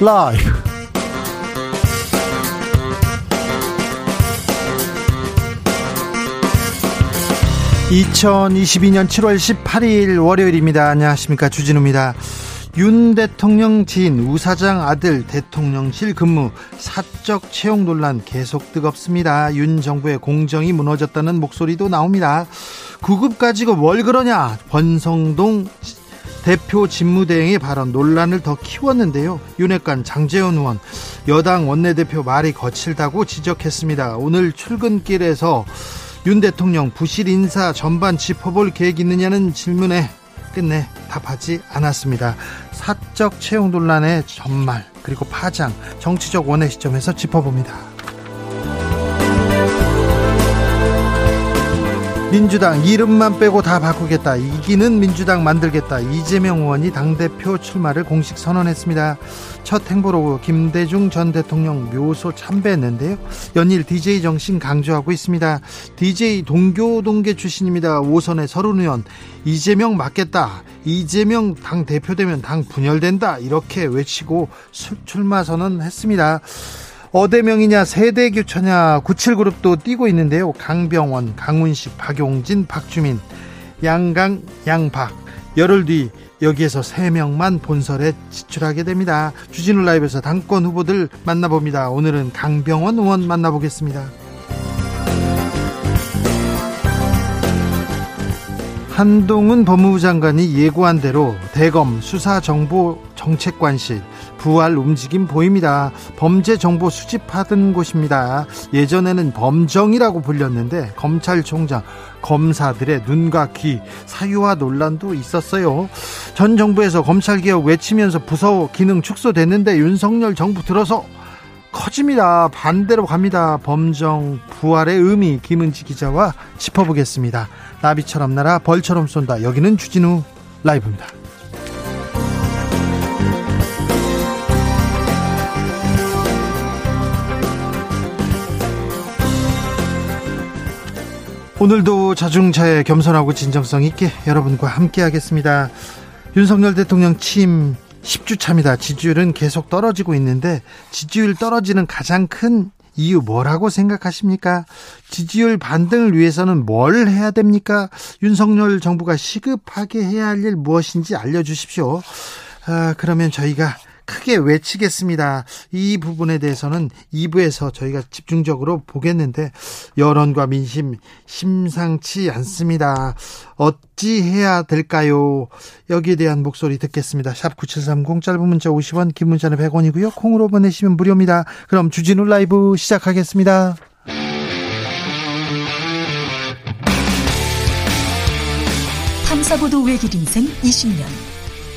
라이브. 2022년 7월 18일 월요일입니다. 안녕하십니까. 주진우입니다. 윤 대통령 지인 우사장 아들 대통령실 근무 사적 채용 논란 계속 뜨겁습니다. 윤 정부의 공정이 무너졌다는 목소리도 나옵니다. 구급 가지고 뭘 그러냐 권성동 대표 직무대행의 발언 논란을 더 키웠는데요. 윤핵관 장재원 의원 여당 원내대표 말이 거칠다고 지적했습니다. 오늘 출근길에서 윤 대통령 부실 인사 전반 짚어볼 계획 있느냐는 질문에 끝내 답하지 않았습니다. 사적 채용 논란의 전말 그리고 파장 정치적 원의 시점에서 짚어봅니다. 민주당 이름만 빼고 다 바꾸겠다. 이기는 민주당 만들겠다. 이재명 의원이 당대표 출마를 공식 선언했습니다. 첫 행보로 김대중 전 대통령 묘소 참배했는데요. 연일 DJ 정신 강조하고 있습니다. DJ 동교 동계 출신입니다. 5선의 서른 의원 이재명 맞겠다. 이재명 당 대표 되면 당 분열된다. 이렇게 외치고 출마 선언했습니다. 어대명이냐 세대교처냐 97그룹도 뛰고 있는데요. 강병원, 강훈식, 박용진, 박주민, 양강, 양박 열흘 뒤 여기에서 3명만 본설에 지출하게 됩니다. 주진우 라이브에서 당권 후보들 만나봅니다. 오늘은 강병원 의원 만나보겠습니다. 한동훈 법무부 장관이 예고한 대로 대검 수사정보정책관실 부활 움직임 보입니다. 범죄 정보 수집하던 곳입니다. 예전에는 범정이라고 불렸는데 검찰총장 검사들의 눈과 귀 사유화 논란도 있었어요. 전 정부에서 검찰 개혁 외치면서 부서 기능 축소됐는데 윤석열 정부 들어서 커집니다. 반대로 갑니다. 범정 부활의 의미 김은지 기자와 짚어보겠습니다. 나비처럼 날아 벌처럼 쏜다. 여기는 주진우 라이브입니다. 오늘도 자중차에 겸손하고 진정성 있게 여러분과 함께 하겠습니다. 윤석열 대통령 취임 10주 차입니다. 지지율은 계속 떨어지고 있는데 지지율 떨어지는 가장 큰 이유 뭐라고 생각하십니까? 지지율 반등을 위해서는 뭘 해야 됩니까? 윤석열 정부가 시급하게 해야 할 일 무엇인지 알려주십시오. 아, 그러면 저희가 크게 외치겠습니다. 이 부분에 대해서는 2부에서 저희가 집중적으로 보겠는데 여론과 민심 심상치 않습니다. 어찌 해야 될까요? 여기에 대한 목소리 듣겠습니다. 샵 9730 짧은 문자 50원 긴 문자는 100원이고요. 콩으로 보내시면 무료입니다. 그럼 주진우 라이브 시작하겠습니다. 탐사보도 외길 인생 20년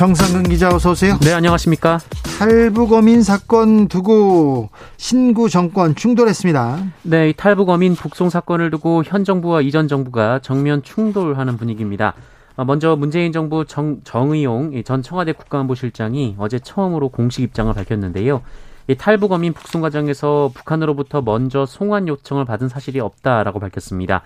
정상근 기자 어서 오세요. 네, 안녕하십니까? 탈북어민 사건 두고 신구 정권 충돌했습니다. 네, 이 탈북어민 북송 사건을 두고 현 정부와 이전 정부가 정면 충돌하는 분위기입니다. 어, 먼저 문재인 정부 정, 정의용 전 청와대 국가안보실장이 어제 처음으로 공식 입장을 밝혔는데요. 이 탈북어민 북송 과정에서 북한으로부터 먼저 송환 요청을 받은 사실이 없다라고 밝혔습니다.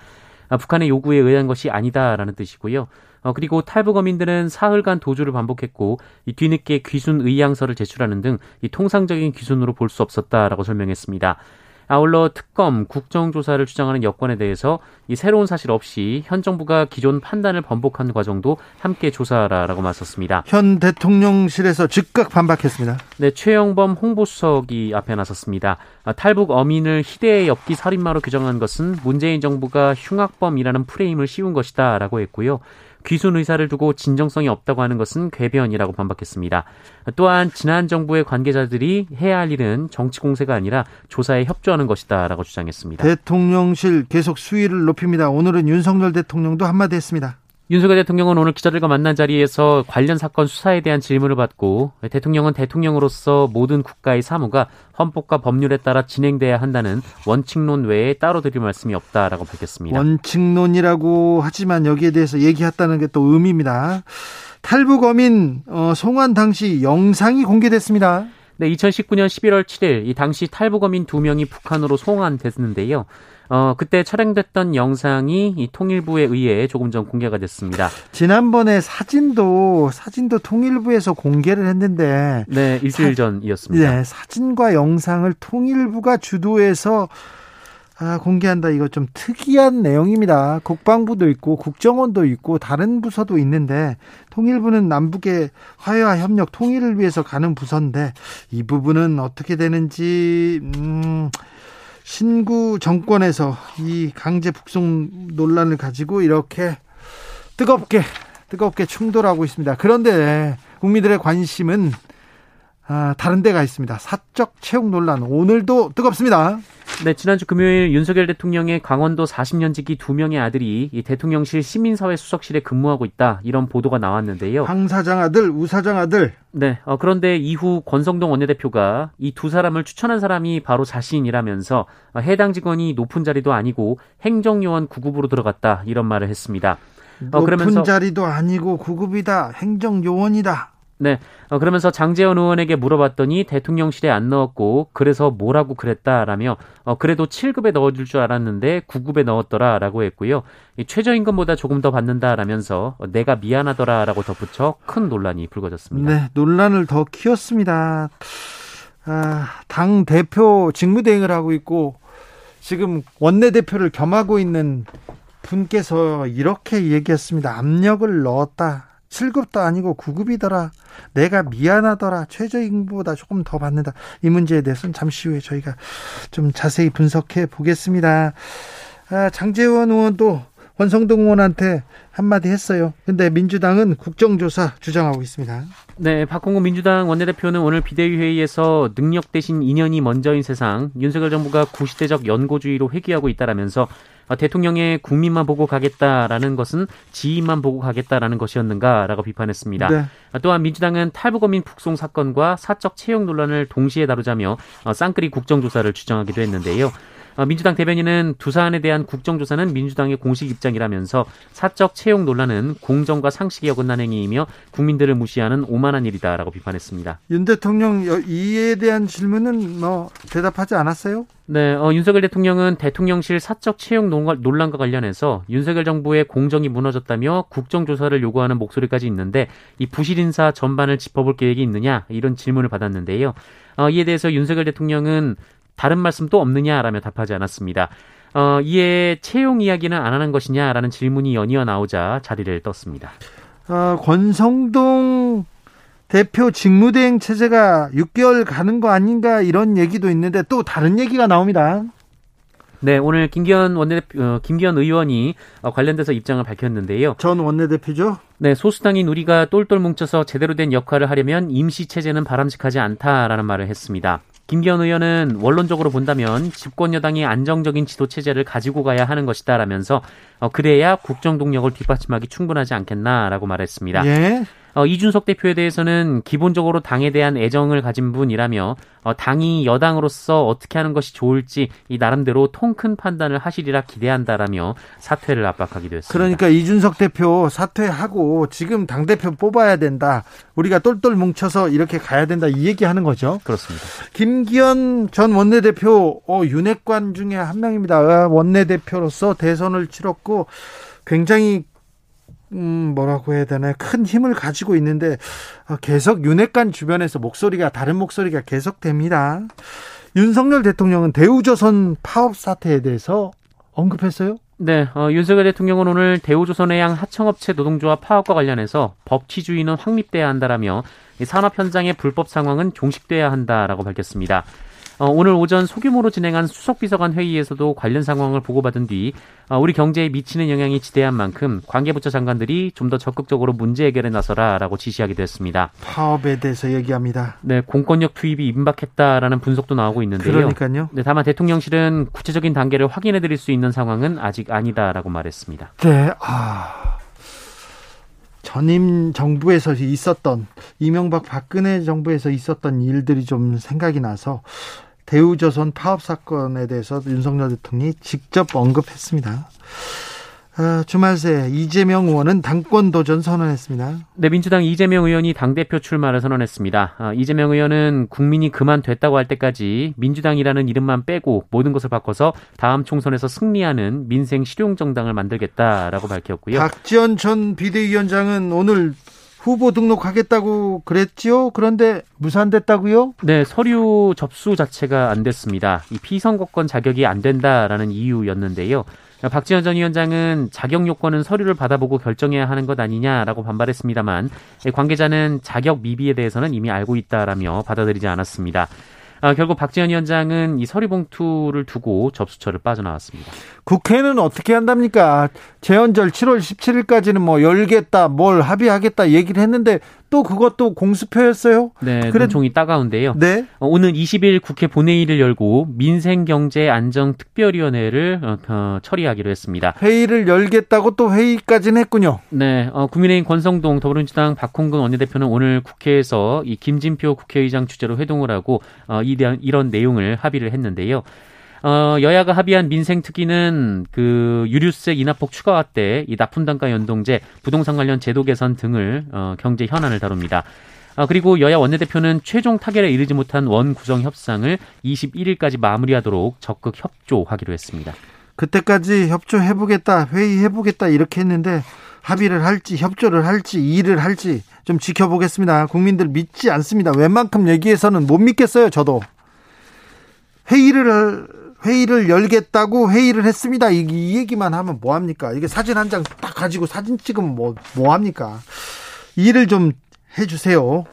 아, 북한의 요구에 의한 것이 아니다라는 뜻이고요. 어, 그리고 탈북어민들은 사흘간 도주를 반복했고 이 뒤늦게 귀순 의향서를 제출하는 등 이 통상적인 귀순으로 볼 수 없었다라고 설명했습니다. 아울러 특검, 국정조사를 주장하는 여권에 대해서 이 새로운 사실 없이 현 정부가 기존 판단을 번복한 과정도 함께 조사하라라고 맞섰습니다. 현 대통령실에서 즉각 반박했습니다. 네, 최영범 홍보수석이 앞에 나섰습니다. 아, 탈북 어민을 희대의 엽기 살인마로 규정한 것은 문재인 정부가 흉악범이라는 프레임을 씌운 것이다라고 했고요. 귀순 의사를 두고 진정성이 없다고 하는 것은 궤변이라고 반박했습니다. 또한 지난 정부의 관계자들이 해야 할 일은 정치 공세가 아니라 조사에 협조하는 것이다라고 주장했습니다. 대통령실 계속 수위를 높입니다. 오늘은 윤석열 대통령도 한마디 했습니다. 윤석열 대통령은 오늘 기자들과 만난 자리에서 관련 사건 수사에 대한 질문을 받고 대통령은 대통령으로서 모든 국가의 사무가 헌법과 법률에 따라 진행돼야 한다는 원칙론 외에 따로 드릴 말씀이 없다라고 밝혔습니다. 원칙론이라고 하지만 여기에 대해서 얘기했다는 게 또 의미입니다. 탈북어민 어, 송환 당시 영상이 공개됐습니다. 네, 2019년 11월 7일 이 당시 탈북어민 두 명이 북한으로 송환됐는데요. 어, 그때 촬영됐던 영상이 이 통일부에 의해 조금 전 공개가 됐습니다. 지난번에 사진도 사진도 통일부에서 공개를 했는데 네, 일주일 사, 전이었습니다. 네, 사진과 영상을 통일부가 주도해서 아, 공개한다. 이거 좀 특이한 내용입니다. 국방부도 있고 국정원도 있고 다른 부서도 있는데 통일부는 남북의 화해와 협력 통일을 위해서 가는 부서인데 이 부분은 어떻게 되는지 음 신구 정권에서 이 강제 북송 논란을 가지고 이렇게 뜨겁게 뜨겁게 충돌하고 있습니다. 그런데 국민들의 관심은 아, 다른 데가 있습니다. 사적 채용 논란 오늘도 뜨겁습니다. 네, 지난주 금요일 윤석열 대통령의 강원도 40년 지기 두 명의 아들이 이 대통령실 시민사회 수석실에 근무하고 있다 이런 보도가 나왔는데요. 황 사장 아들, 우 사장 아들. 네, 어, 그런데 이후 권성동 원내대표가 이 두 사람을 추천한 사람이 바로 자신이라면서 어, 해당 직원이 높은 자리도 아니고 행정요원 9급으로 들어갔다 이런 말을 했습니다. 어, 높은 그러면서 자리도 아니고 9급이다, 행정요원이다. 네. 어, 그러면서 장재원 의원에게 물어봤더니 대통령실에 안 넣었고 그래서 뭐라고 그랬다라며 어, 그래도 7급에 넣어줄 줄 알았는데 9급에 넣었더라라고 했고요. 이 최저임금보다 조금 더 받는다라면서 어, 내가 미안하더라라고 덧붙여 큰 논란이 불거졌습니다. 네, 논란을 더 키웠습니다. 아, 당 대표 직무대행을 하고 있고 지금 원내대표를 겸하고 있는 분께서 이렇게 얘기했습니다. 압력을 넣었다. 7급도 아니고 9급이더라. 내가 미안하더라. 최저임금보다 조금 더 받는다. 이 문제에 대해서는 잠시 후에 저희가 좀 자세히 분석해 보겠습니다. 아, 장재원 의원도 권성동 의원한테 한마디 했어요. 근데 민주당은 국정조사 주장하고 있습니다. 네, 박홍구 민주당 원내대표는 오늘 비대위 회의에서 능력 대신 인연이 먼저인 세상, 윤석열 정부가 구시대적 연고주의로 회귀하고 있다라면서 아, 대통령의 국민만 보고 가겠다라는 것은 지인만 보고 가겠다라는 것이었는가라고 비판했습니다. 네. 아, 또한 민주당은 탈북어민 북송 사건과 사적 채용 논란을 동시에 다루자며 어, 쌍끌이 국정조사를 주장하기도 했는데요. 어, 민주당 대변인은 두 사안에 대한 국정조사는 민주당의 공식 입장이라면서 사적 채용 논란은 공정과 상식에 어긋난 행위이며 국민들을 무시하는 오만한 일이다라고 비판했습니다. 윤 대통령 이에 대한 질문은 뭐 대답하지 않았어요? 네, 어, 윤석열 대통령은 대통령실 사적 채용 논란과 관련해서 윤석열 정부의 공정이 무너졌다며 국정조사를 요구하는 목소리까지 있는데 이 부실 인사 전반을 짚어볼 계획이 있느냐 이런 질문을 받았는데요. 어, 이에 대해서 윤석열 대통령은 다른 말씀 도 없느냐라며 답하지 않았습니다. 어, 이에 채용 이야기는 안 하는 것이냐라는 질문이 연이어 나오자 자리를 떴습니다. 어, 권성동 대표 직무대행 체제가 6개월 가는 거 아닌가 이런 얘기도 있는데 또 다른 얘기가 나옵니다. 네, 오늘 김기현 원내대표, 어, 김기현 의원이 어, 관련돼서 입장을 밝혔는데요. 전 원내대표죠? 네, 소수당인 우리가 똘똘 뭉쳐서 제대로 된 역할을 하려면 임시 체제는 바람직하지 않다라는 말을 했습니다. 김기현 의원은 원론적으로 본다면 집권 여당이 안정적인 지도 체제를 가지고 가야 하는 것이다라면서 어, 그래야 국정 동력을 뒷받침하기 충분하지 않겠나라고 말했습니다. 예. 어, 이준석 대표에 대해서는 기본적으로 당에 대한 애정을 가진 분이라며 어, 당이 여당으로서 어떻게 하는 것이 좋을지 이 나름대로 통큰 판단을 하시리라 기대한다라며 사퇴를 압박하기도 했습니다. 그러니까 이준석 대표 사퇴하고 지금 당 대표 뽑아야 된다. 우리가 똘똘 뭉쳐서 이렇게 가야 된다 이 얘기하는 거죠. 그렇습니다. 김기현 전 원내대표 어, 윤핵관 중에 한 명입니다. 어, 원내대표로서 대선을 치렀고 굉장히 음, 뭐라고 해야 되나요? 큰 힘을 가지고 있는데 어, 계속 윤핵관 주변에서 목소리가 다른 목소리가 계속됩니다. 윤석열 대통령은 대우조선 파업 사태에 대해서 언급했어요? 네, 어, 윤석열 대통령은 오늘 대우조선해양 하청업체 노동조합 파업과 관련해서 법치주의는 확립돼야 한다라며 산업 현장의 불법 상황은 종식돼야 한다라고 밝혔습니다. 어, 오늘 오전 소규모로 진행한 수석비서관 회의에서도 관련 상황을 보고받은 뒤 어, 우리 경제에 미치는 영향이 지대한 만큼 관계부처 장관들이 좀 더 적극적으로 문제 해결에 나서라라고 지시하기도 했습니다. 파업에 대해서 얘기합니다. 네, 공권력 투입이 임박했다라는 분석도 나오고 있는데요. 그러니까요. 네, 다만 대통령실은 구체적인 단계를 확인해 드릴 수 있는 상황은 아직 아니다라고 말했습니다. 네, 아. 전임 정부에서 있었던 이명박 박근혜 정부에서 있었던 일들이 좀 생각이 나서 대우조선 파업 사건에 대해서 윤석열 대통령이 직접 언급했습니다. 아, 주말 새 이재명 의원은 당권 도전 선언했습니다. 네, 민주당 이재명 의원이 당대표 출마를 선언했습니다. 아, 이재명 의원은 국민이 그만 됐다고 할 때까지 민주당이라는 이름만 빼고 모든 것을 바꿔서 다음 총선에서 승리하는 민생 실용 정당을 만들겠다라고 밝혔고요. 박지원 전 비대위원장은 오늘 후보 등록하겠다고 그랬지요? 그런데 무산됐다고요? 네, 서류 접수 자체가 안 됐습니다. 이 피선거권 자격이 안 된다라는 이유였는데요. 박지원 전 위원장은 자격 요건은 서류를 받아보고 결정해야 하는 것 아니냐라고 반발했습니다만 관계자는 자격 미비에 대해서는 이미 알고 있다라며 받아들이지 않았습니다. 아, 결국 박지원 위원장은 이 서류 봉투를 두고 접수처를 빠져나왔습니다. 국회는 어떻게 한답니까? 재헌절 7월 17일까지는 뭐 열겠다, 뭘 합의하겠다 얘기를 했는데 또 그것도 공수표였어요? 네, 그래 종이 따가운데요. 네. 어, 오늘 20일 국회 본회의를 열고 민생경제안정특별위원회를 어, 어, 처리하기로 했습니다. 회의를 열겠다고 또 회의까지는 했군요. 네, 어, 국민의힘 권성동 더불어민주당 박홍근 원내대표는 오늘 국회에서 이 김진표 국회의장 주재로 회동을 하고 어, 이런, 이런 내용을 합의를 했는데요. 어, 여야가 합의한 민생특위는 그 유류세 인하폭 추가와 때 이 납품단가 연동제, 부동산 관련 제도 개선 등을 어, 경제 현안을 다룹니다. 아, 그리고 여야 원내대표는 최종 타결에 이르지 못한 원 구성 협상을 21일까지 마무리하도록 적극 협조하기로 했습니다. 그때까지 협조해보겠다, 회의해보겠다 이렇게 했는데 합의를 할지 협조를 할지 일을 할지 좀 지켜보겠습니다. 국민들 믿지 않습니다. 웬만큼 얘기해서는 못 믿겠어요. 저도 회의를 회의를 열겠다고 회의를 했습니다. 이, 이 얘기만 하면 뭐 합니까? 이게 사진 한 장 딱 가지고 사진 찍으면 뭐, 뭐 합니까? 일을 좀 해주세요.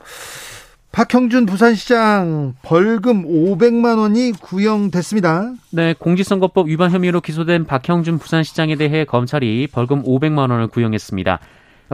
박형준 부산시장 벌금 500만 원이 구형됐습니다. 네, 공직선거법 위반 혐의로 기소된 박형준 부산시장에 대해 검찰이 벌금 500만 원을 구형했습니다.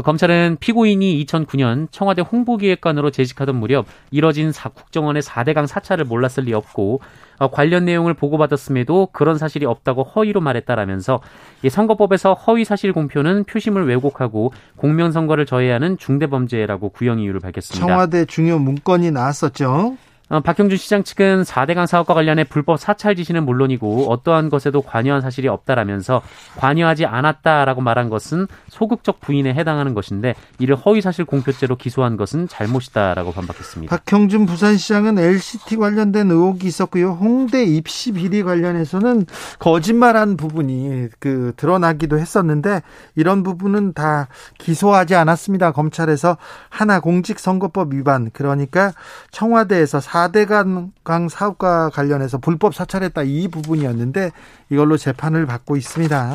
검찰은 피고인이 2009년 청와대 홍보기획관으로 재직하던 무렵 이뤄진 국정원의 4대강 사찰을 몰랐을 리 없고 어, 관련 내용을 보고받았음에도 그런 사실이 없다고 허위로 말했다라면서 선거법에서 허위 사실 공표는 표심을 왜곡하고 공명 선거를 저해야 하는 중대 범죄라고 구형 이유를 밝혔습니다. 청와대 중요 문건이 나왔었죠. 어, 박형준 시장 측은 4대강 사업과 관련해 불법 사찰 지시는 물론이고 어떠한 것에도 관여한 사실이 없다라면서 관여하지 않았다라고 말한 것은 소극적 부인에 해당하는 것인데 이를 허위사실 공표죄로 기소한 것은 잘못이다라고 반박했습니다. 박형준 부산시장은 LCT 관련된 의혹이 있었고요. 홍대 입시 비리 관련해서는 거짓말한 부분이 그 드러나기도 했었는데 이런 부분은 다 기소하지 않았습니다. 검찰에서 하나 공직선거법 위반 그러니까 청와대에서 4대강 사업과 관련해서 불법 사찰했다 이 부분이었는데 이걸로 재판을 받고 있습니다.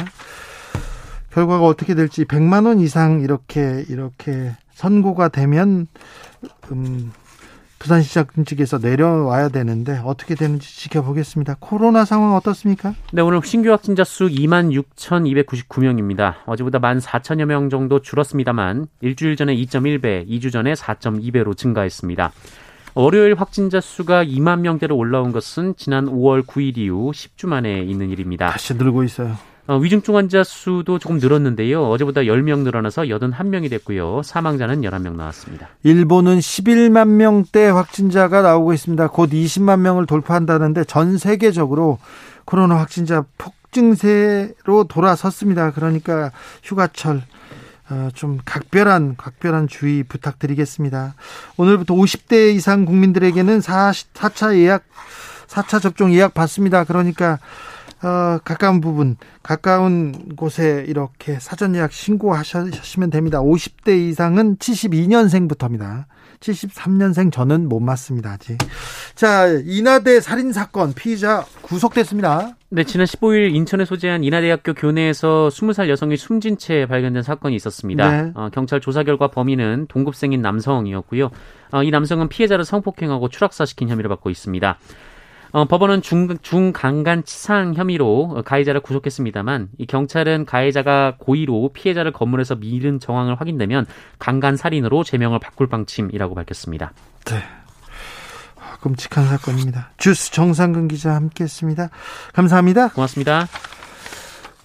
결과가 어떻게 될지 100만 원 이상 이렇게 이렇게 선고가 되면 음 부산시장 측에서 내려와야 되는데 어떻게 되는지 지켜보겠습니다. 코로나 상황 어떻습니까? 네, 오늘 신규 확진자 수 2만 6,299명입니다. 어제보다 1만 4천여 명 정도 줄었습니다만 일주일 전에 2.1배, 2주 전에 4.2배로 증가했습니다. 월요일 확진자 수가 2만 명대로 올라온 것은 지난 5월 9일 이후 10주 만에 있는 일입니다. 다시 늘고 있어요. 어, 위중증 환자 수도 조금 늘었는데요. 어제보다 10명 늘어나서 81명이 됐고요. 사망자는 11명 나왔습니다. 일본은 11만 명대 확진자가 나오고 있습니다. 곧 20만 명을 돌파한다는데 전 세계적으로 코로나 확진자 폭증세로 돌아섰습니다. 그러니까 휴가철 어, 좀 각별한 각별한 주의 부탁드리겠습니다. 오늘부터 50대 이상 국민들에게는 4, 4차 예약 4차 접종 예약 받습니다. 그러니까 어, 가까운 부분, 가까운 곳에 이렇게 사전 예약 신고하시면 됩니다. 50대 이상은 72년생부터입니다. 73년생 저는 못 맞습니다. 아직. 자, 인하대 살인 사건 피의자 구속됐습니다. 네, 지난 15일 인천에 소재한 인하대학교 교내에서 20살 여성이 숨진 채 발견된 사건이 있었습니다. 네. 어, 경찰 조사 결과 범인은 동급생인 남성이었고요. 어, 이 남성은 피해자를 성폭행하고 추락사시킨 혐의를 받고 있습니다. 어, 법원은 중, 중강간 치상 혐의로 가해자를 구속했습니다만 이 경찰은 가해자가 고의로 피해자를 건물에서 밀은 정황을 확인되면 강간 살인으로 제명을 바꿀 방침이라고 밝혔습니다. 네. 아, 끔찍한 사건입니다. 주스 정상근 기자 함께했습니다. 감사합니다. 고맙습니다.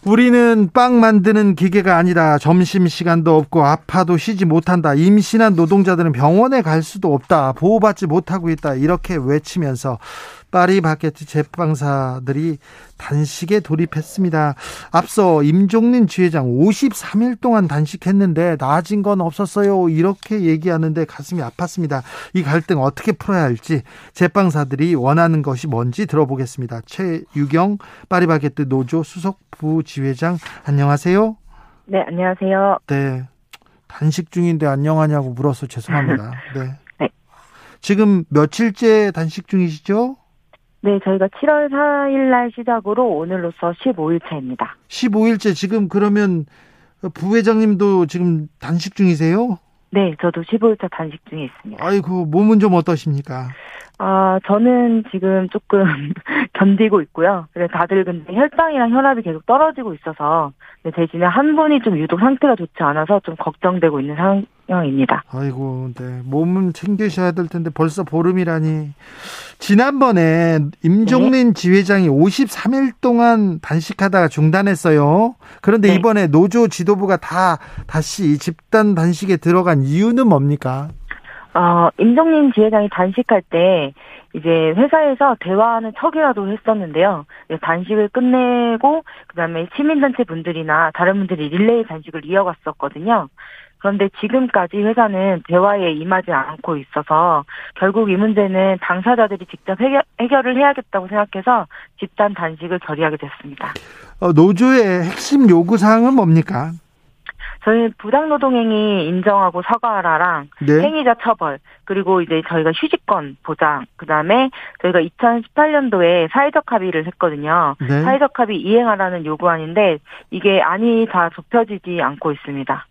우리는 빵 만드는 기계가 아니다. 점심 시간도 없고 아파도 쉬지 못한다. 임신한 노동자들은 병원에 갈 수도 없다. 보호받지 못하고 있다. 이렇게 외치면서 파리 바게트 제빵사들이 단식에 돌입했습니다. 앞서 임종린 주회장 53일 동안 단식했는데 나아진 건 없었어요. 이렇게 얘기하는데 가슴이 아팠습니다. 이 갈등 어떻게 풀어야 할지 제빵사들이 원하는 것이 뭔지 들어보겠습니다. 최유경 파리바게트 노조 수석 부지회장 안녕하세요. 네, 안녕하세요. 네. 단식 중인데 안녕하냐고 물어서 죄송합니다. 네. 네. 지금 며칠째 단식 중이시죠? 네, 저희가 7월 4일 날 시작으로 오늘로서 15일차입니다. 15일째 지금 그러면 부회장님도 지금 단식 중이세요? 네, 저도 15일차 단식 중에 있습니다. 아이고, 몸은 좀 어떠십니까? 아, 저는 지금 조금 견디고 있고요. 그래 다들 근데 혈당이랑 혈압이 계속 떨어지고 있어서 대신에 한 분이 좀 유독 상태가 좋지 않아서 좀 걱정되고 있는 상황입니다. 아이고, 네. 몸은 챙기셔야 될 텐데 벌써 보름이라니. 지난번에 임종린 네. 지회장이 53일 동안 단식하다가 중단했어요. 그런데 네. 이번에 노조 지도부가 다 다시 집단 단식에 들어간 이유는 뭡니까? 어, 임종린 지회장이 단식할 때 이제 회사에서 대화하는 척이라도 했었는데요. 단식을 끝내고 그다음에 시민단체 분들이나 다른 분들이 릴레이 단식을 이어갔었거든요. 그런데 지금까지 회사는 대화에 임하지 않고 있어서 결국 이 문제는 당사자들이 직접 해결, 해결을 해야겠다고 생각해서 집단 단식을 결의하게 됐습니다. 어, 노조의 핵심 요구 사항은 뭡니까? 저희 부당노동행위 인정하고 사과하라랑 네. 행위자 처벌 그리고 이제 저희가 휴직권 보장 그다음에 저희가 2018년도에 사회적 합의를 했거든요. 네. 사회적 합의 이행하라는 요구안인데 이게 안이 다 좁혀지지 않고 있습니다.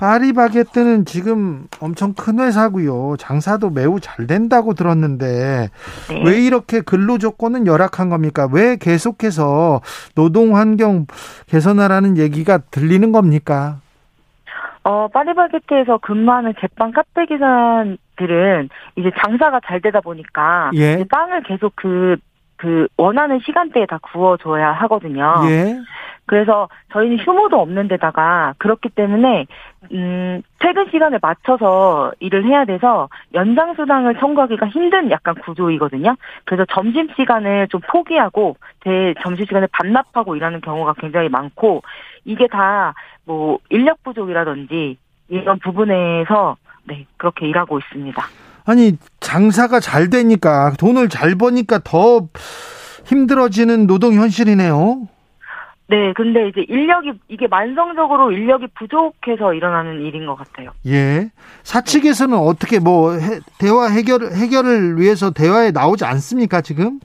파리바게뜨는 지금 엄청 큰 회사고요. 장사도 매우 잘 된다고 들었는데 네. 왜 이렇게 근로 조건은 열악한 겁니까? 왜 계속해서 노동 환경 개선하라는 얘기가 들리는 겁니까? 어, 파리바게트에서 근무하는 제빵 카페 기사들은 이제 장사가 잘 되다 보니까 예. 빵을 계속 그, 그 원하는 시간대에 다 구워줘야 하거든요. 예. 그래서 저희는 휴무도 없는 데다가 그렇기 때문에 음 퇴근 시간에 맞춰서 일을 해야 돼서 연장 수당을 청구하기가 힘든 약간 구조이거든요. 그래서 점심 시간을 좀 포기하고 대 점심 시간에 반납하고 일하는 경우가 굉장히 많고 이게 다 뭐 인력 부족이라든지 이런 부분에서 네 그렇게 일하고 있습니다. 아니 장사가 잘 되니까 돈을 잘 버니까 더 힘들어지는 노동 현실이네요. 네, 근데 이제 인력이 이게 만성적으로 인력이 부족해서 일어나는 일인 것 같아요. 예. 사측에서는 네. 어떻게 뭐 해, 대화 해결 해결을 위해서 대화에 나오지 않습니까 지금?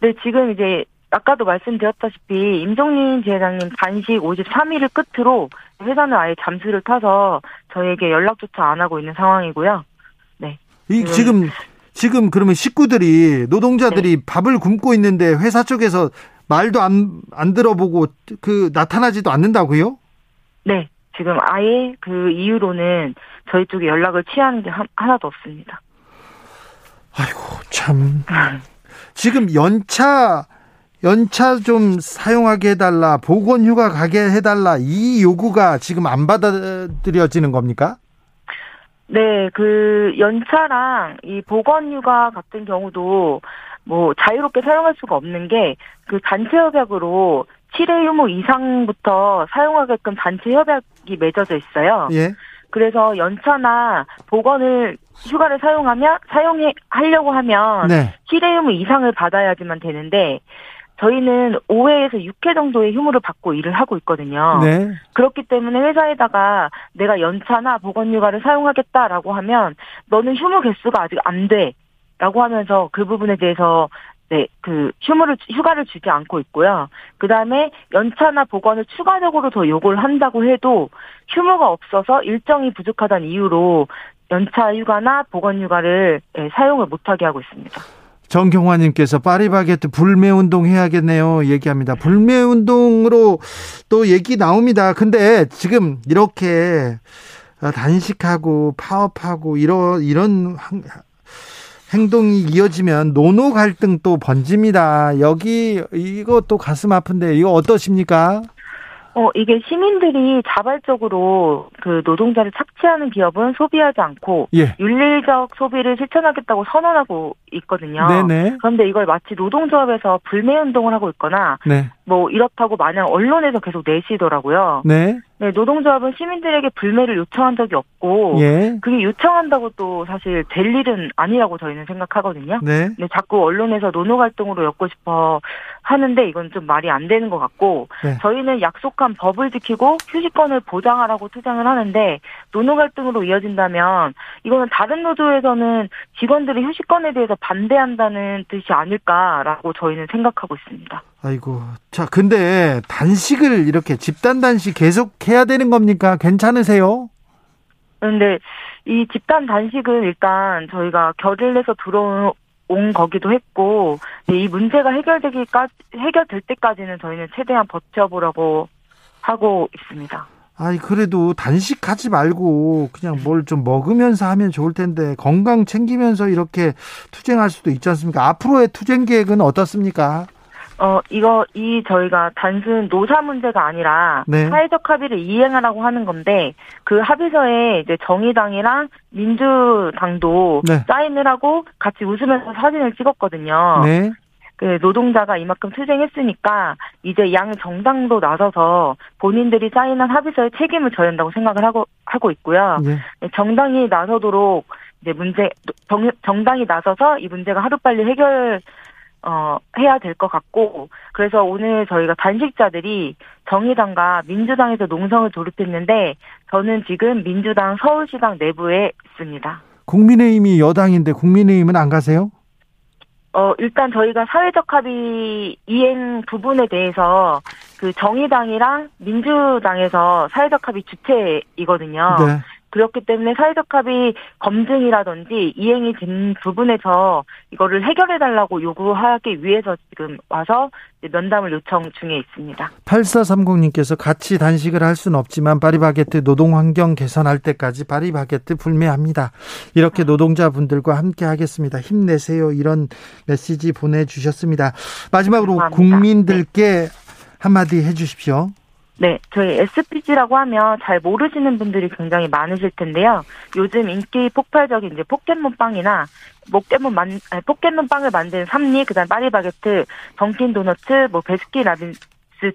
네, 지금 이제 아까도 말씀드렸다시피 임종린 지회장님 단식 53일을 끝으로 회사는 아예 잠수를 타서 저에게 연락조차 안 하고 있는 상황이고요. 네. 이 지금 지금 그러면 식구들이 노동자들이 네. 밥을 굶고 있는데 회사 쪽에서 말도 안, 안 들어보고 그 나타나지도 않는다고요? 네. 지금 아예 그 이유로는 저희 쪽에 연락을 취하는 게 하나도 없습니다. 아이고, 참. 지금 연차, 연차 좀 사용하게 해달라, 보건휴가 가게 해달라, 이 요구가 지금 안 받아들여지는 겁니까? 네, 그 연차랑 이 보건휴가 같은 경우도 뭐 자유롭게 사용할 수가 없는 게 그 단체 협약으로 7회 유무 이상부터 사용하게끔 단체 협약이 맺어져 있어요. 예. 그래서 연차나 보건을 휴가를 사용하면 사용해 하려고 하면 네. 7회 유무 이상을 받아야지만 되는데 저희는 5회에서 6회 정도의 휴무를 받고 일을 하고 있거든요. 네. 그렇기 때문에 회사에다가 내가 연차나 보건휴가를 사용하겠다라고 하면 너는 휴무 개수가 아직 안 돼. 라고 하면서 그 부분에 대해서 네, 그 휴무를 휴가를 주지 않고 있고요. 그 다음에 연차나 보건을 추가적으로 더 요구를 한다고 해도 휴무가 없어서 일정이 부족하다는 이유로 연차 휴가나 보건 휴가를 네, 사용을 못하게 하고 있습니다. 정경화님께서 파리바게트 불매 운동 해야겠네요. 얘기합니다. 불매 운동으로 또 얘기 나옵니다. 근데 지금 이렇게 단식하고 파업하고 이런 이런 행동이 이어지면 노노 갈등 또 번집니다. 여기 또 가슴 아픈데 이거 어떠십니까? 어, 이게 시민들이 자발적으로 그 노동자를 착취하는 기업은 소비하지 않고 예. 윤리적 소비를 실천하겠다고 선언하고 있거든요. 네네. 그런데 이걸 마치 노동조합에서 불매 운동을 하고 있거나 네. 뭐 이렇다고 마냥 언론에서 계속 내시더라고요. 네. 네, 노동조합은 시민들에게 불매를 요청한 적이 없고 예. 그게 요청한다고 또 사실 될 일은 아니라고 저희는 생각하거든요. 네. 네, 자꾸 언론에서 노노활동으로 엮고 싶어 하는데 이건 좀 말이 안 되는 것 같고 네. 저희는 약속한 법을 지키고 휴식권을 보장하라고 투쟁을 하는데 노노활동으로 이어진다면 이거는 다른 노조에서는 직원들의 휴식권에 대해서 반대한다는 뜻이 아닐까라고 저희는 생각하고 있습니다. 아이고. 자, 근데 단식을 이렇게 집단 단식 계속 해야 되는 겁니까? 괜찮으세요? 그런데 이 집단 단식은 일단 저희가 결을 내서 들어온 거기도 했고 이 문제가 해결되기까지 해결될 때까지는 저희는 최대한 버텨보라고 하고 있습니다. 아이 그래도 단식하지 말고 그냥 뭘 좀 먹으면서 하면 좋을 텐데 건강 챙기면서 이렇게 투쟁할 수도 있지 않습니까? 앞으로의 투쟁 계획은 어떻습니까? 어, 이거, 이 저희가 단순 노사 문제가 아니라 네. 사회적 합의를 이행하라고 하는 건데 그 합의서에 이제 정의당이랑 민주당도 네. 사인을 하고 같이 웃으면서 사진을 찍었거든요. 네. 그 노동자가 이만큼 투쟁했으니까 이제 양 정당도 나서서 본인들이 사인한 합의서에 책임을 져야 한다고 생각을 하고 하고 있고요. 예. 정당이 나서도록 이제 문제 정, 정당이 나서서 이 문제가 하루빨리 해결 어 해야 될 것 같고 그래서 오늘 저희가 단식자들이 정의당과 민주당에서 농성을 조립했는데 저는 지금 민주당 서울시당 내부에 있습니다. 국민의힘이 여당인데 국민의힘은 안 가세요? 어, 일단 저희가 사회적 합의 이행 부분에 대해서 그 정의당이랑 민주당에서 사회적 합의 주체이거든요. 네. 그렇기 때문에 사회적 합의 검증이라든지 이행이 된 부분에서 이거를 해결해달라고 요구하기 위해서 지금 와서 면담을 요청 중에 있습니다. 8430님께서 같이 단식을 할 수는 없지만 파리바게트 노동 환경 개선할 때까지 파리바게트 불매합니다. 이렇게 노동자분들과 함께 하겠습니다. 힘내세요. 이런 메시지 보내주셨습니다. 마지막으로 감사합니다. 국민들께 한마디 해주십시오. 네, 저희 SPC라고 하면 잘 모르시는 분들이 굉장히 많으실 텐데요. 요즘 인기 폭발적인 이제 포켓몬빵이나 포켓몬 만, 아니, 포켓몬빵을 만드는 삼립, 그다음 파리바게트, 던킨 도너츠, 뭐 베스킨 라빈스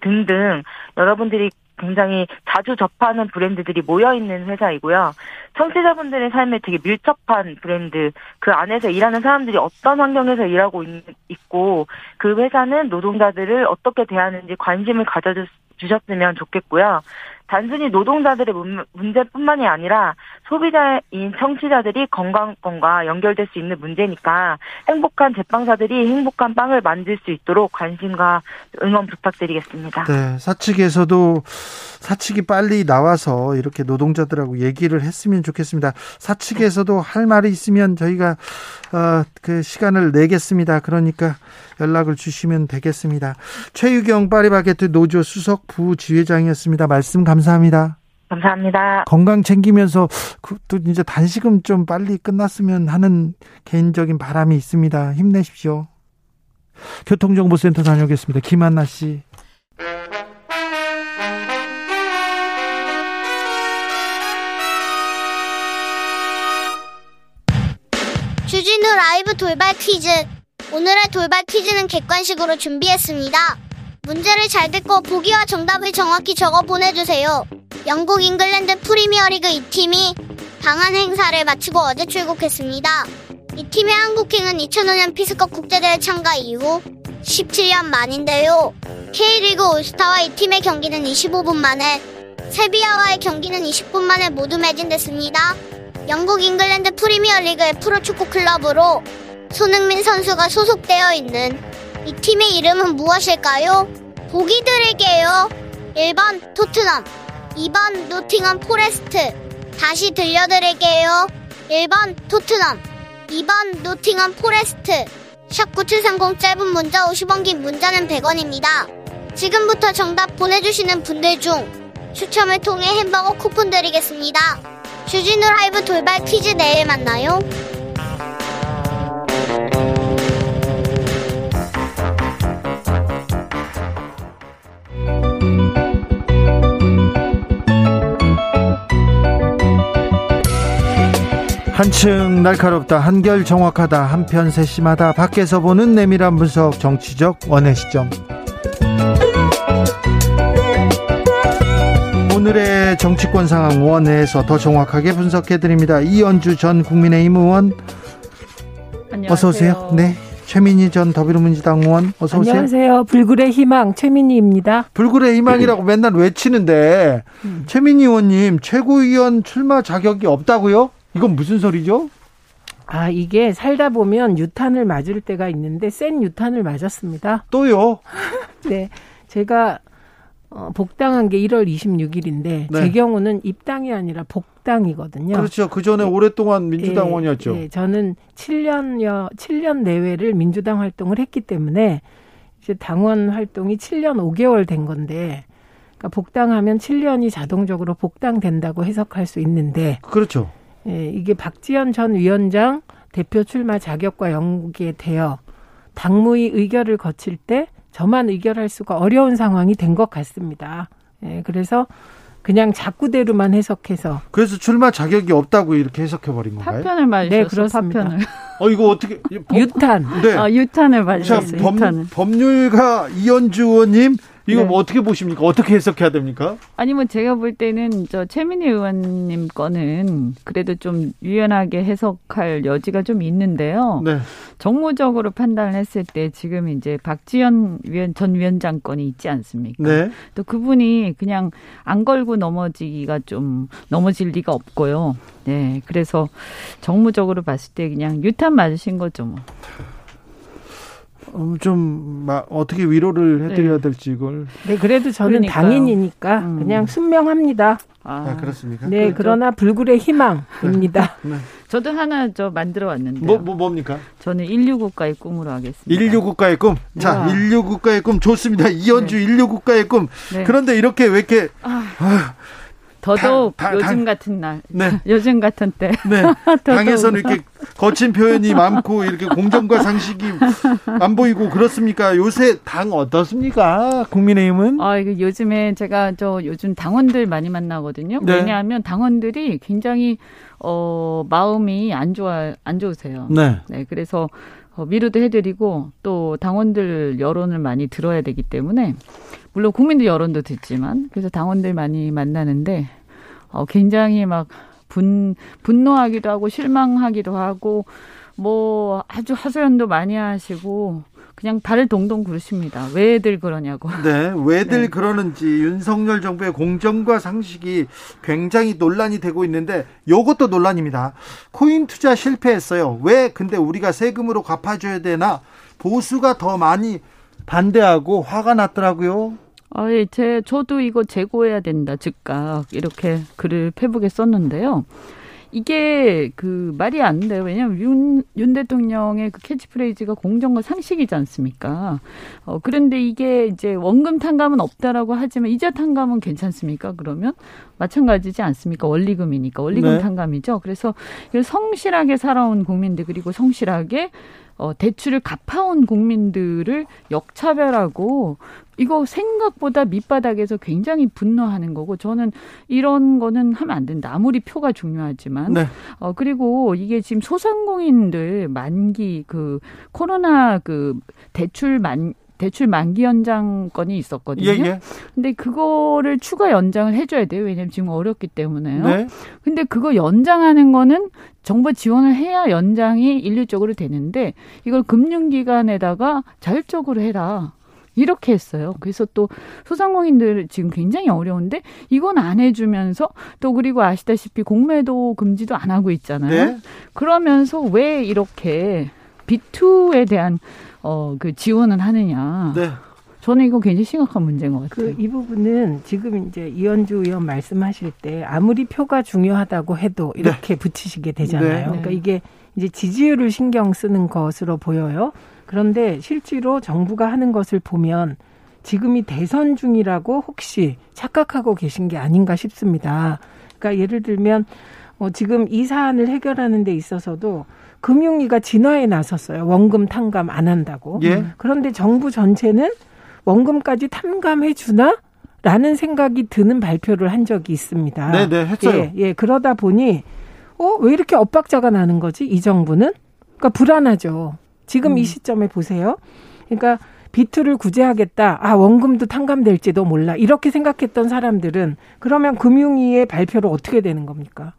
등등 여러분들이 굉장히 자주 접하는 브랜드들이 모여 있는 회사이고요. 청취자분들의 삶에 되게 밀접한 브랜드, 그 안에서 일하는 사람들이 어떤 환경에서 일하고 있, 있고 그 회사는 노동자들을 어떻게 대하는지 관심을 가져줄 주셨으면 좋겠고요. 단순히 노동자들의 문- 문제뿐만이 아니라 소비자인 청취자들이 건강권과 연결될 수 있는 문제니까 행복한 제빵사들이 행복한 빵을 만들 수 있도록 관심과 응원 부탁드리겠습니다. 네, 사측에서도 사측이 빨리 나와서 이렇게 노동자들하고 얘기를 했으면 좋겠습니다. 사측에서도 할 말이 있으면 저희가 어, 그 시간을 내겠습니다. 그러니까 연락을 주시면 되겠습니다. 최유경 파리바게트 노조 수석 부지회장이었습니다. 말씀 감 사합니다. 감사합니다. 건강 챙기면서 그, 또 이제 단식은 좀 빨리 끝났으면 하는 개인적인 바람이 있습니다. 힘내십시오. 교통정보센터 다녀오겠습니다. 김한나 씨. 주진우 라이브 돌발 퀴즈. 오늘의 돌발 퀴즈는 객관식으로 준비했습니다. 문제를 잘 듣고 보기와 정답을 정확히 적어 보내주세요. 영국 잉글랜드 프리미어리그 이 팀이 방한 행사를 마치고 어제 출국했습니다. 이 팀의 한국행은 2005년 피스컵 국제대회 참가 이후 17년 만인데요. K리그 올스타와 이 팀의 경기는 25분 만에, 세비야와의 경기는 20분 만에 모두 매진됐습니다. 영국 잉글랜드 프리미어리그의 프로축구 클럽으로 손흥민 선수가 소속되어 있는 이 팀의 이름은 무엇일까요? 보기 드릴게요. 1번 토트넘, 2번 노팅엄 포레스트. 다시 들려드릴게요. 1번 토트넘, 2번 노팅엄 포레스트. 샵9730 짧은 문자 50원 긴 문자는 100원입니다. 지금부터 정답 보내주시는 분들 중 추첨을 통해 햄버거 쿠폰 드리겠습니다. 주진우 라이브 돌발 퀴즈 내일 만나요. 한층 날카롭다 한결 정확하다 한편 세심하다 밖에서 보는 내밀한 분석 정치적 원의 시점 오늘의 정치권 상황 원회에서 더 정확하게 분석해 드립니다 이연주 전 국민의힘 의원 안녕하세요. 어서 오세요 네 최민희 전 더불어민주당 의원 어서 오세요 안녕하세요. 불굴의 희망 최민희입니다. 불굴의 희망이라고 맨날 외치는데 음. 최민희 의원님 최고위원 출마 자격이 없다고요? 이건 무슨 소리죠? 아 이게 살다 보면 유탄을 맞을 때가 있는데 센 유탄을 맞았습니다. 또요? 네, 제가 어, 복당한 게 1월 26일인데 네. 제 경우는 입당이 아니라 복당이거든요. 그렇죠. 그 전에 오랫동안 민주당 예, 의원이었죠. 예, 저는 7년여 7년 내외를 민주당 활동을 했기 때문에 이제 당원 활동이 7년 5개월 된 건데 그러니까 복당하면 7년이 자동적으로 복당된다고 해석할 수 있는데 그렇죠. 예, 이게 박지원 전 위원장 대표 출마 자격과 연계되어 당무위 의결을 거칠 때 저만 의결할 수가 어려운 상황이 된 것 같습니다. 예, 그래서 그냥 자꾸대로만 해석해서 그래서 출마 자격이 없다고 이렇게 해석해 버린 건가요? 파편을 맞으셨어. 네, 그렇습니다. 파편을. 어 이거 어떻게 법, 유탄 네. 아, 유탄을 자, 맞으셨어요. 법, 유탄을. 법률가 이현주 의원님 이거 네. 뭐 어떻게 보십니까? 어떻게 해석해야 됩니까? 아니 뭐 제가 볼 때는 저 최민희 의원님 거는 그래도 좀 유연하게 해석할 여지가 좀 있는데요. 네. 정무적으로 판단을 했을 때 지금 이제 박지원 위원 전 위원장 건이 있지 않습니까? 네. 또 그분이 그냥 안 걸고 넘어지기가 좀 넘어질 리가 없고요. 네, 그래서 정무적으로 봤을 때 그냥 유탄 맞으신 거죠. 뭐. 어, 좀 막, 어떻게 위로를 해드려야 될지 이걸. 네, 그래도 저는 그러니까요. 당인이니까 음. 그냥 순명합니다. 아, 아, 그렇습니까? 네, 그러나 불굴의 희망입니다. 네. 저도 하나 저 만들어 왔는데요. 뭐, 뭐 뭡니까? 저는 인류 국가의 꿈으로 하겠습니다. 인류 국가의 꿈. 자, 와. 인류 국가의 꿈 좋습니다. 이현주 인류 국가의 꿈. 네. 그런데 이렇게 왜 이렇게 더더욱 당- 당- 요즘 당- 같은 날, 네. 요즘 같은 때 네. 당에서는 이렇게 거친 표현이 많고 이렇게 공정과 상식이 안 보이고 그렇습니까? 요새 당 어떻습니까? 국민의힘은? 아, 이거 요즘에 제가 저 요즘 당원들 많이 만나거든요. 네. 왜냐하면 당원들이 굉장히 어 마음이 안 좋아 안 좋으세요. 네. 네, 그래서 어, 위로도 해드리고 또 당원들 여론을 많이 들어야 되기 때문에 물론 국민들 여론도 듣지만 그래서 당원들 많이 만나는데 어, 굉장히 막 분, 분노하기도 하고 실망하기도 하고 뭐 아주 하소연도 많이 하시고 그냥 발을 동동 구르십니다. 왜들 그러냐고. 네, 왜들 네. 그러는지 윤석열 정부의 공정과 상식이 굉장히 논란이 되고 있는데 요것도 논란입니다. 코인 투자 실패했어요. 왜 근데 우리가 세금으로 갚아줘야 되나? 보수가 더 많이 반대하고 화가 났더라고요. 아, 예, 제, 저도 이거 재고해야 된다, 즉각. 이렇게 글을 페북에 썼는데요. 이게 그 말이 안 돼요. 왜냐하면 윤, 윤 대통령의 그 캐치프레이즈가 공정과 상식이지 않습니까? 어, 그런데 이게 이제 원금 탕감은 없다라고 하지만 이자 탕감은 괜찮습니까? 그러면 마찬가지지 않습니까? 원리금이니까. 원리금 네. 탕감이죠. 그래서 이걸 성실하게 살아온 국민들 그리고 성실하게 어, 대출을 갚아온 국민들을 역차별하고 이거 생각보다 밑바닥에서 굉장히 분노하는 거고 저는 이런 거는 하면 안 된다. 아무리 표가 중요하지만 네. 어 그리고 이게 지금 소상공인들 만기 그 코로나 그 대출 만 대출 만기 연장 건이 있었거든요. 예, 예. 근데 그거를 추가 연장을 해줘야 돼요. 왜냐면 지금 어렵기 때문에요. 네. 근데 그거 연장하는 거는 정부 지원을 해야 연장이 일률적으로 되는데 이걸 금융기관에다가 자율적으로 해라. 이렇게 했어요. 그래서 또 소상공인들 지금 굉장히 어려운데 이건 안 해주면서 또 그리고 아시다시피 공매도 금지도 안 하고 있잖아요. 네. 그러면서 왜 이렇게 B2에 대한 어 그 지원을 하느냐. 네. 저는 이거 굉장히 심각한 문제인 것 같아요. 그 이 부분은 지금 이제 이현주 의원 말씀하실 때 아무리 표가 중요하다고 해도 이렇게 붙이시게 되잖아요. 네. 그러니까 네. 이게 이제 지지율을 신경 쓰는 것으로 보여요. 그런데 실제로 정부가 하는 것을 보면 지금이 대선 중이라고 혹시 착각하고 계신 게 아닌가 싶습니다. 그러니까 예를 들면 어, 지금 이 사안을 해결하는 데 있어서도 금융위가 진화에 나섰어요. 원금 탕감 안 한다고. 예. 그런데 정부 전체는 원금까지 탐감해 주나? 라는 생각이 드는 발표를 한 적이 있습니다. 네, 네, 했어요. 예, 예, 그러다 보니 어, 왜 이렇게 엇박자가 나는 거지? 이 정부는? 그러니까 불안하죠. 지금 음. 이 시점에 보세요. 그러니까 비투를 구제하겠다. 아, 원금도 탕감될지도 몰라. 이렇게 생각했던 사람들은 그러면 금융위의 발표를 어떻게 되는 겁니까?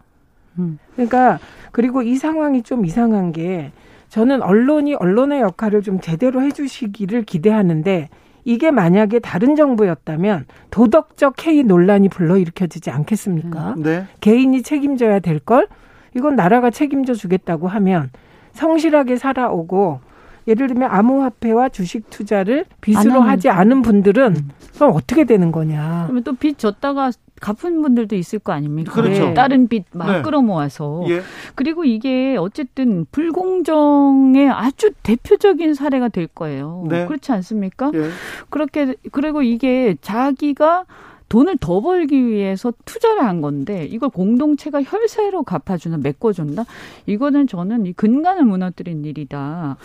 음. 그러니까 그리고 이 상황이 좀 이상한 게 저는 언론이 언론의 역할을 좀 제대로 해주시기를 기대하는데 이게 만약에 다른 정부였다면 도덕적 해이 논란이 불러일으켜지지 않겠습니까? 음. 네. 개인이 책임져야 될 걸 이건 나라가 책임져 주겠다고 하면 성실하게 살아오고 예를 들면 암호화폐와 주식 투자를 빚으로 하지 않은 분들은 음. 그럼 어떻게 되는 거냐? 그러면 또빚 졌다가 갚은 분들도 있을 거 아닙니까? 그렇죠. 다른 빚막 네. 끌어모아서. 예. 그리고 이게 어쨌든 불공정의 아주 대표적인 사례가 될 거예요. 네. 그렇지 않습니까? 예. 그렇게 그리고 이게 자기가 돈을 더 벌기 위해서 투자를 한 건데 이걸 공동체가 혈세로 갚아주나 메꿔준다? 이거는 저는 이 근간을 무너뜨린 일이다.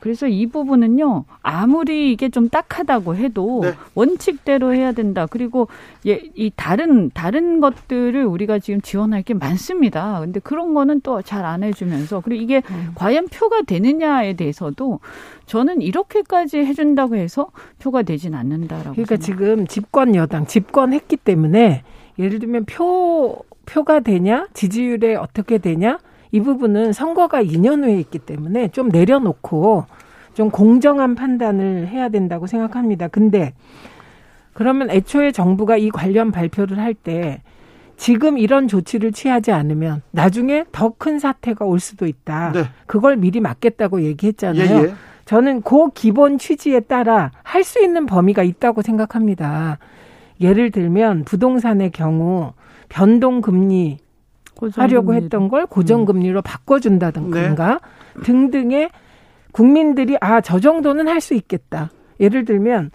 그래서 이 부분은요 아무리 이게 좀 딱하다고 해도 네. 원칙대로 해야 된다. 그리고 예, 이 다른 다른 것들을 우리가 지금 지원할 게 많습니다. 근데 그런 거는 또 잘 안 해주면서 그리고 이게 음. 과연 표가 되느냐에 대해서도 저는 이렇게까지 해준다고 해서 표가 되진 않는다라고. 그러니까 생각. 지금 집권 여당 집권했기 때문에 예를 들면 표 표가 되냐 지지율에 어떻게 되냐 이 부분은 선거가 2년 후에 있기 때문에 좀 내려놓고 좀 공정한 판단을 해야 된다고 생각합니다. 근데 그러면 애초에 정부가 이 관련 발표를 할 때 지금 이런 조치를 취하지 않으면 나중에 더 큰 사태가 올 수도 있다. 네. 그걸 미리 막겠다고 얘기했잖아요. 예, 예. 저는 그 기본 취지에 따라 할 수 있는 범위가 있다고 생각합니다. 예를 들면 부동산의 경우 변동금리 하려고 했던 걸 고정금리로 음. 바꿔준다든가 네. 등등의 국민들이 아 저 정도는 할 수 있겠다. 예를 들면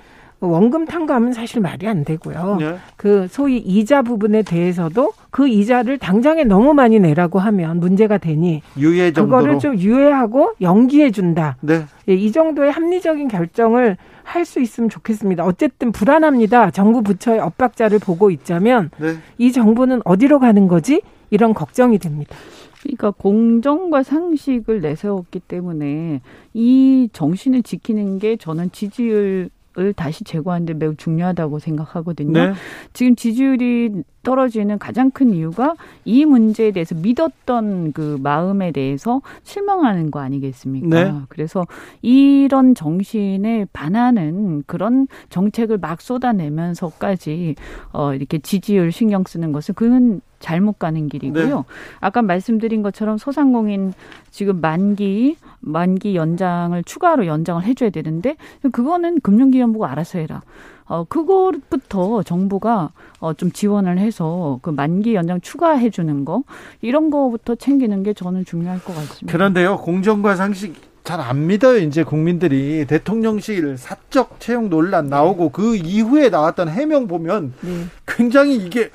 원금 탕감은 사실 말이 안 되고요. 네. 그 소위 이자 부분에 대해서도 그 이자를 당장에 너무 많이 내라고 하면 문제가 되니 유예 정도로 그거를 좀 유예하고 연기해 준다. 네. 예, 이 정도의 합리적인 결정을 할 수 있으면 좋겠습니다. 어쨌든 불안합니다. 정부 부처의 엇박자를 보고 있자면 네. 이 정부는 어디로 가는 거지? 이런 걱정이 됩니다. 그러니까 공정과 상식을 내세웠기 때문에 이 정신을 지키는 게 저는 지지율 을 다시 제고하는데 매우 중요하다고 생각하거든요. 네. 지금 지지율이 떨어지는 가장 큰 이유가 이 문제에 대해서 믿었던 그 마음에 대해서 실망하는 거 아니겠습니까? 네. 그래서 이런 정신에 반하는 그런 정책을 막 쏟아내면서까지 어 이렇게 지지율 신경 쓰는 것은 그는 잘못 가는 길이고요. 네. 아까 말씀드린 것처럼 소상공인 지금 만기 만기 연장을 추가로 연장을 해줘야 되는데 그거는 금융기관부가 알아서 해라. 어 그것부터 정부가 어좀 지원을 해서 그 만기 연장 추가해 주는 거 이런 거부터 챙기는 게 저는 중요할 것 같습니다. 그런데요. 공정과 상식 잘안 믿어요. 이제 국민들이 대통령실 사적 채용 논란 나오고 그 이후에 나왔던 해명 보면 네. 굉장히 이게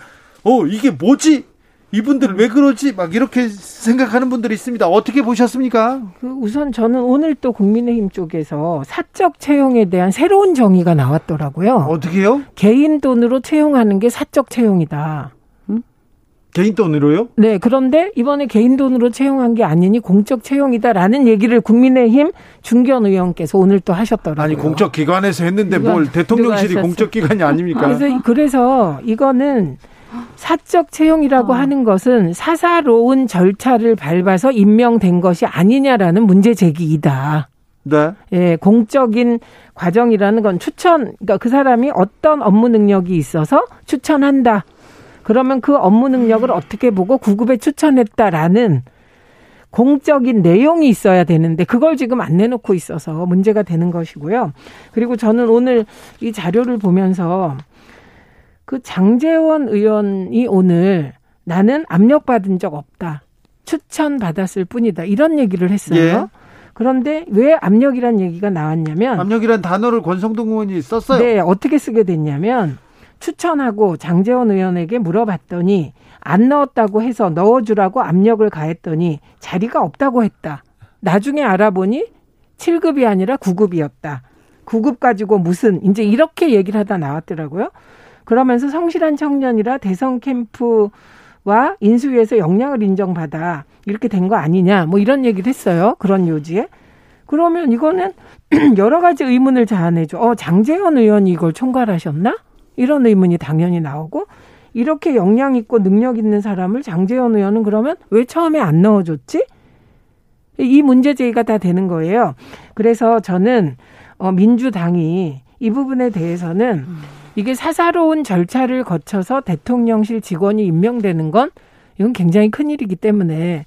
어, 이게 뭐지? 이분들 왜 그러지? 막 이렇게 생각하는 분들이 있습니다. 어떻게 보셨습니까? 그 우선 저는 오늘 또 국민의힘 쪽에서 사적 채용에 대한 새로운 정의가 나왔더라고요. 어떻게요? 개인 돈으로 채용하는 게 사적 채용이다. 개인 돈으로요? 네. 그런데 이번에 개인 돈으로 채용한 게 아니니 공적 채용이다라는 얘기를 국민의힘 중견 의원께서 오늘 또 하셨더라고요. 아니 공적 기관에서 했는데 뭘 대통령실이 공적 기관이 아닙니까? 그래서 그래서 이거는 사적 채용이라고 어. 하는 것은 사사로운 절차를 밟아서 임명된 것이 아니냐라는 문제 제기이다. 네. 예, 공적인 과정이라는 건 추천, 그러니까 그 사람이 어떤 업무 능력이 있어서 추천한다. 그러면 그 업무 능력을 어떻게 보고 구급에 추천했다라는 공적인 내용이 있어야 되는데 그걸 지금 안 내놓고 있어서 문제가 되는 것이고요. 그리고 저는 오늘 이 자료를 보면서 그 장재원 의원이 오늘 나는 압력받은 적 없다. 추천받았을 뿐이다. 이런 얘기를 했어요. 예. 그런데 왜 압력이란 얘기가 나왔냐면 압력이란 단어를 권성동 의원이 썼어요. 네, 어떻게 쓰게 됐냐면 추천하고 장재원 의원에게 물어봤더니 안 넣었다고 해서 넣어주라고 압력을 가했더니 자리가 없다고 했다. 나중에 알아보니 7급이 아니라 9급이었다. 9급 가지고 무슨 이제 이렇게 얘기를 하다 나왔더라고요. 그러면서 성실한 청년이라 대선 캠프 와 인수위에서 역량을 인정받아 이렇게 된 거 아니냐 뭐 이런 얘기를 했어요. 그런 요지에. 그러면 이거는 여러 가지 의문을 자아내죠. 어, 장재현 의원이 이걸 총괄하셨나? 이런 의문이 당연히 나오고 이렇게 역량 있고 능력 있는 사람을 장재현 의원은 그러면 왜 처음에 안 넣어줬지? 이 문제 제기가 다 되는 거예요. 그래서 저는 어, 민주당이 이 부분에 대해서는 이게 사사로운 절차를 거쳐서 대통령실 직원이 임명되는 건 이건 굉장히 큰 일이기 때문에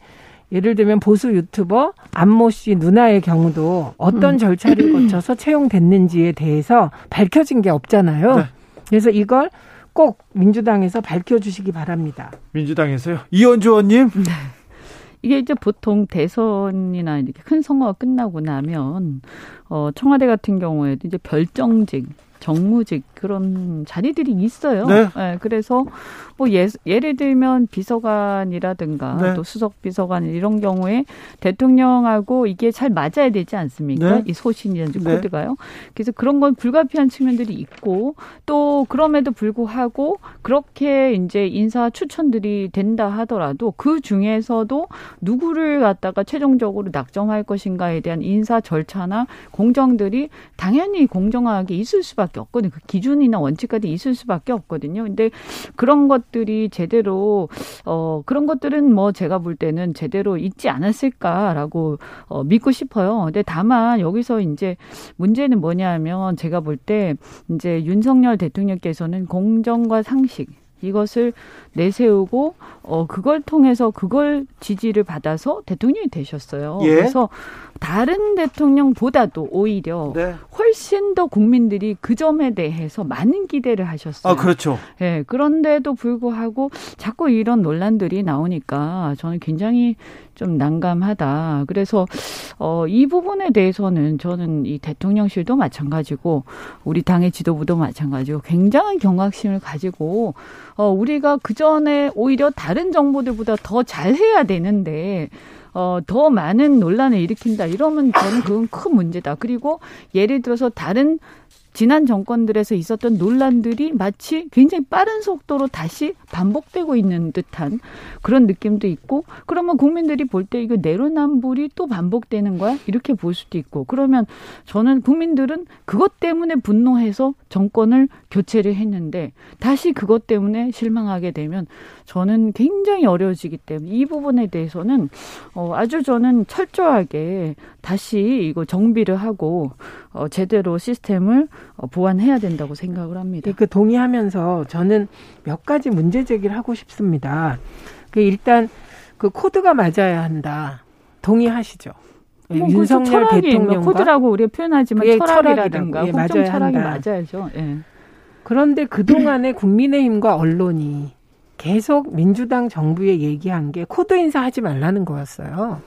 예를 들면 보수 유튜버 안모 씨 누나의 경우도 어떤 음. 절차를 거쳐서 채용됐는지에 대해서 밝혀진 게 없잖아요. 네. 그래서 이걸 꼭 민주당에서 밝혀주시기 바랍니다. 민주당에서요? 이현주 의원님? 네. 이게 이제 보통 대선이나 이렇게 큰 선거가 끝나고 나면 어 청와대 같은 경우에도 이제 별정직 정무직 그런 자리들이 있어요. 네. 네 그래서 뭐 예, 예를 들면 비서관이라든가 네. 또 수석 비서관 이런 경우에 대통령하고 이게 잘 맞아야 되지 않습니까? 네. 이 소신이라든지 네. 코드가요. 그래서 그런 건 불가피한 측면들이 있고 또 그럼에도 불구하고 그렇게 이제 인사 추천들이 된다 하더라도 그 중에서도 누구를 갖다가 최종적으로 낙점할 것인가에 대한 인사 절차나 공정들이 당연히 공정하게 있을 수밖에 없거든요. 그 기준이나 원칙까지 있을 수밖에 없거든요. 근데 그런 것 것들이 제대로 어 그런 것들은 뭐 제가 볼 때는 제대로 있지 않았을까라고 어 믿고 싶어요. 근데 다만 여기서 이제 문제는 뭐냐면 제가 볼 때 이제 윤석열 대통령께서는 공정과 상식 이것을 내세우고 어 그걸 통해서 그걸 지지를 받아서 대통령이 되셨어요. 예. 그래서 다른 대통령보다도 오히려 네. 훨씬 더 국민들이 그 점에 대해서 많은 기대를 하셨어요. 아, 그렇죠. 예. 네, 그런데도 불구하고 자꾸 이런 논란들이 나오니까 저는 굉장히 좀 난감하다. 그래서 어, 이 부분에 대해서는 저는 이 대통령실도 마찬가지고 우리 당의 지도부도 마찬가지고 굉장한 경각심을 가지고 어, 우리가 그 전에 오히려 다른 정보들보다 더 잘해야 되는데 어, 더 많은 논란을 일으킨다. 이러면 저는 그건 큰 문제다. 그리고 예를 들어서 다른 지난 정권들에서 있었던 논란들이 마치 굉장히 빠른 속도로 다시 반복되고 있는 듯한 그런 느낌도 있고 그러면 국민들이 볼 때 이거 내로남불이 또 반복되는 거야 이렇게 볼 수도 있고 그러면 저는 국민들은 그것 때문에 분노해서 정권을 교체를 했는데 다시 그것 때문에 실망하게 되면 저는 굉장히 어려워지기 때문에 이 부분에 대해서는 어 아주 저는 철저하게 다시 이거 정비를 하고 어 제대로 시스템을 어, 보완해야 된다고 생각을 합니다. 그 동의하면서 저는 몇 가지 문제 제기를 하고 싶습니다. 그 일단 그 코드가 맞아야 한다. 동의하시죠? 예, 뭐 윤석열 대통령 코드라고 우리가 표현하지만 철학이라든가 예, 맞아야 철학이 한다. 맞아야죠. 예. 그런데 그동안에 국민의힘과 언론이 계속 민주당 정부에 얘기한 게 코드 인사하지 말라는 거였어요.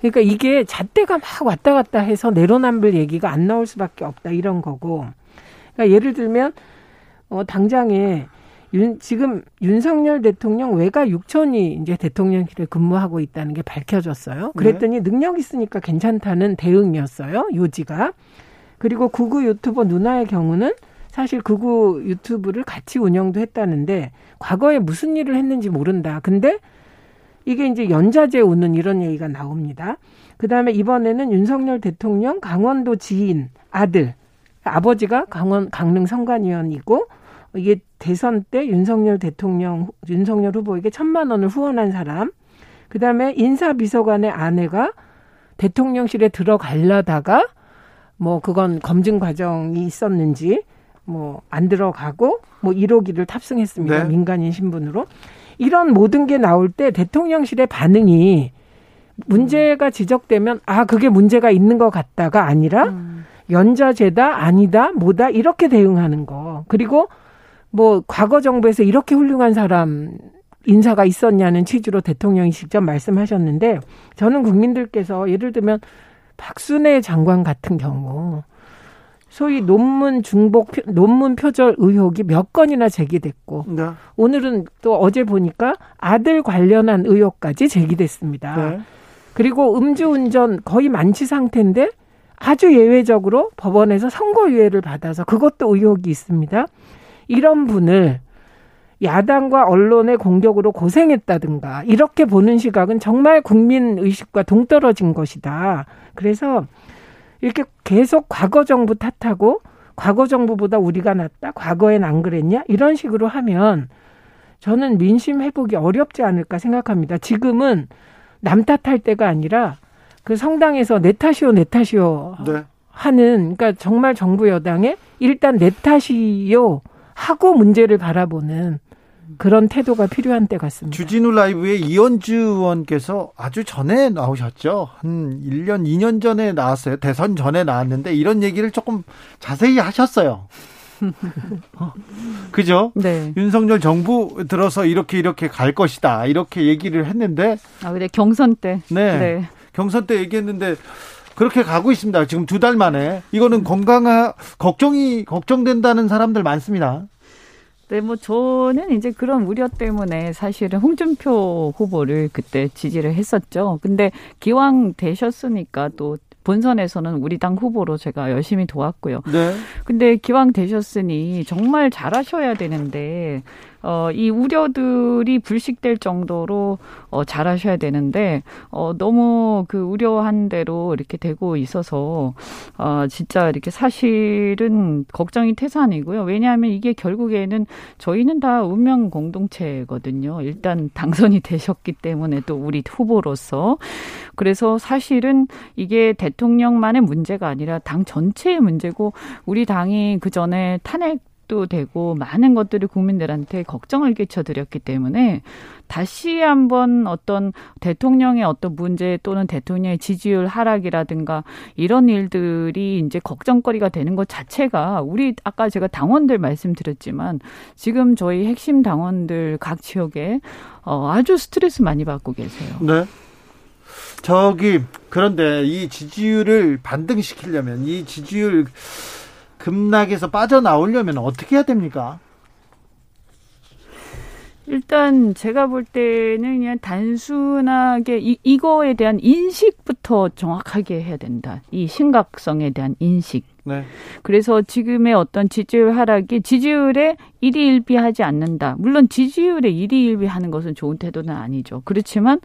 그러니까 이게 잣대가 막 왔다 갔다 해서 내로남불 얘기가 안 나올 수밖에 없다 이런 거고 그러니까 예를 들면 어 당장에 윤, 지금 윤석열 대통령 외가 6천이 이제 대통령실에 근무하고 있다는 게 밝혀졌어요. 네. 그랬더니 네. 능력 있으니까 괜찮다는 대응이었어요. 요지가. 그리고 구구 유튜버 누나의 경우는 사실 구구 유튜브를 같이 운영도 했다는데 과거에 무슨 일을 했는지 모른다. 근데 이게 이제 연자제 우는 이런 얘기가 나옵니다. 그 다음에 이번에는 윤석열 대통령 강원도 지인 아들 아버지가 강원 강릉 선관위원이고 이게 대선 때 윤석열 대통령 윤석열 후보에게 천만 원을 후원한 사람. 그 다음에 인사비서관의 아내가 대통령실에 들어가려다가 뭐 그건 검증 과정이 있었는지 뭐 안 들어가고 뭐 1호기를 탑승했습니다. 네. 민간인 신분으로. 이런 모든 게 나올 때 대통령실의 반응이 문제가 지적되면 아 그게 문제가 있는 것 같다가 아니라 음. 연좌제다 아니다 뭐다 이렇게 대응하는 거 그리고 뭐 과거 정부에서 이렇게 훌륭한 사람 인사가 있었냐는 취지로 대통령이 직접 말씀하셨는데 저는 국민들께서 예를 들면 박순애 장관 같은 경우 소위 논문 중복 논문 표절 의혹이 몇 건이나 제기됐고 네. 오늘은 또 어제 보니까 아들 관련한 의혹까지 제기됐습니다. 네. 그리고 음주운전 거의 만취 상태인데 아주 예외적으로 법원에서 선고유예를 받아서 그것도 의혹이 있습니다. 이런 분을 야당과 언론의 공격으로 고생했다든가 이렇게 보는 시각은 정말 국민 의식과 동떨어진 것이다. 그래서 이렇게 계속 과거 정부 탓하고 과거 정부보다 우리가 낫다. 과거엔 안 그랬냐? 이런 식으로 하면 저는 민심 회복이 어렵지 않을까 생각합니다. 지금은 남 탓할 때가 아니라 그 성당에서 내 탓이요, 내 탓이요 네. 하는 그러니까 정말 정부 여당에 일단 내 탓이요 하고 문제를 바라보는 그런 태도가 필요한 때 같습니다. 주진우 라이브에 이현주 의원께서 아주 전에 나오셨죠. 한 1년, 2년 전에 나왔어요. 대선 전에 나왔는데 이런 얘기를 조금 자세히 하셨어요. 어, 그죠? 네. 윤석열 정부 들어서 이렇게 이렇게 갈 것이다. 이렇게 얘기를 했는데. 아, 근데 경선 때. 네. 네. 경선 때 얘기했는데 그렇게 가고 있습니다. 지금 두 달 만에. 이거는 건강하, 걱정이, 걱정된다는 사람들 많습니다. 네, 뭐 저는 이제 그런 우려 때문에 사실은 홍준표 후보를 그때 지지를 했었죠. 근데 기왕 되셨으니까 또 본선에서는 우리 당 후보로 제가 열심히 도왔고요. 네. 근데 기왕 되셨으니 정말 잘하셔야 되는데 어, 이 우려들이 불식될 정도로 어, 잘하셔야 되는데 어, 너무 그 우려한 대로 이렇게 되고 있어서 어, 진짜 이렇게 사실은 걱정이 태산이고요. 왜냐하면 이게 결국에는 저희는 다 운명 공동체거든요. 일단 당선이 되셨기 때문에 또 우리 후보로서 그래서 사실은 이게 대통령만의 문제가 아니라 당 전체의 문제고 우리 당이 그 전에 탄핵 도 되고 많은 것들을 국민들한테 걱정을 끼쳐드렸기 때문에 다시 한번 어떤 대통령의 어떤 문제 또는 대통령의 지지율 하락이라든가 이런 일들이 이제 걱정거리가 되는 것 자체가 우리 아까 제가 당원들 말씀드렸지만 지금 저희 핵심 당원들 각 지역에 어 아주 스트레스 많이 받고 계세요. 네. 저기 그런데 이 지지율을 반등시키려면 이 지지율 급락에서 빠져나오려면 어떻게 해야 됩니까? 일단 제가 볼 때는 그냥 단순하게 이, 이거에 대한 인식부터 정확하게 해야 된다. 이 심각성에 대한 인식. 네. 그래서 지금의 어떤 지지율 하락이 지지율에 일희일비하지 않는다. 물론 지지율에 일희일비하는 것은 좋은 태도는 아니죠. 그렇지만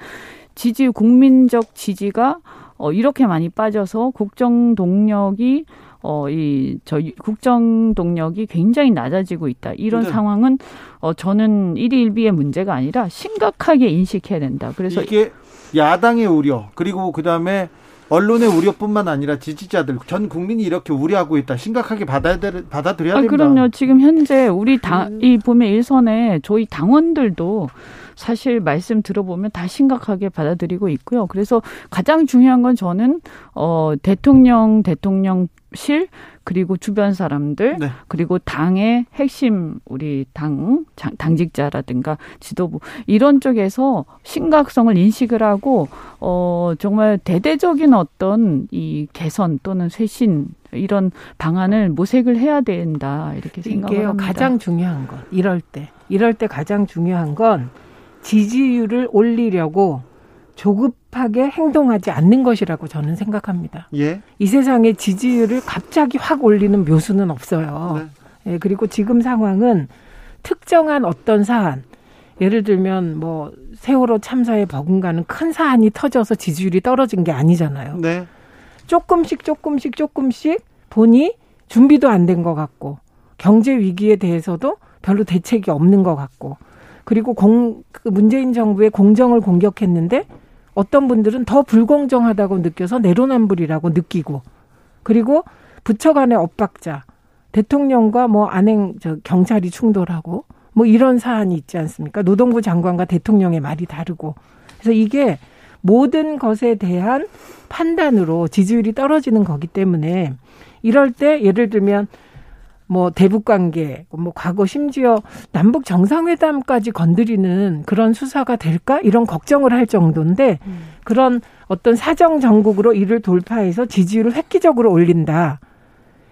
지지 국민적 지지가 어 이렇게 많이 빠져서 국정 동력이 어, 이, 저, 국정 동력이 굉장히 낮아지고 있다. 이런 네. 상황은, 어, 저는 일일비의 문제가 아니라 심각하게 인식해야 된다. 그래서. 이게 야당의 우려, 그리고 그 다음에 언론의 우려뿐만 아니라 지지자들 전 국민이 이렇게 우려하고 있다. 심각하게 받아들 받아들여야 아, 된다. 그럼요. 지금 현재 우리 당이 음. 보면 일선에 저희 당원들도 사실 말씀 들어보면 다 심각하게 받아들이고 있고요. 그래서 가장 중요한 건 저는 어 대통령 대통령 실 그리고 주변 사람들 네. 그리고 당의 핵심 우리 당 당직자라든가 지도부 이런 쪽에서 심각성을 인식을 하고 어 정말 대대적인 어떤 이 개선 또는 쇄신 이런 방안을 모색을 해야 된다 이렇게 생각을 합니다. 가장 중요한 건 이럴 때 이럴 때 가장 중요한 건 지지율을 올리려고 조급 하게 행동하지 않는 것이라고 저는 생각합니다. 예. 이 세상에 지지율을 갑자기 확 올리는 묘수는 없어요. 네. 예, 그리고 지금 상황은 특정한 어떤 사안, 예를 들면 뭐 세월호 참사에 버금가는 큰 사안이 터져서 지지율이 떨어진 게 아니잖아요. 네. 조금씩 조금씩 조금씩 보니 준비도 안 된 것 같고 경제 위기에 대해서도 별로 대책이 없는 것 같고 그리고 공, 그 문재인 정부의 공정을 공격했는데 어떤 분들은 더 불공정하다고 느껴서 내로남불이라고 느끼고 그리고 부처 간의 엇박자 대통령과 뭐 안행 저 경찰이 충돌하고 뭐 이런 사안이 있지 않습니까? 노동부 장관과 대통령의 말이 다르고 그래서 이게 모든 것에 대한 판단으로 지지율이 떨어지는 거기 때문에 이럴 때 예를 들면 뭐 대북 관계, 뭐 과거 심지어 남북 정상회담까지 건드리는 그런 수사가 될까 이런 걱정을 할 정도인데 음. 그런 어떤 사정 정국으로 이를 돌파해서 지지율을 획기적으로 올린다.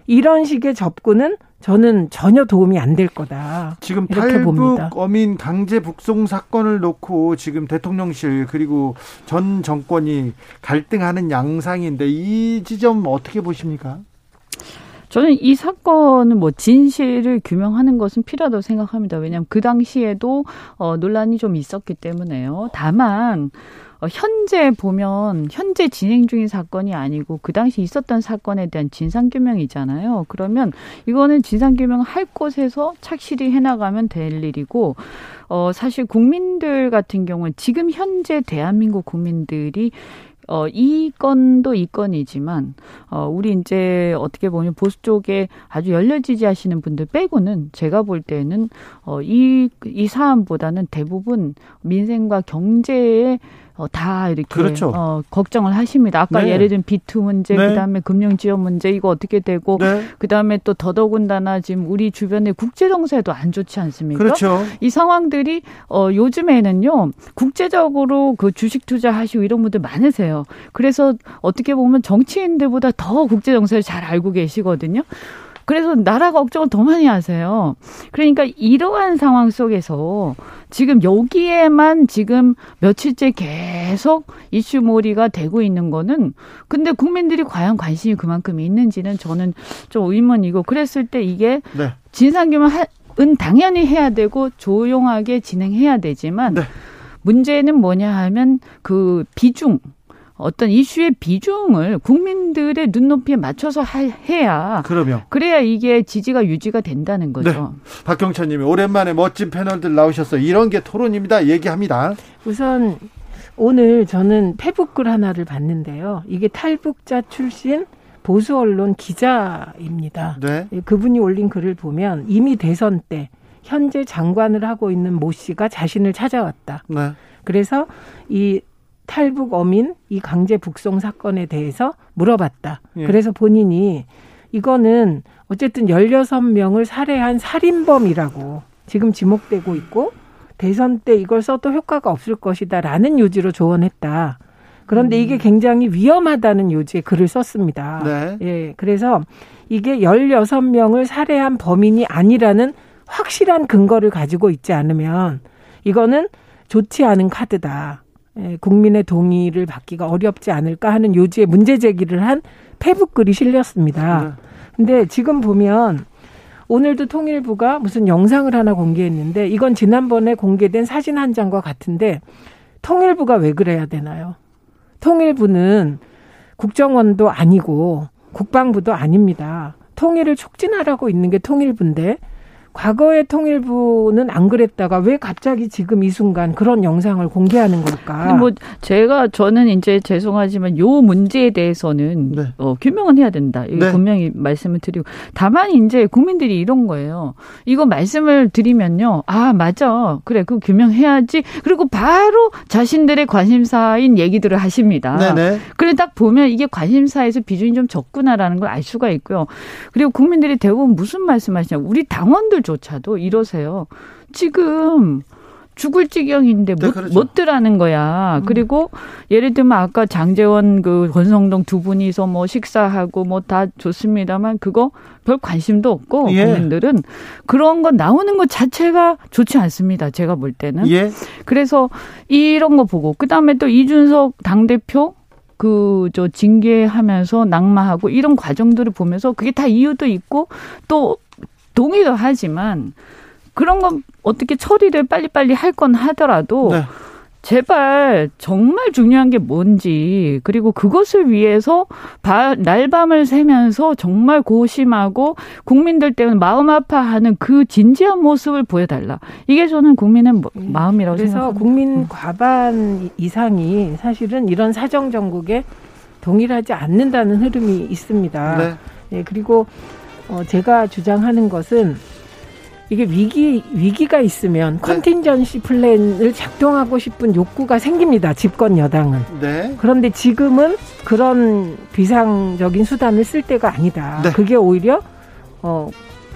이런 식의 접근은 저는 전혀 도움이 안 될 거다. 지금 탈북 봅니다. 어민 강제 북송 사건을 놓고 지금 대통령실 그리고 전 정권이 갈등하는 양상인데 이 지점 어떻게 보십니까? 저는 이 사건은 뭐 진실을 규명하는 것은 필요하다고 생각합니다. 왜냐하면 그 당시에도 어, 논란이 좀 있었기 때문에요. 다만 어, 현재 보면 현재 진행 중인 사건이 아니고 그 당시 있었던 사건에 대한 진상 규명이잖아요. 그러면 이거는 진상 규명 할 곳에서 착실히 해나가면 될 일이고 어 사실 국민들 같은 경우는 지금 현재 대한민국 국민들이 어, 이 건도 이 건이지만, 어, 우리 이제 어떻게 보면 보수 쪽에 아주 열려지지 하시는 분들 빼고는 제가 볼 때는, 어, 이, 이 사안보다는 대부분 민생과 경제에 어, 다 이렇게 그렇죠. 어, 걱정을 하십니다. 아까 네. 예를 들면 비투 문제, 네. 그다음에 금융 지원 문제 이거 어떻게 되고 네. 그다음에 또 더더군다나 지금 우리 주변에 국제 정세도 안 좋지 않습니까? 그렇죠. 이 상황들이 어 요즘에는요 국제적으로 그 주식 투자하시고 이런 분들 많으세요. 그래서 어떻게 보면 정치인들보다 더 국제 정세를 잘 알고 계시거든요. 그래서 나라 걱정을 더 많이 하세요. 그러니까 이러한 상황 속에서 지금 여기에만 지금 며칠째 계속 이슈몰이가 되고 있는 거는 근데 국민들이 과연 관심이 그만큼 있는지는 저는 좀 의문이고 그랬을 때 이게 네. 진상규명 은 당연히 해야 되고 조용하게 진행해야 되지만 네. 문제는 뭐냐 하면 그 비중 어떤 이슈의 비중을 국민들의 눈높이에 맞춰서 하- 해야 그러면 그래야 이게 지지가 유지가 된다는 거죠. 박경찬 님이 오랜만에 멋진 패널들 나오셨어요. 이런 게 토론입니다. 얘기합니다. 우선 오늘 저는 페북글 하나를 봤는데요. 이게 탈북자 출신 보수 언론 기자입니다. 네. 예, 그분이 올린 글을 보면 이미 대선 때 현재 장관을 하고 있는 모 씨가 자신을 찾아왔다. 네. 그래서 이 탈북 어민 이 강제 북송 사건에 대해서 물어봤다. 예. 그래서 본인이 이거는 어쨌든 16명을 살해한 살인범이라고 지금 지목되고 있고 대선 때 이걸 써도 효과가 없을 것이다라는 요지로 조언했다. 그런데 이게 굉장히 위험하다는 요지의 글을 썼습니다. 네. 예. 그래서 이게 16명을 살해한 범인이 아니라는 확실한 근거를 가지고 있지 않으면 이거는 좋지 않은 카드다. 예, 국민의 동의를 받기가 어렵지 않을까 하는 요지의 문제 제기를 한 페북 글이 실렸습니다. 네. 근데 지금 보면 오늘도 통일부가 무슨 영상을 하나 공개했는데 이건 지난번에 공개된 사진 한 장과 같은데 통일부가 왜 그래야 되나요? 통일부는 국정원도 아니고 국방부도 아닙니다. 통일을 촉진하라고 있는 게 통일부인데 과거의 통일부는 안 그랬다가 왜 갑자기 지금 이 순간 그런 영상을 공개하는 걸까? 근데 뭐 제가 저는 이제 죄송하지만 요 문제에 대해서는 네. 어, 규명은 해야 된다. 이거 네. 분명히 말씀을 드리고 다만 이제 국민들이 이런 거예요. 이거 말씀을 드리면요. 아 맞아. 그래 그 규명해야지. 그리고 바로 자신들의 관심사인 얘기들을 하십니다. 네네. 그래 딱 보면 이게 관심사에서 비중이 좀 적구나라는 걸 알 수가 있고요. 그리고 국민들이 대부분 무슨 말씀하시냐. 우리 당원들 조차도 이러세요. 지금 죽을 지경인데 네, 못, 그렇죠. 못 들하는 거야. 그리고 예를 들면 아까 장재원 그 권성동 두 분이서 뭐 식사하고 뭐 다 좋습니다만 그거 별 관심도 없고 예. 국민들은 그런 거 나오는 것 자체가 좋지 않습니다. 제가 볼 때는. 예. 그래서 이런 거 보고 그다음에 또 이준석 당대표 그저 징계하면서 낙마하고 이런 과정들을 보면서 그게 다 이유도 있고 또 동의도 하지만 그런 건 어떻게 처리를 빨리빨리 할 건 하더라도 네. 제발 정말 중요한 게 뭔지 그리고 그것을 위해서 바- 날밤을 새면서 정말 고심하고 국민들 때문에 마음 아파하는 그 진지한 모습을 보여달라. 이게 저는 국민의 뭐- 마음이라고 그래서 생각합니다. 국민 과반 이상이 사실은 이런 사정 정국에 동일하지 않는다는 흐름이 있습니다. 네. 예, 그리고 어, 제가 주장하는 것은 이게 위기 위기가 있으면 컨틴전시 플랜을 작동하고 싶은 욕구가 생깁니다. 집권 여당은. 네. 그런데 지금은 그런 비상적인 수단을 쓸 때가 아니다. 네. 그게 오히려 어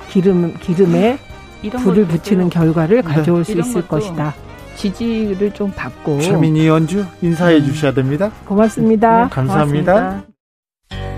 기름 기름에 이런 불을 붙이는 결과를 가져올 수 있을 것이다. 지지를 좀 받고 최민희 연주 인사해 주셔야 됩니다. 고맙습니다. 네, 감사합니다. 고맙습니다.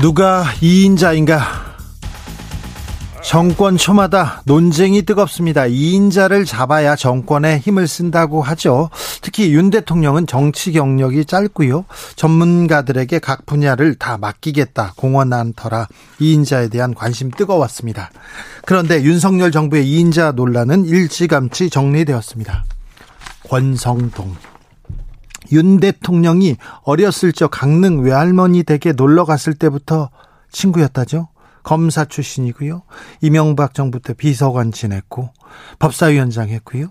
누가 2인자인가 정권 초마다 논쟁이 뜨겁습니다. 2인자를 잡아야 정권에 힘을 쓴다고 하죠. 특히 윤 대통령은 정치 경력이 짧고요. 전문가들에게 각 분야를 다 맡기겠다 공언한 터라 2인자에 대한 관심 뜨거웠습니다. 그런데 윤석열 정부의 2인자 논란은 일찌감치 정리되었습니다. 권성동 윤 대통령이 어렸을 적 강릉 외할머니 댁에 놀러 갔을 때부터 친구였다죠. 검사 출신이고요. 이명박 정부 때 비서관 지냈고 법사위원장 했고요.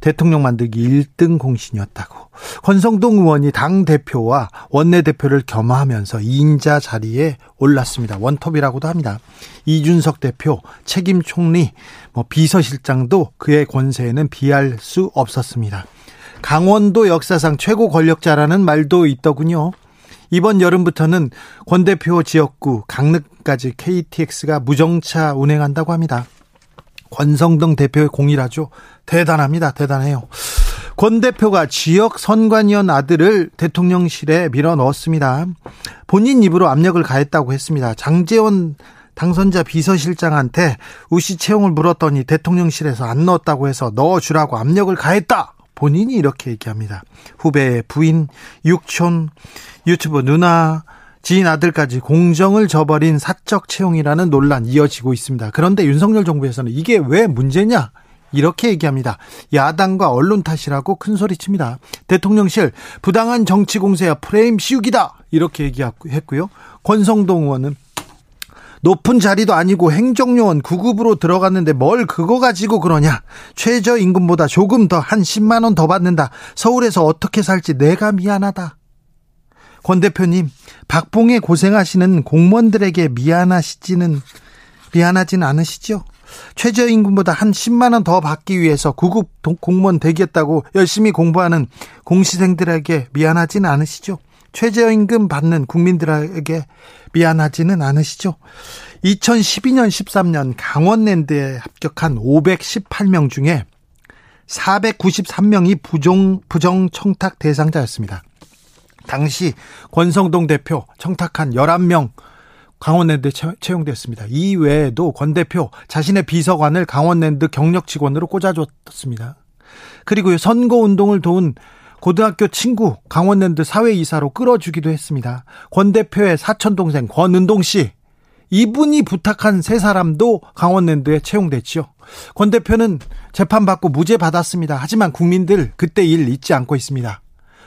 대통령 만들기 1등 공신이었다고. 권성동 의원이 당 대표와 원내 대표를 겸하면서 2인자 자리에 올랐습니다. 원톱이라고도 합니다. 이준석 대표, 책임 총리, 뭐 비서실장도 그의 권세에는 비할 수 없었습니다. 강원도 역사상 최고 권력자라는 말도 있더군요. 이번 여름부터는 권 대표 지역구 강릉까지 KTX가 무정차 운행한다고 합니다. 권성동 대표의 공이라죠. 대단합니다. 대단해요. 권 대표가 지역 선관위원 아들을 대통령실에 밀어 넣었습니다. 본인 입으로 압력을 가했다고 했습니다. 장재원 당선자 비서실장한테 우시 채용을 물었더니 대통령실에서 안 넣었다고 해서 넣어주라고 압력을 가했다. 본인이 이렇게 얘기합니다. 후배, 부인, 육촌, 유튜브 누나, 지인 아들까지 공정을 저버린 사적 채용이라는 논란 이어지고 있습니다. 그런데 윤석열 정부에서는 이게 왜 문제냐? 이렇게 얘기합니다. 야당과 언론 탓이라고 큰 소리 칩니다. 대통령실 부당한 정치 공세야 프레임 씌우기다. 이렇게 얘기했고요. 권성동 의원은 높은 자리도 아니고 행정요원 9급으로 들어갔는데 뭘 그거 가지고 그러냐. 최저임금보다 조금 더 한 10만 원 더 받는다. 서울에서 어떻게 살지 내가 미안하다. 권 대표님, 박봉에 고생하시는 공무원들에게 미안하시지는 미안하진 않으시죠? 최저임금보다 한 10만 원 더 받기 위해서 구급 공무원 되겠다고 열심히 공부하는 공시생들에게 미안하진 않으시죠? 최저임금 받는 국민들에게 미안하지는 않으시죠? 2012년 13년 강원랜드에 합격한 518명 중에 493명이 부정, 부정 청탁 대상자였습니다. 당시 권성동 대표 청탁한 11명 강원랜드 채용됐습니다. 이 외에도 권 대표 자신의 비서관을 강원랜드 경력 직원으로 꽂아줬습니다. 그리고 선거운동을 도운 고등학교 친구 강원랜드 사회이사로 끌어주기도 했습니다. 권 대표의 사촌 동생 권은동 씨 이분이 부탁한 세 사람도 강원랜드에 채용됐지요. 권 대표는 재판받고 무죄 받았습니다. 하지만 국민들 그때 일 잊지 않고 있습니다.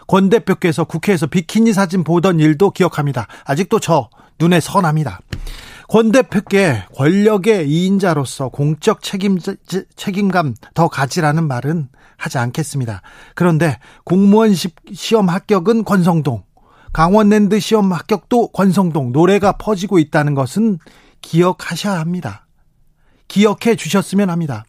권 대표께서 국회에서 비키니 사진 보던 일도 기억합니다. 아직도 저 눈에 선합니다. 권 대표께 권력의 이인자로서 공적 책임, 책임감 더 가지라는 말은 하지 않겠습니다. 그런데 공무원 시험 합격은 권성동, 강원랜드 시험 합격도 권성동 노래가 퍼지고 있다는 것은 기억하셔야 합니다. 기억해 주셨으면 합니다.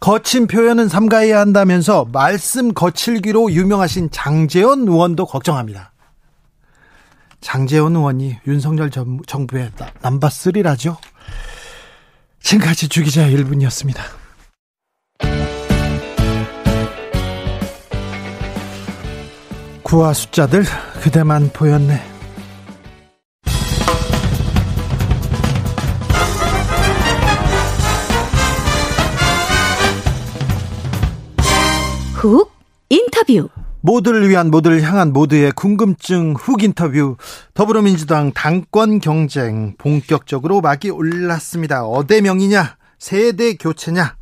거친 표현은 삼가해야 한다면서 말씀 거칠기로 유명하신 장재원 의원도 걱정합니다. 장재원 의원이 윤석열 정부의 남바3라죠. 지금까지 주기자 1분이었습니다. 구와 숫자들 그대만 보였네. 훅 인터뷰 모두를 위한 모두를 향한 모두의 궁금증 훅 인터뷰 더불어민주당 당권 경쟁 본격적으로 막이 올랐습니다. 어대 명이냐 세대 교체냐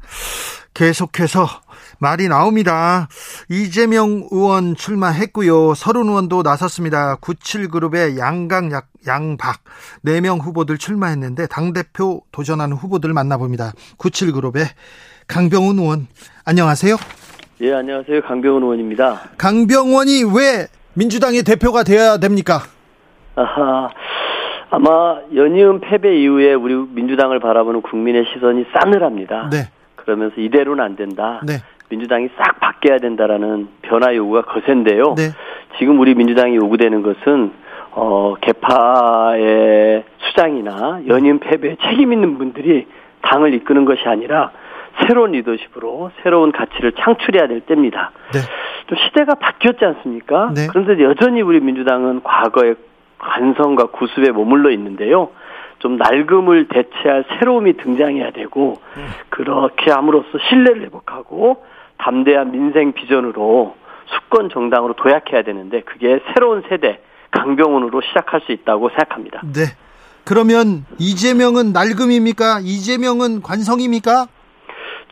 계속해서 말이 나옵니다. 이재명 의원 출마했고요. 서른 의원도 나섰습니다. 97그룹의 양강 양박 4명 후보들 출마했는데 당대표 도전하는 후보들 만나봅니다. 97그룹의 강병훈 의원 안녕하세요. 예, 안녕하세요. 강병훈 의원입니다. 강병원이 왜 민주당의 대표가 되어야 됩니까? 아하, 아마 연이은 패배 이후에 우리 민주당을 바라보는 국민의 시선이 싸늘합니다. 네. 그러면서 이대로는 안 된다. 네. 민주당이 싹 바뀌어야 된다라는 변화 요구가 거센데요. 네. 지금 우리 민주당이 요구되는 것은 어, 개파의 수장이나 연임 패배에 책임 있는 분들이 당을 이끄는 것이 아니라 새로운 리더십으로 새로운 가치를 창출해야 될 때입니다. 네. 좀 시대가 바뀌었지 않습니까? 네. 그런데 여전히 우리 민주당은 과거의 관성과 구습에 머물러 있는데요. 좀 낡음을 대체할 새로움이 등장해야 되고 음. 그렇게 함으로써 신뢰를 회복하고 담대한 민생 비전으로 수권 정당으로 도약해야 되는데 그게 새로운 세대 강병훈으로 시작할 수 있다고 생각합니다. 네. 그러면 이재명은 낡음입니까? 이재명은 관성입니까?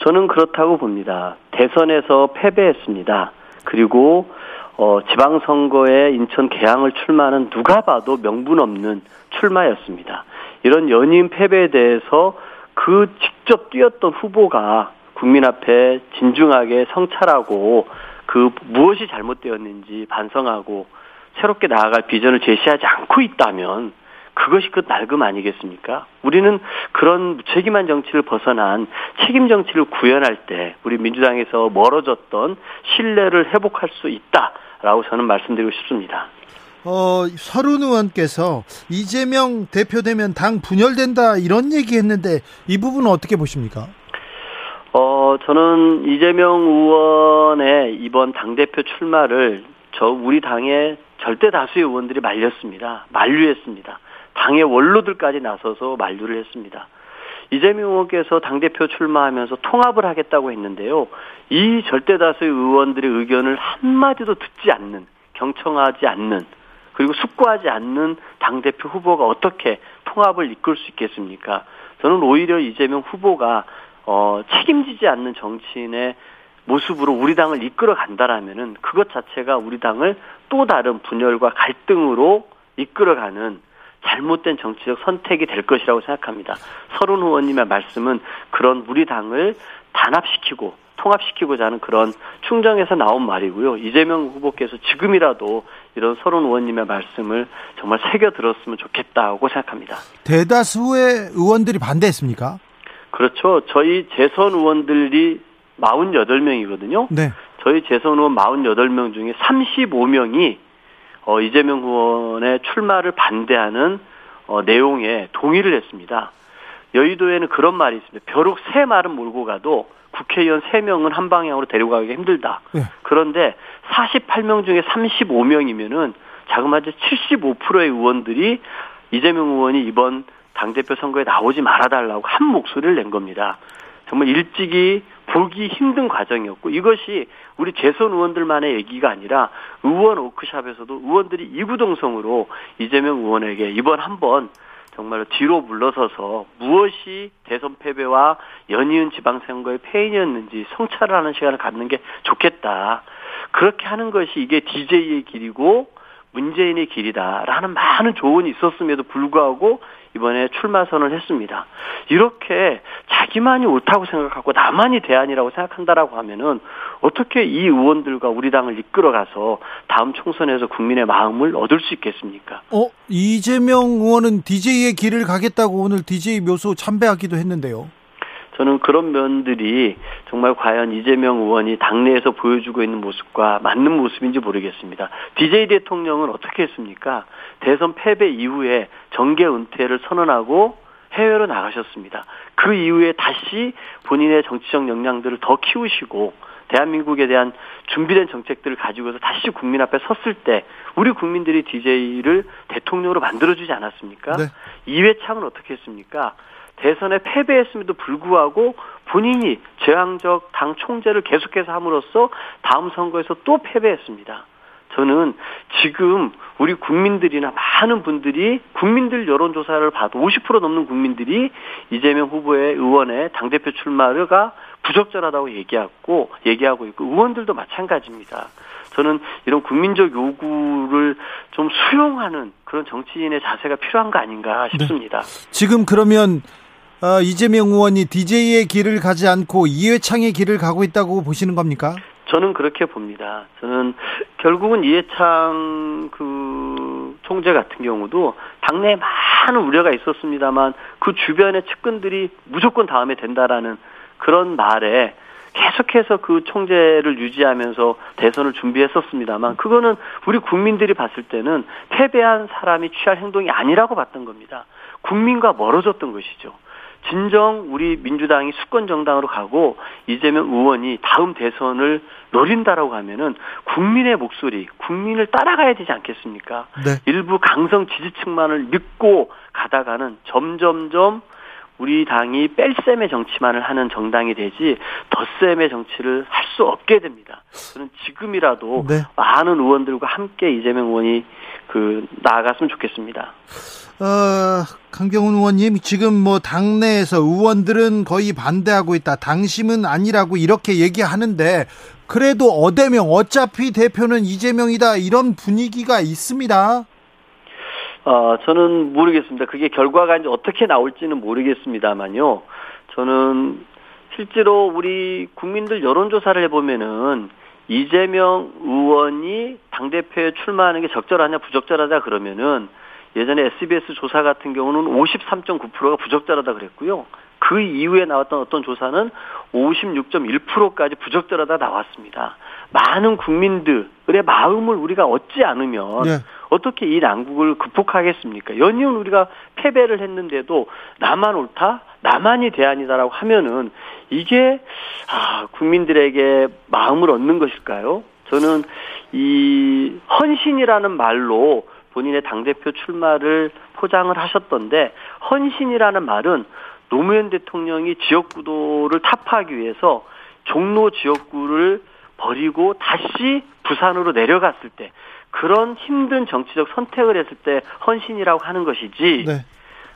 저는 그렇다고 봅니다. 대선에서 패배했습니다. 그리고 어, 지방선거에 인천 개항을 출마하는 누가 봐도 명분 없는 출마였습니다. 이런 연임 패배에 대해서 그 직접 뛰었던 후보가 국민 앞에 진중하게 성찰하고 그 무엇이 잘못되었는지 반성하고 새롭게 나아갈 비전을 제시하지 않고 있다면 그것이 그 낡음 아니겠습니까? 우리는 그런 무책임한 정치를 벗어난 책임 정치를 구현할 때 우리 민주당에서 멀어졌던 신뢰를 회복할 수 있다라고 저는 말씀드리고 싶습니다. 어, 서른 의원께서 이재명 대표 되면 당 분열된다 이런 얘기 했는데 이 부분은 어떻게 보십니까? 어, 저는 이재명 의원의 이번 당대표 출마를 저 우리 당의 절대 다수의 의원들이 말렸습니다. 만류했습니다. 당의 원로들까지 나서서 만류를 했습니다. 이재명 의원께서 당대표 출마하면서 통합을 하겠다고 했는데요. 이 절대 다수의 의원들의 의견을 한마디도 듣지 않는, 경청하지 않는, 그리고 숙고하지 않는 당대표 후보가 어떻게 통합을 이끌 수 있겠습니까? 저는 오히려 이재명 후보가 어, 책임지지 않는 정치인의 모습으로 우리 당을 이끌어 간다라면은 그것 자체가 우리 당을 또 다른 분열과 갈등으로 이끌어가는 잘못된 정치적 선택이 될 것이라고 생각합니다. 서른 의원님의 말씀은 그런 우리 당을 단합시키고 통합시키고자 하는 그런 충정에서 나온 말이고요. 이재명 후보께서 지금이라도 이런 서른 의원님의 말씀을 정말 새겨 들었으면 좋겠다고 생각합니다. 대다수의 의원들이 반대했습니까? 그렇죠. 저희 재선 의원들이 48명이거든요. 네. 저희 재선 의원 48명 중에 35명이 어, 이재명 의원의 출마를 반대하는 어, 내용에 동의를 했습니다. 여의도에는 그런 말이 있습니다. 벼룩 세 말은 몰고 가도 국회의원 3명은 한 방향으로 데려가기 힘들다. 네. 그런데 48명 중에 35명이면은 자그마치 75%의 의원들이 이재명 의원이 이번 당대표 선거에 나오지 말아달라고 한 목소리를 낸 겁니다. 정말 일찍이 보기 힘든 과정이었고 이것이 우리 재선 의원들만의 얘기가 아니라 의원 워크샵에서도 의원들이 이구동성으로 이재명 의원에게 이번 한번 정말 뒤로 물러서서 무엇이 대선 패배와 연이은 지방선거의 패인이었는지 성찰을 하는 시간을 갖는 게 좋겠다. 그렇게 하는 것이 이게 DJ의 길이고 문재인의 길이다라는 많은 조언이 있었음에도 불구하고 이번에 출마 선언을 했습니다. 이렇게 자기만이 옳다고 생각하고 나만이 대안이라고 생각한다라고 하면은 어떻게 이 의원들과 우리 당을 이끌어가서 다음 총선에서 국민의 마음을 얻을 수 있겠습니까? 어, 이재명 의원은 DJ의 길을 가겠다고 오늘 DJ 묘소 참배하기도 했는데요. 저는 그런 면들이 정말 과연 이재명 의원이 당내에서 보여주고 있는 모습과 맞는 모습인지 모르겠습니다. DJ 대통령은 어떻게 했습니까? 대선 패배 이후에 정계 은퇴를 선언하고 해외로 나가셨습니다. 그 이후에 다시 본인의 정치적 역량들을 더 키우시고 대한민국에 대한 준비된 정책들을 가지고서 다시 국민 앞에 섰을 때 우리 국민들이 DJ를 대통령으로 만들어주지 않았습니까? 네. 이회창은 어떻게 했습니까? 대선에 패배했음에도 불구하고 본인이 제왕적 당 총재를 계속해서 함으로써 다음 선거에서 또 패배했습니다. 저는 지금 우리 국민들이나 많은 분들이 국민들 여론조사를 봐도 50% 넘는 국민들이 이재명 후보의 의원의 당대표 출마가 부적절하다고 얘기하고, 얘기하고 있고, 의원들도 마찬가지입니다. 저는 이런 국민적 요구를 좀 수용하는 그런 정치인의 자세가 필요한 거 아닌가 싶습니다. 네. 지금 그러면 어, 이재명 의원이 DJ의 길을 가지 않고 이회창의 길을 가고 있다고 보시는 겁니까? 저는 그렇게 봅니다. 저는 결국은 이해창 그 총재 같은 경우도 당내에 많은 우려가 있었습니다만 그 주변의 측근들이 무조건 다음에 된다라는 그런 말에 계속해서 그 총재를 유지하면서 대선을 준비했었습니다만 그거는 우리 국민들이 봤을 때는 패배한 사람이 취할 행동이 아니라고 봤던 겁니다. 국민과 멀어졌던 것이죠. 진정 우리 민주당이 수권 정당으로 가고 이재명 의원이 다음 대선을 노린다라고 하면은 국민의 목소리, 국민을 따라가야 되지 않겠습니까? 네. 일부 강성 지지층만을 믿고 가다가는 점점점 우리 당이 뺄셈의 정치만을 하는 정당이 되지 덧셈의 정치를 할 수 없게 됩니다. 저는 지금이라도 네. 많은 의원들과 함께 이재명 의원이 그 나아갔으면 좋겠습니다. 어, 강병훈 의원님 지금 뭐 당내에서 의원들은 거의 반대하고 있다. 당심은 아니라고 이렇게 얘기하는데 그래도 어대명 어차피 대표는 이재명이다 이런 분위기가 있습니다. 어, 저는 모르겠습니다. 그게 결과가 이제 어떻게 나올지는 모르겠습니다만요. 저는 실제로 우리 국민들 여론조사를 해보면은 이재명 의원이 당대표에 출마하는 게 적절하냐 부적절하냐 그러면은 예전에 SBS 조사 같은 경우는 53.9%가 부적절하다 그랬고요. 그 이후에 나왔던 어떤 조사는 56.1%까지 부적절하다 나왔습니다. 많은 국민들의 마음을 우리가 얻지 않으면 네. 어떻게 이 난국을 극복하겠습니까? 연이은 우리가 패배를 했는데도 나만 옳다, 나만이 대안이다라고 하면은 이게 아, 국민들에게 마음을 얻는 것일까요? 저는 이 헌신이라는 말로 본인의 당대표 출마를 포장을 하셨던데 헌신이라는 말은 노무현 대통령이 지역구도를 타파하기 위해서 종로 지역구를 버리고 다시 부산으로 내려갔을 때 그런 힘든 정치적 선택을 했을 때 헌신이라고 하는 것이지 네.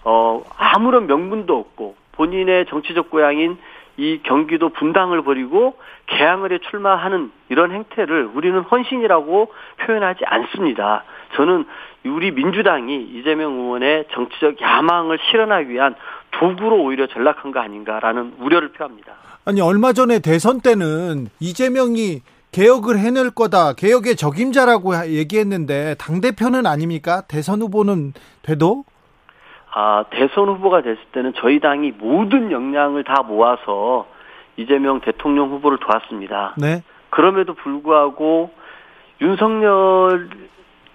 어 아무런 명분도 없고 본인의 정치적 고향인 이 경기도 분당을 버리고 개항을에 출마하는 이런 행태를 우리는 헌신이라고 표현하지 않습니다. 저는 우리 민주당이 이재명 의원의 정치적 야망을 실현하기 위한 도구로 오히려 전락한 거 아닌가라는 우려를 표합니다. 아니 얼마 전에 대선 때는 이재명이 개혁을 해낼 거다. 개혁의 적임자라고 얘기했는데 당 대표는 아닙니까? 대선 후보는 돼도? 아 대선 후보가 됐을 때는 저희 당이 모든 역량을 다 모아서 이재명 대통령 후보를 도왔습니다. 네. 그럼에도 불구하고 윤석열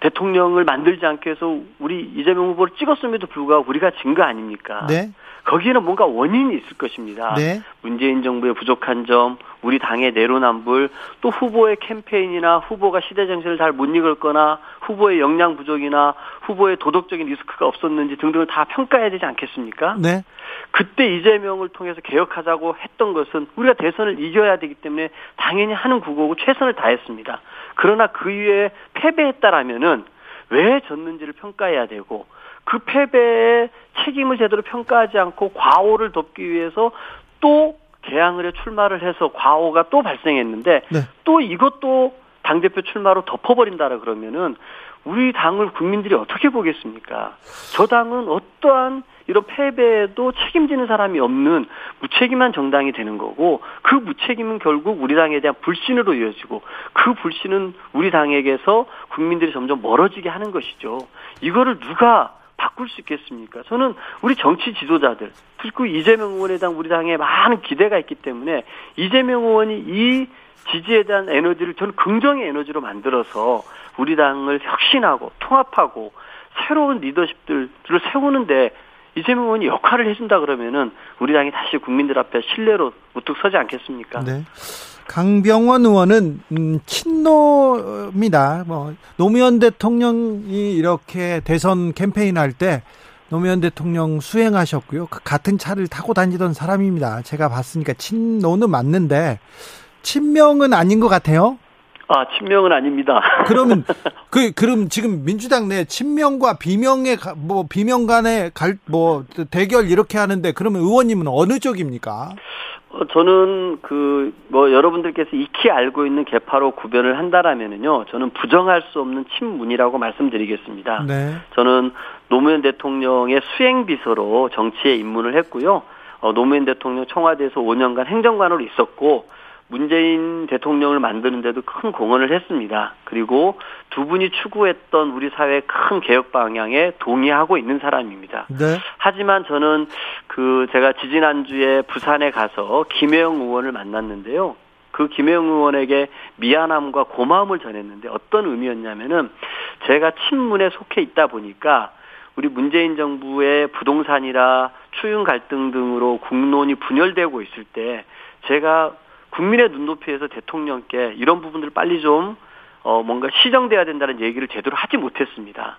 대통령을 만들지 않게 해서 우리 이재명 후보를 찍었음에도 불구하고 우리가 진 거 아닙니까? 네. 거기에는 뭔가 원인이 있을 것입니다. 네. 문재인 정부의 부족한 점, 우리 당의 내로남불, 또 후보의 캠페인이나 후보가 시대 정신을 잘못 이끌거나 후보의 역량 부족이나 후보의 도덕적인 리스크가 없었는지 등등을 다 평가해야 되지 않겠습니까? 네. 그때 이재명을 통해서 개혁하자고 했던 것은 우리가 대선을 이겨야 되기 때문에 당연히 하는 구호고 최선을 다했습니다. 그러나 그 이후에 패배했다라면은 왜 졌는지를 평가해야 되고 그 패배의 책임을 제대로 평가하지 않고 과오를 덮기 위해서 또 개항을에 출마를 해서 과오가 또 발생했는데 네. 또 이것도 당 대표 출마로 덮어버린다라 그러면은 우리 당을 국민들이 어떻게 보겠습니까? 저 당은 어떠한 이런 패배에도 책임지는 사람이 없는 무책임한 정당이 되는 거고 그 무책임은 결국 우리 당에 대한 불신으로 이어지고 그 불신은 우리 당에게서 국민들이 점점 멀어지게 하는 것이죠. 이거를 누가 바꿀 수 있겠습니까? 저는 우리 정치 지도자들, 그리고 이재명 의원에 대한 우리 당에 많은 기대가 있기 때문에 이재명 의원이 이 지지에 대한 에너지를 저는 긍정의 에너지로 만들어서 우리 당을 혁신하고 통합하고 새로운 리더십들을 세우는데 이재명 의원이 역할을 해준다 그러면은 우리 당이 다시 국민들 앞에 신뢰로 우뚝 서지 않겠습니까? 네. 강병원 의원은 음, 친노입니다. 뭐 노무현 대통령이 이렇게 대선 캠페인 할 때 노무현 대통령 수행하셨고요. 그 같은 차를 타고 다니던 사람입니다. 제가 봤으니까 친노는 맞는데 친명은 아닌 것 같아요. 아, 친명은 아닙니다. 그러면 그 그럼 지금 민주당 내 친명과 비명의 뭐 비명 간의 갈 뭐 대결 이렇게 하는데 그러면 의원님은 어느 쪽입니까? 어, 저는 그 뭐 여러분들께서 익히 알고 있는 개파로 구별을 한다라면은요, 저는 부정할 수 없는 친문이라고 말씀드리겠습니다. 네. 저는 노무현 대통령의 수행 비서로 정치에 입문을 했고요. 어, 노무현 대통령 청와대에서 5년간 행정관으로 있었고 문재인 대통령을 만드는데도 큰 공헌을 했습니다. 그리고 두 분이 추구했던 우리 사회의 큰 개혁 방향에 동의하고 있는 사람입니다. 네. 하지만 저는 그 제가 지지난주에 부산에 가서 김혜영 의원을 만났는데요. 그 김혜영 의원에게 미안함과 고마움을 전했는데 어떤 의미였냐면은 제가 친문에 속해 있다 보니까 우리 문재인 정부의 부동산이라 추윤 갈등 등으로 국론이 분열되고 있을 때 제가 국민의 눈높이에서 대통령께 이런 부분들을 빨리 좀 어, 뭔가 시정돼야 된다는 얘기를 제대로 하지 못했습니다.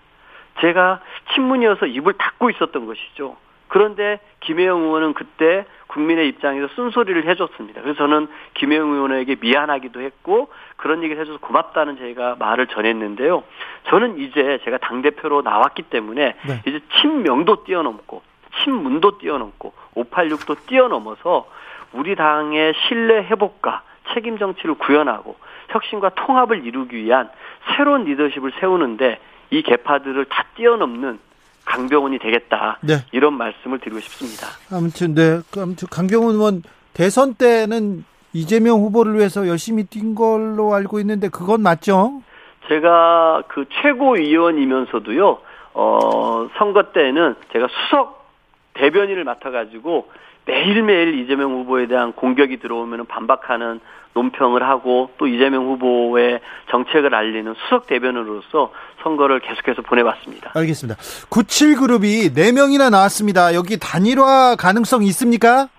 제가 친문이어서 입을 닫고 있었던 것이죠. 그런데 김혜영 의원은 그때 국민의 입장에서 쓴소리를 해줬습니다. 그래서 저는 김혜영 의원에게 미안하기도 했고 그런 얘기를 해줘서 고맙다는 제가 말을 전했는데요. 저는 이제 제가 당대표로 나왔기 때문에 네. 이제 친명도 뛰어넘고 친문도 뛰어넘고 586도 뛰어넘어서 우리 당의 신뢰 회복과 책임 정치를 구현하고 혁신과 통합을 이루기 위한 새로운 리더십을 세우는데 이 개파들을 다 뛰어넘는 강병훈이 되겠다. 네. 이런 말씀을 드리고 싶습니다. 아무튼 네. 그 아무튼 강병훈 의원 대선 때는 이재명 후보를 위해서 열심히 뛴 걸로 알고 있는데 그건 맞죠? 제가 그 최고위원이면서도요. 어, 선거 때는 제가 수석 대변인을 맡아가지고 매일매일 이재명 후보에 대한 공격이 들어오면 반박하는 논평을 하고 또 이재명 후보의 정책을 알리는 수석 대변인으로서 선거를 계속해서 보내봤습니다. 알겠습니다. 97그룹이 4명이나 나왔습니다. 여기 단일화 가능성 있습니까?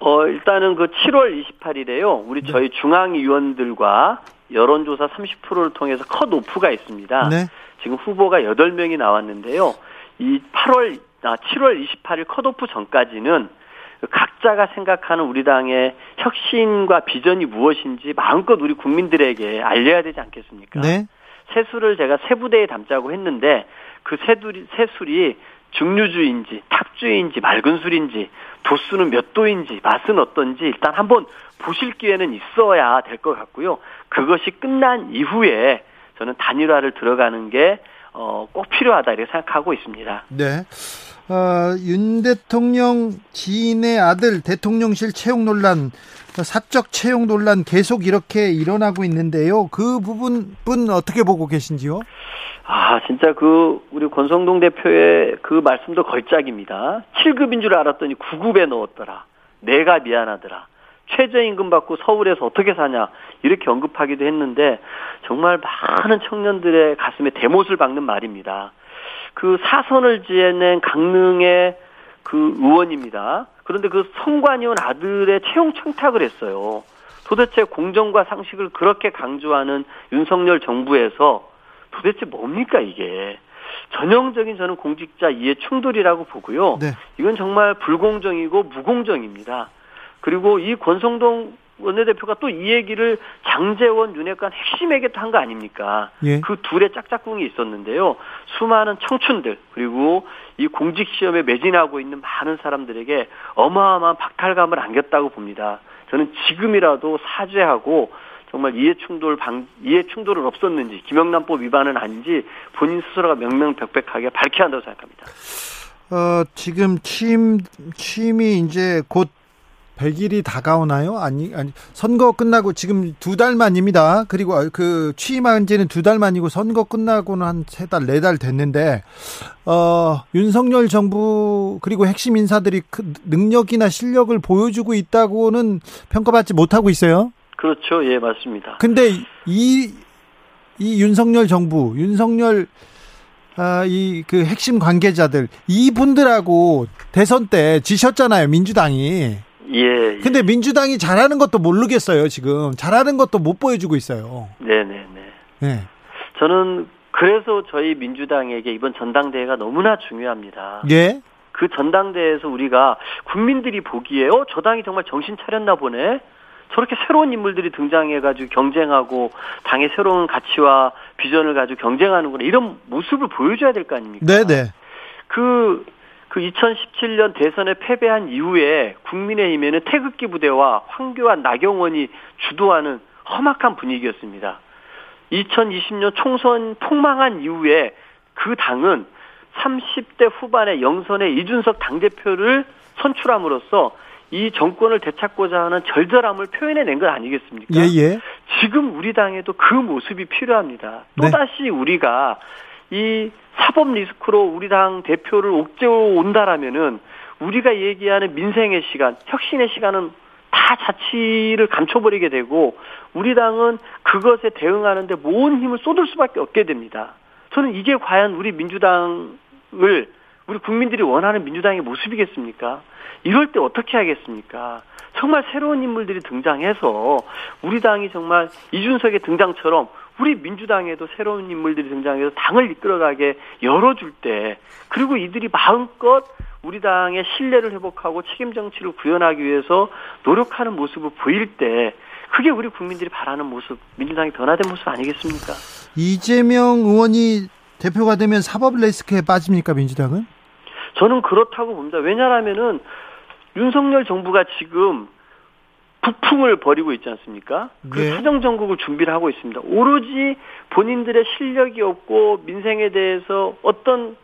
어, 일단은 그 7월 28일에요. 우리 네. 저희 중앙위원들과 여론조사 30%를 통해서 컷오프가 있습니다. 네. 지금 후보가 8명이 나왔는데요. 이 8월, 아, 7월 28일 컷오프 전까지는 각자가 생각하는 우리 당의 혁신과 비전이 무엇인지 마음껏 우리 국민들에게 알려야 되지 않겠습니까? 네. 세수를 제가 세 부대에 담자고 했는데 그 세술이, 세술이 중류주인지 탁주인지 맑은 술인지 도수는 몇 도인지 맛은 어떤지 일단 한번 보실 기회는 있어야 될 것 같고요. 그것이 끝난 이후에 저는 단일화를 들어가는 게 어, 꼭 필요하다 이렇게 생각하고 있습니다. 네. 어, 윤 대통령 지인의 아들 대통령실 채용 논란, 사적 채용 논란 계속 이렇게 일어나고 있는데요. 그 부분은 어떻게 보고 계신지요? 아, 진짜 그, 우리 권성동 대표의 그 말씀도 걸작입니다. 7급인 줄 알았더니 9급에 넣었더라. 내가 미안하더라. 최저임금 받고 서울에서 어떻게 사냐. 이렇게 언급하기도 했는데, 정말 많은 청년들의 가슴에 대못을 박는 말입니다. 그 사선을 지어낸 강릉의 그 의원입니다. 그런데 그 성관이온 아들의 채용 청탁을 했어요. 도대체 공정과 상식을 그렇게 강조하는 윤석열 정부에서 도대체 뭡니까 이게? 전형적인 저는 공직자 이해 충돌이라고 보고요. 네. 이건 정말 불공정이고 무공정입니다. 그리고 이 권성동 원내대표가 또 이 얘기를 장재원, 윤핵관 핵심에게 한거 아닙니까? 예. 그 둘의 짝짝꿍이 있었는데요. 수많은 청춘들 그리고 이 공직 시험에 매진하고 있는 많은 사람들에게 어마어마한 박탈감을 안겼다고 봅니다. 저는 지금이라도 사죄하고 정말 이해 충돌 방 이해 충돌은 없었는지 김영란법 위반은 아닌지 본인 스스로가 명명백백하게 밝혀야 한다고 생각합니다. 어, 지금 취임 취임이 이제 곧 100일이 다가오나요? 아니, 아니, 선거 끝나고 지금 두 달 만입니다. 그리고 그 취임한 지는 두 달 만이고 선거 끝나고는 한 세 달, 네 달 됐는데, 어, 윤석열 정부 그리고 핵심 인사들이 그 능력이나 실력을 보여주고 있다고는 평가받지 못하고 있어요. 그렇죠. 예, 맞습니다. 근데 이, 이 윤석열 정부, 윤석열 아, 이 그 핵심 관계자들 이분들하고 대선 때 지셨잖아요 민주당이 예, 예. 근데 민주당이 잘하는 것도 모르겠어요, 지금. 잘하는 것도 못 보여주고 있어요. 네네네. 네. 저는 그래서 저희 민주당에게 이번 전당대회가 너무나 중요합니다. 예. 그 전당대회에서 우리가 국민들이 보기에, 어, 저 당이 정말 정신 차렸나 보네? 저렇게 새로운 인물들이 등장해가지고 경쟁하고 당의 새로운 가치와 비전을 가지고 경쟁하는구나. 이런 모습을 보여줘야 될 거 아닙니까? 네네. 그 그 2017년 대선에 패배한 이후에 국민의힘에는 태극기 부대와 황교안, 나경원이 주도하는 험악한 분위기였습니다. 2020년 총선 폭망한 이후에 그 당은 30대 후반에 영선에 이준석 당대표를 선출함으로써 이 정권을 되찾고자 하는 절절함을 표현해낸 것 아니겠습니까? 예, 예. 지금 우리 당에도 그 모습이 필요합니다. 또다시 네. 우리가 이 사법 리스크로 우리 당 대표를 옥죄어 온다라면은 우리가 얘기하는 민생의 시간, 혁신의 시간은 다 자치를 감춰버리게 되고 우리 당은 그것에 대응하는데 모든 힘을 쏟을 수밖에 없게 됩니다. 저는 이게 과연 우리 민주당을 우리 국민들이 원하는 민주당의 모습이겠습니까? 이럴 때 어떻게 하겠습니까? 정말 새로운 인물들이 등장해서 우리 당이 정말 이준석의 등장처럼 우리 민주당에도 새로운 인물들이 등장해서 당을 이끌어가게 열어줄 때 그리고 이들이 마음껏 우리 당의 신뢰를 회복하고 책임 정치를 구현하기 위해서 노력하는 모습을 보일 때 그게 우리 국민들이 바라는 모습, 민주당이 변화된 모습 아니겠습니까? 이재명 의원이 대표가 되면 사법 리스크에 빠집니까 민주당은? 저는 그렇다고 봅니다. 왜냐하면은 윤석열 정부가 지금 북풍을 벌이고 있지 않습니까? 그 네. 사정 정국을 준비를 하고 있습니다. 오로지 본인들의 실력이 없고 민생에 대해서 어떤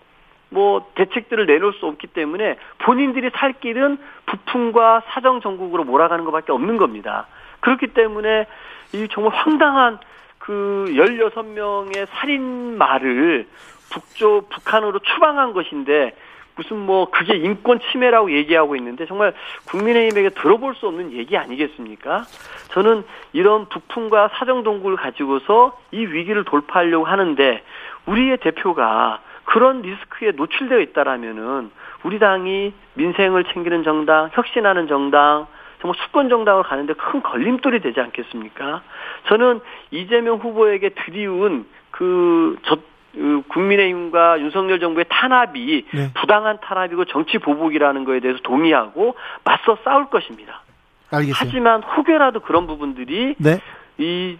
뭐 대책들을 내놓을 수 없기 때문에 본인들이 살 길은 부품과 사정 전국으로 몰아가는 것밖에 없는 겁니다. 그렇기 때문에 이 정말 황당한 그 16명의 살인마를 북쪽 북한으로 추방한 것인데 무슨 뭐 그게 인권 침해라고 얘기하고 있는데 정말 국민의힘에게 들어볼 수 없는 얘기 아니겠습니까? 저는 이런 북풍과 사정 동굴을 가지고서 이 위기를 돌파하려고 하는데 우리의 대표가 그런 리스크에 노출되어 있다라면은 우리 당이 민생을 챙기는 정당, 혁신하는 정당, 정말 수권 정당으로 가는데 큰 걸림돌이 되지 않겠습니까? 저는 이재명 후보에게 드리운 그, 저, 그 국민의힘과 윤석열 정부의 탄압이 네. 부당한 탄압이고 정치 보복이라는 거에 대해서 동의하고 맞서 싸울 것입니다. 알겠어요. 하지만 혹여라도 그런 부분들이 네. 이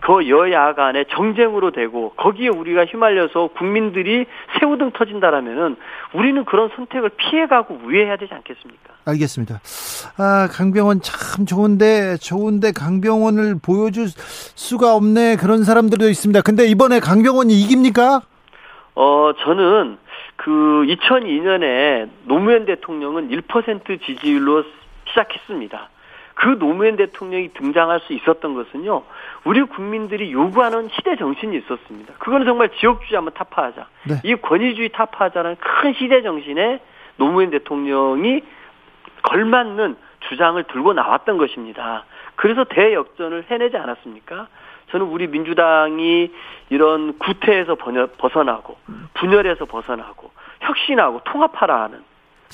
그 여야 간의 정쟁으로 되고 거기에 우리가 휘말려서 국민들이 새우등 터진다라면은 우리는 그런 선택을 피해가고 우회해야 되지 않겠습니까? 알겠습니다. 아 강병원 참 좋은데 좋은데 강병원을 보여줄 수가 없네 그런 사람들도 있습니다. 근데 이번에 강병원이 이깁니까? 어 저는 그 2002년에 노무현 대통령은 1% 지지율로 시작했습니다. 그 노무현 대통령이 등장할 수 있었던 것은요, 우리 국민들이 요구하는 시대 정신이 있었습니다. 그거는 정말 지역주의 한번 타파하자. 네. 이 권위주의 타파하자는 큰 시대 정신에 노무현 대통령이 걸맞는 주장을 들고 나왔던 것입니다. 그래서 대역전을 해내지 않았습니까? 저는 우리 민주당이 이런 구태에서 벗어나고 분열에서 벗어나고 혁신하고 통합하라 하는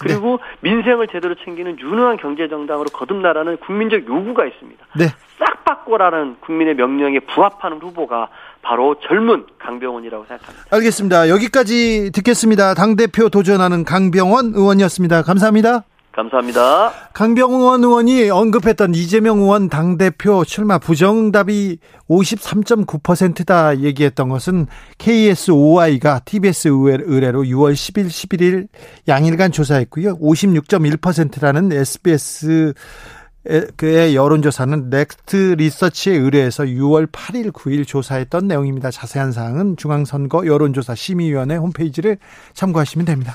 그리고 네. 민생을 제대로 챙기는 유능한 경제 정당으로 거듭나라는 국민적 요구가 있습니다. 네. 싹 바꿔라는 국민의 명령에 부합하는 후보가 바로 젊은 강병원이라고 생각합니다. 알겠습니다. 여기까지 듣겠습니다. 당 대표 도전하는 강병원 의원이었습니다. 감사합니다. 감사합니다. 강병원 의원이 언급했던 이재명 의원 당대표 출마 부적합이 53.9%다 얘기했던 것은 KSOI가 TBS 의뢰로 6월 10일, 11일 양일간 조사했고요. 56.1%라는 SBS 그의 여론조사는 넥스트 리서치에 의뢰해서 6월 8일, 9일 조사했던 내용입니다. 자세한 사항은 중앙선거 여론조사 심의위원회 홈페이지를 참고하시면 됩니다.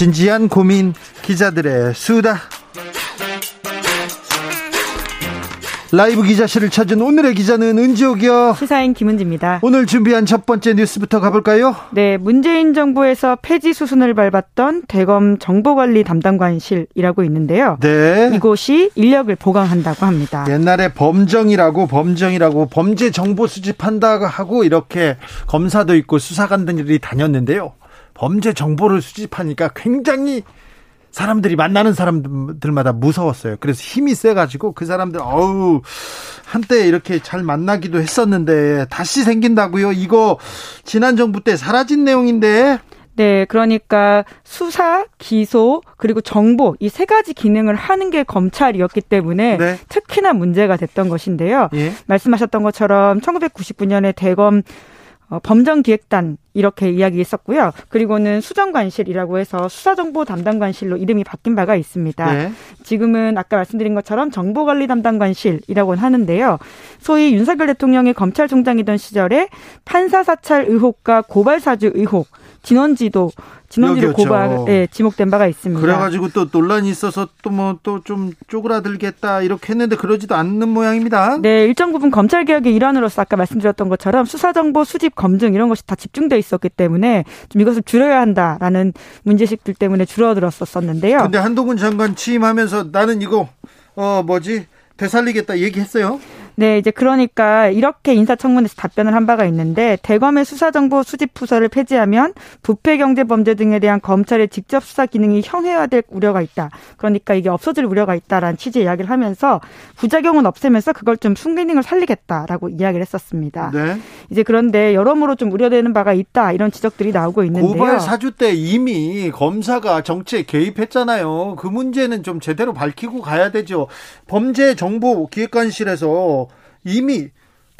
진지한 고민 기자들의 수다. 라이브 기자실을 찾은 오늘의 기자는 은지옥이요. 시사인 김은지입니다. 오늘 준비한 첫 번째 뉴스부터 가볼까요? 네, 문재인 정부에서 폐지 수순을 밟았던 대검 정보관리 담당관실이라고 있는데요. 네. 이곳이 인력을 보강한다고 합니다. 옛날에 범정이라고 범정이라고 범죄 정보 수집한다고 하고 이렇게 검사도 있고 수사관들이 다녔는데요. 범죄 정보를 수집하니까 굉장히 사람들이 만나는 사람들마다 무서웠어요. 그래서 힘이 세가지고 그 사람들 어우 한때 이렇게 잘 만나기도 했었는데 다시 생긴다고요. 이거 지난 정부 때 사라진 내용인데. 네, 그러니까 수사, 기소, 그리고 정보 이 세 가지 기능을 하는 게 검찰이었기 때문에 네. 특히나 문제가 됐던 것인데요. 예. 말씀하셨던 것처럼 1999년에 대검 어, 범정기획단 이렇게 이야기했었고요. 그리고는 수정관실이라고 해서 수사정보 담당관실로 이름이 바뀐 바가 있습니다. 네. 지금은 아까 말씀드린 것처럼 정보관리 담당관실이라고 하는데요. 소위 윤석열 대통령이 검찰총장이던 시절에 판사 사찰 의혹과 고발 사주 의혹, 진원지도 진원지로 고발 예, 지목된 바가 있습니다. 그래가지고 또 논란이 있어서 또 뭐 또 좀 쪼그라들겠다 이렇게 했는데 그러지도 않는 모양입니다. 네, 일정 부분 검찰 개혁의 일환으로서 아까 말씀드렸던 것처럼 수사 정보 수집 검증 이런 것이 다 집중돼 있었기 때문에 좀 이것을 줄여야 한다라는 문제식들 때문에 줄어들었었는데요. 근데 한동훈 장관 취임하면서 나는 이거 어 뭐지 되살리겠다 얘기했어요. 네, 이제 그러니까 이렇게 인사청문회에서 답변을 한 바가 있는데 대검의 수사정보 수집 부서를 폐지하면 부패 경제 범죄 등에 대한 검찰의 직접 수사 기능이 형해화될 우려가 있다. 그러니까 이게 없어질 우려가 있다라는 취지의 이야기를 하면서 부작용은 없애면서 그걸 좀 순기능을 살리겠다라고 이야기를 했었습니다. 네. 이제 그런데 여러모로 좀 우려되는 바가 있다 이런 지적들이 나오고 있는데요. 고발 사주 때 이미 검사가 정치에 개입했잖아요. 그 문제는 좀 제대로 밝히고 가야 되죠. 범죄 정보 기획관실에서 이미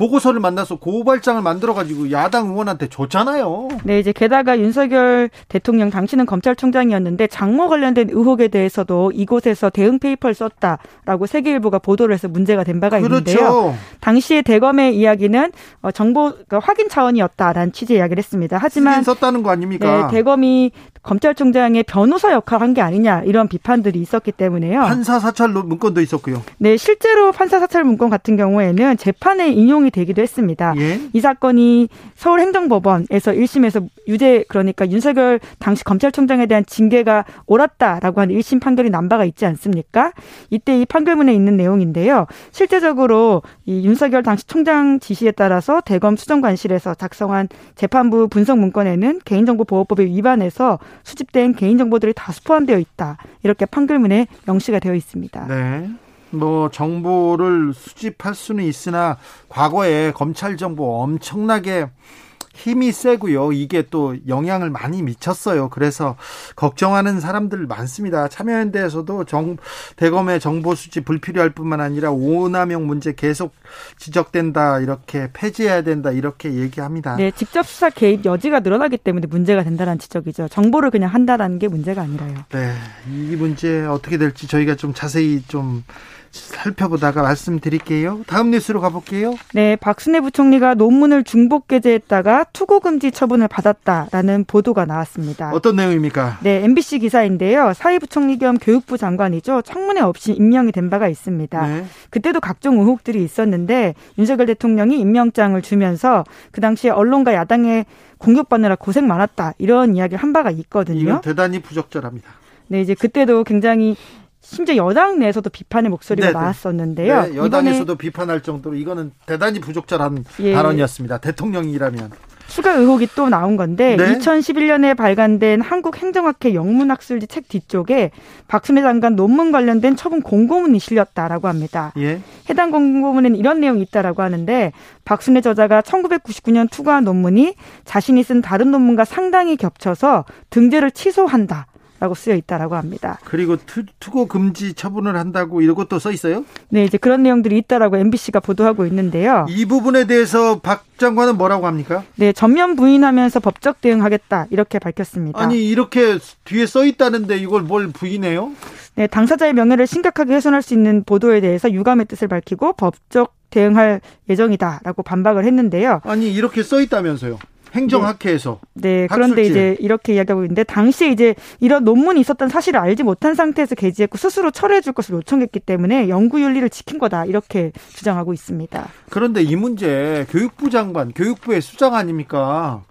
보고서를 만나서 고발장을 만들어가지고 야당 의원한테 줬잖아요. 네, 이제 게다가 윤석열 대통령 당신은 검찰총장이었는데 장모 관련된 의혹에 대해서도 이곳에서 대응 페이퍼를 썼다라고 세계일보가 보도를 해서 문제가 된 바가 그렇죠. 있는데요. 당시에 대검의 이야기는 어, 정보 그러니까 확인 차원이었다라는 취지의 이야기를 했습니다. 하지만 썼다는 거 아닙니까? 네, 대검이 검찰총장의 변호사 역할 한게 아니냐 이런 비판들이 있었기 때문에요. 판사 사찰 문건도 있었고요. 네, 실제로 판사 사찰 문건 같은 경우에는 재판에 인용이 되기도 했습니다. 예? 이 사건이 서울행정법원에서 1심에서 유죄 그러니까 윤석열 당시 검찰총장에 대한 징계가 옳았다라고 하는 1심 판결이 난 바가 있지 않습니까? 이때 이 판결문에 있는 내용인데요. 실제적으로 이 윤석열 당시 총장 지시에 따라서 대검 수정관실에서 작성한 재판부 분석 문건에는 개인정보보호법에 위반해서 수집된 개인정보들이 다수 포함되어 있다. 이렇게 판결문에 명시가 되어 있습니다. 네. 뭐 정보를 수집할 수는 있으나 과거에 검찰 정보 엄청나게 힘이 세고요. 이게 또 영향을 많이 미쳤어요. 그래서 걱정하는 사람들 많습니다. 참여연대에서도 정, 대검의 정보 수집 불필요할 뿐만 아니라 오남용 문제 계속 지적된다. 이렇게 폐지해야 된다. 이렇게 얘기합니다. 네, 직접 수사 개입 여지가 늘어나기 때문에 문제가 된다는 지적이죠. 정보를 그냥 한다라는 게 문제가 아니라요. 네, 이 문제 어떻게 될지 저희가 좀 자세히 좀 살펴보다가 말씀드릴게요. 다음 뉴스로 가볼게요. 네, 박순애 부총리가 논문을 중복 게재했다가 투고 금지 처분을 받았다라는 보도가 나왔습니다. 어떤 내용입니까? 네, MBC 기사인데요. 사회부총리 겸 교육부 장관이죠. 청문회 없이 임명이 된 바가 있습니다. 네. 그때도 각종 의혹들이 있었는데 윤석열 대통령이 임명장을 주면서 그 당시에 언론과 야당의 공격받느라 고생 많았다 이런 이야기를 한 바가 있거든요. 이건 대단히 부적절합니다. 네, 이제 그때도 굉장히 심지어 여당 내에서도 비판의 목소리가 네네. 나왔었는데요. 네, 여당에서도 비판할 정도로 이거는 대단히 부적절한 예. 발언이었습니다. 대통령이라면. 추가 의혹이 또 나온 건데 네? 2011년에 발간된 한국행정학회 영문학술지 책 뒤쪽에 박순애 장관 논문 관련된 처분 공고문이 실렸다라고 합니다. 예? 해당 공고문에는 이런 내용이 있다라고 하는데 박순애 저자가 1999년 투고한 논문이 자신이 쓴 다른 논문과 상당히 겹쳐서 등재를 취소한다. 라고 쓰여 있다라고 합니다. 그리고 투, 투고 금지 처분을 한다고 이것도 써 있어요? 네, 이제 그런 내용들이 있다라고 MBC가 보도하고 있는데요. 이 부분에 대해서 박 장관은 뭐라고 합니까? 네, 전면 부인하면서 법적 대응하겠다 이렇게 밝혔습니다. 아니 이렇게 뒤에 써 있다는데 이걸 뭘 부인해요? 네, 당사자의 명예를 심각하게 훼손할 수 있는 보도에 대해서 유감의 뜻을 밝히고 법적 대응할 예정이다라고 반박을 했는데요. 아니 이렇게 써 있다면서요? 행정학회에서. 네. 네. 그런데 이제 이렇게 이야기하고 있는데 당시에 이제 이런 논문이 있었던 사실을 알지 못한 상태에서 게재했고 스스로 철회해 줄 것을 요청했기 때문에 연구 윤리를 지킨 거다 이렇게 주장하고 있습니다. 그런데 이 문제 교육부 장관, 교육부의 수장 아닙니까?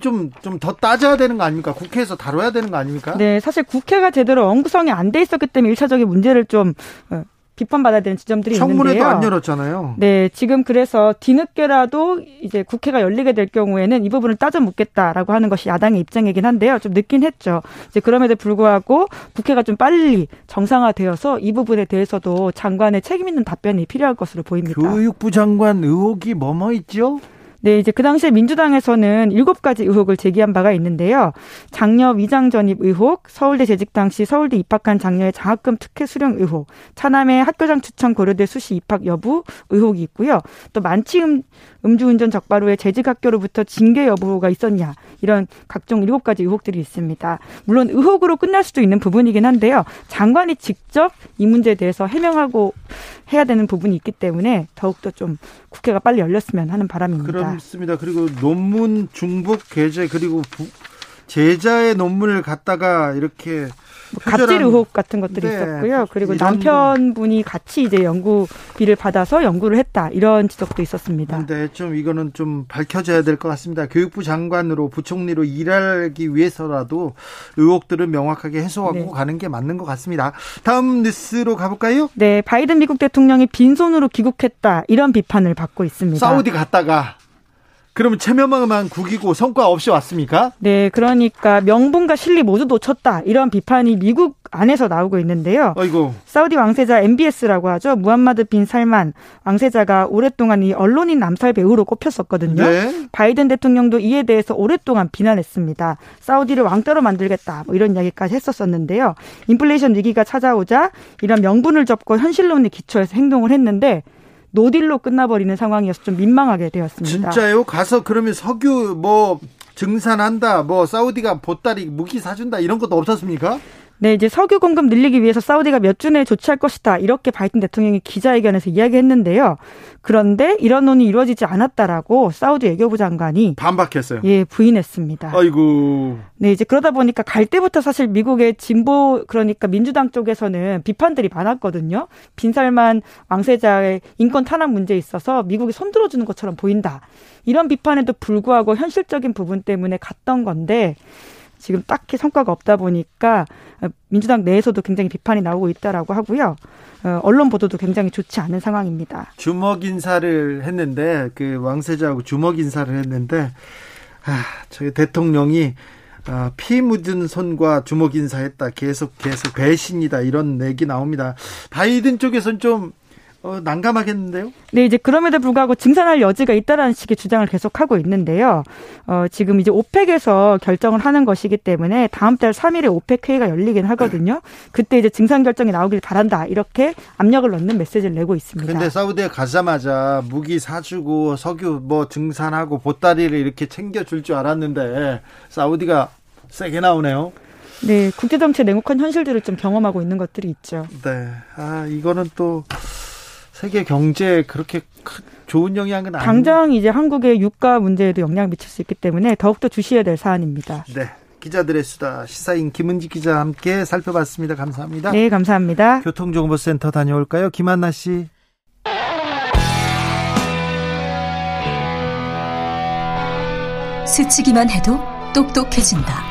좀, 좀 더 따져야 되는 거 아닙니까? 국회에서 다뤄야 되는 거 아닙니까? 네, 사실 국회가 제대로 언구성이 안 돼 있었기 때문에 일차적인 문제를 좀 어, 비판받아야 되는 지점들이 청문회도 있는데요. 안 열었잖아요. 네, 지금 그래서 뒤늦게라도 이제 국회가 열리게 될 경우에는 이 부분을 따져 묻겠다라고 하는 것이 야당의 입장이긴 한데요. 좀 늦긴 했죠. 이제 그럼에도 불구하고 국회가 좀 빨리 정상화되어서 이 부분에 대해서도 장관의 책임 있는 답변이 필요할 것으로 보입니다. 교육부 장관 의혹이 뭐뭐 있죠? 네, 이제 그 당시에 민주당에서는 일곱 가지 의혹을 제기한 바가 있는데요. 장녀 위장 전입 의혹, 서울대 재직 당시 서울대 입학한 장녀의 장학금 특혜 수령 의혹, 차남의 학교장 추천 고려대 수시 입학 여부 의혹이 있고요. 또 만취 음, 음주운전 적발 후에 재직 학교로부터 징계 여부가 있었냐 이런 각종 일곱 가지 의혹들이 있습니다. 물론 의혹으로 끝날 수도 있는 부분이긴 한데요. 장관이 직접 이 문제에 대해서 해명하고 해야 되는 부분이 있기 때문에 더욱더 좀 국회가 빨리 열렸으면 하는 바람입니다. 그렇습니다. 그리고 논문 중복 게재 그리고 부, 제자의 논문을 갖다가 이렇게 뭐 갑질 의혹 같은 것들이 네. 있었고요. 그리고 남편분이 같이 이제 연구비를 받아서 연구를 했다 이런 지적도 있었습니다. 네, 좀 이거는 좀 밝혀져야 될 것 같습니다. 교육부 장관으로 부총리로 일하기 위해서라도 의혹들은 명확하게 해소하고 네. 가는 게 맞는 것 같습니다. 다음 뉴스로 가볼까요? 네, 바이든 미국 대통령이 빈손으로 귀국했다 이런 비판을 받고 있습니다. 사우디 갔다가 그러면 체면만 국이고 성과 없이 왔습니까? 네, 그러니까 명분과 실리 모두 놓쳤다 이런 비판이 미국 안에서 나오고 있는데요. 아이고. 사우디 왕세자 MBS라고 하죠. 무함마드 빈 살만 왕세자가 오랫동안 이 언론인 남살 배우로 꼽혔었거든요. 네. 바이든 대통령도 이에 대해서 오랫동안 비난했습니다. 사우디를 왕따로 만들겠다 뭐 이런 이야기까지 했었었는데요. 인플레이션 위기가 찾아오자 이런 명분을 접고 현실론에 기초해서 행동을 했는데 노딜로 끝나버리는 상황이어서 좀 민망하게 되었습니다. 진짜요? 가서 그러면 석유 뭐 증산한다, 뭐 사우디가 보따리 무기 사준다 이런 것도 없었습니까? 네, 이제 석유 공급 늘리기 위해서 사우디가 몇 주 내에 조치할 것이다. 이렇게 바이든 대통령이 기자회견에서 이야기했는데요. 그런데 이런 논의 이루어지지 않았다라고 사우디 외교부 장관이 반박했어요. 예, 부인했습니다. 아이고. 네, 이제 그러다 보니까 갈 때부터 사실 미국의 진보 그러니까 민주당 쪽에서는 비판들이 많았거든요. 빈살만 왕세자의 인권 탄압 문제에 있어서 미국이 손들어 주는 것처럼 보인다. 이런 비판에도 불구하고 현실적인 부분 때문에 갔던 건데 지금 딱히 성과가 없다 보니까 민주당 내에서도 굉장히 비판이 나오고 있다라고 하고요. 어, 언론 보도도 굉장히 좋지 않은 상황입니다. 주먹 인사를 했는데 그 왕세자하고 주먹 인사를 했는데 아, 저희 대통령이 아, 피 묻은 손과 주먹 인사했다. 계속 계속 배신이다. 이런 얘기 나옵니다. 바이든 쪽에서는 좀 어, 난감하겠는데요? 네, 이제 그럼에도 불구하고 증산할 여지가 있다라는 식의 주장을 계속하고 있는데요. 어, 지금 이제 오펙에서 결정을 하는 것이기 때문에 다음 달 3일에 오펙 회의가 열리긴 하거든요. 그때 이제 증산 결정이 나오길 바란다. 이렇게 압력을 넣는 메시지를 내고 있습니다. 근데 사우디에 가자마자 무기 사주고 석유 뭐 증산하고 보따리를 이렇게 챙겨줄 줄 알았는데 사우디가 세게 나오네요. 네, 국제 정치 냉혹한 현실들을 좀 경험하고 있는 것들이 있죠. 네. 아, 이거는 또 세계 경제에 그렇게 좋은 영향은 아니 당장 이제 한국의 유가 문제에도 영향을 미칠 수 있기 때문에 더욱더 주시해야 될 사안입니다. 네. 기자들의 수다 시사인 김은지 기자 함께 살펴봤습니다. 감사합니다. 네, 감사합니다. 교통정보센터 다녀올까요? 김한나 씨. 스치기만 해도 똑똑해진다.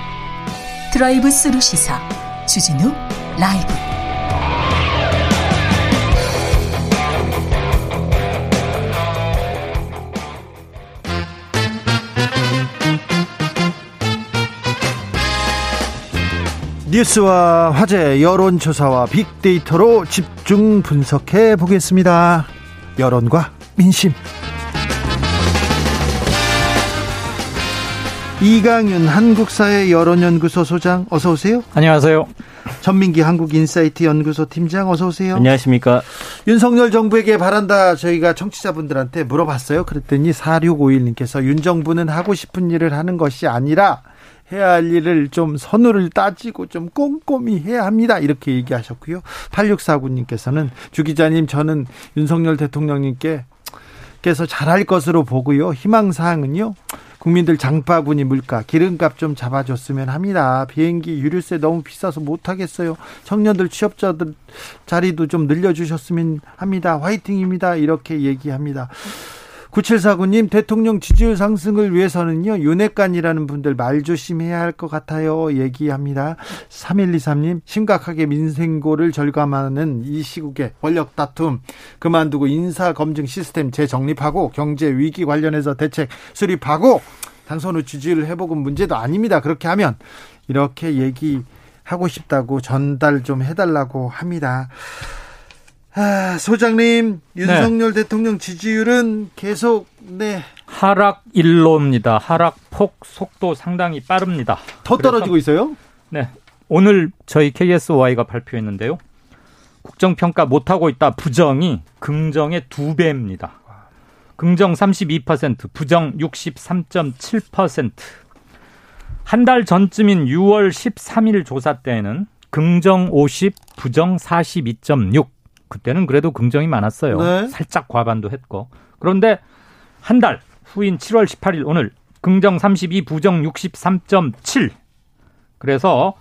드라이브 스루 시사 주진우 라이브. 뉴스와 화제, 여론조사와 빅데이터로 집중 분석해 보겠습니다. 여론과 민심. 이강윤 한국사회 여론연구소 소장 어서 오세요. 안녕하세요. 전민기 한국인사이트 연구소 팀장 어서 오세요. 안녕하십니까. 윤석열 정부에게 바란다 저희가 청취자분들한테 물어봤어요. 그랬더니 4651님께서 윤 정부는 하고 싶은 일을 하는 것이 아니라 해야 할 일을 좀 선우를 따지고 좀 꼼꼼히 해야 합니다. 이렇게 얘기하셨고요. 8649님께서는 주 기자님 저는 윤석열 대통령님께 께서 잘할 것으로 보고요. 희망 사항은요. 국민들 장바구니 물가, 기름값 좀 잡아줬으면 합니다. 비행기 유류세 너무 비싸서 못하겠어요. 청년들 취업자들 자리도 좀 늘려주셨으면 합니다. 화이팅입니다. 이렇게 얘기합니다. 9749님 대통령 지지율 상승을 위해서는요 윤핵관이라는 분들 말 조심해야 할 것 같아요. 얘기합니다. 3123님 심각하게 민생고를 절감하는 이 시국에 권력 다툼. 그만두고 인사검증 시스템 재정립하고 경제 위기 관련해서 대책 수립하고 당선 후 지지율 회복은 문제도 아닙니다. 그렇게 하면 이렇게 얘기하고 싶다고 전달 좀 해달라고 합니다 아, 소장님, 윤석열 네. 대통령 지지율은 계속 네 하락 일로입니다. 하락폭 속도 상당히 빠릅니다. 더 떨어지고 있어요? 네. 오늘 저희 KSY가 발표했는데요. 국정평가 못하고 있다 부정이 긍정의 두 배입니다. 긍정 32%, 부정 63.7%. 한 달 전쯤인 6월 13일 조사 때에는 긍정 50, 부정 42.6. 그때는 그래도 긍정이 많았어요. 네. 살짝 과반도 했고. 그런데 한 달 후인 7월 18일 오늘 긍정 32, 부정 63.7. 그래서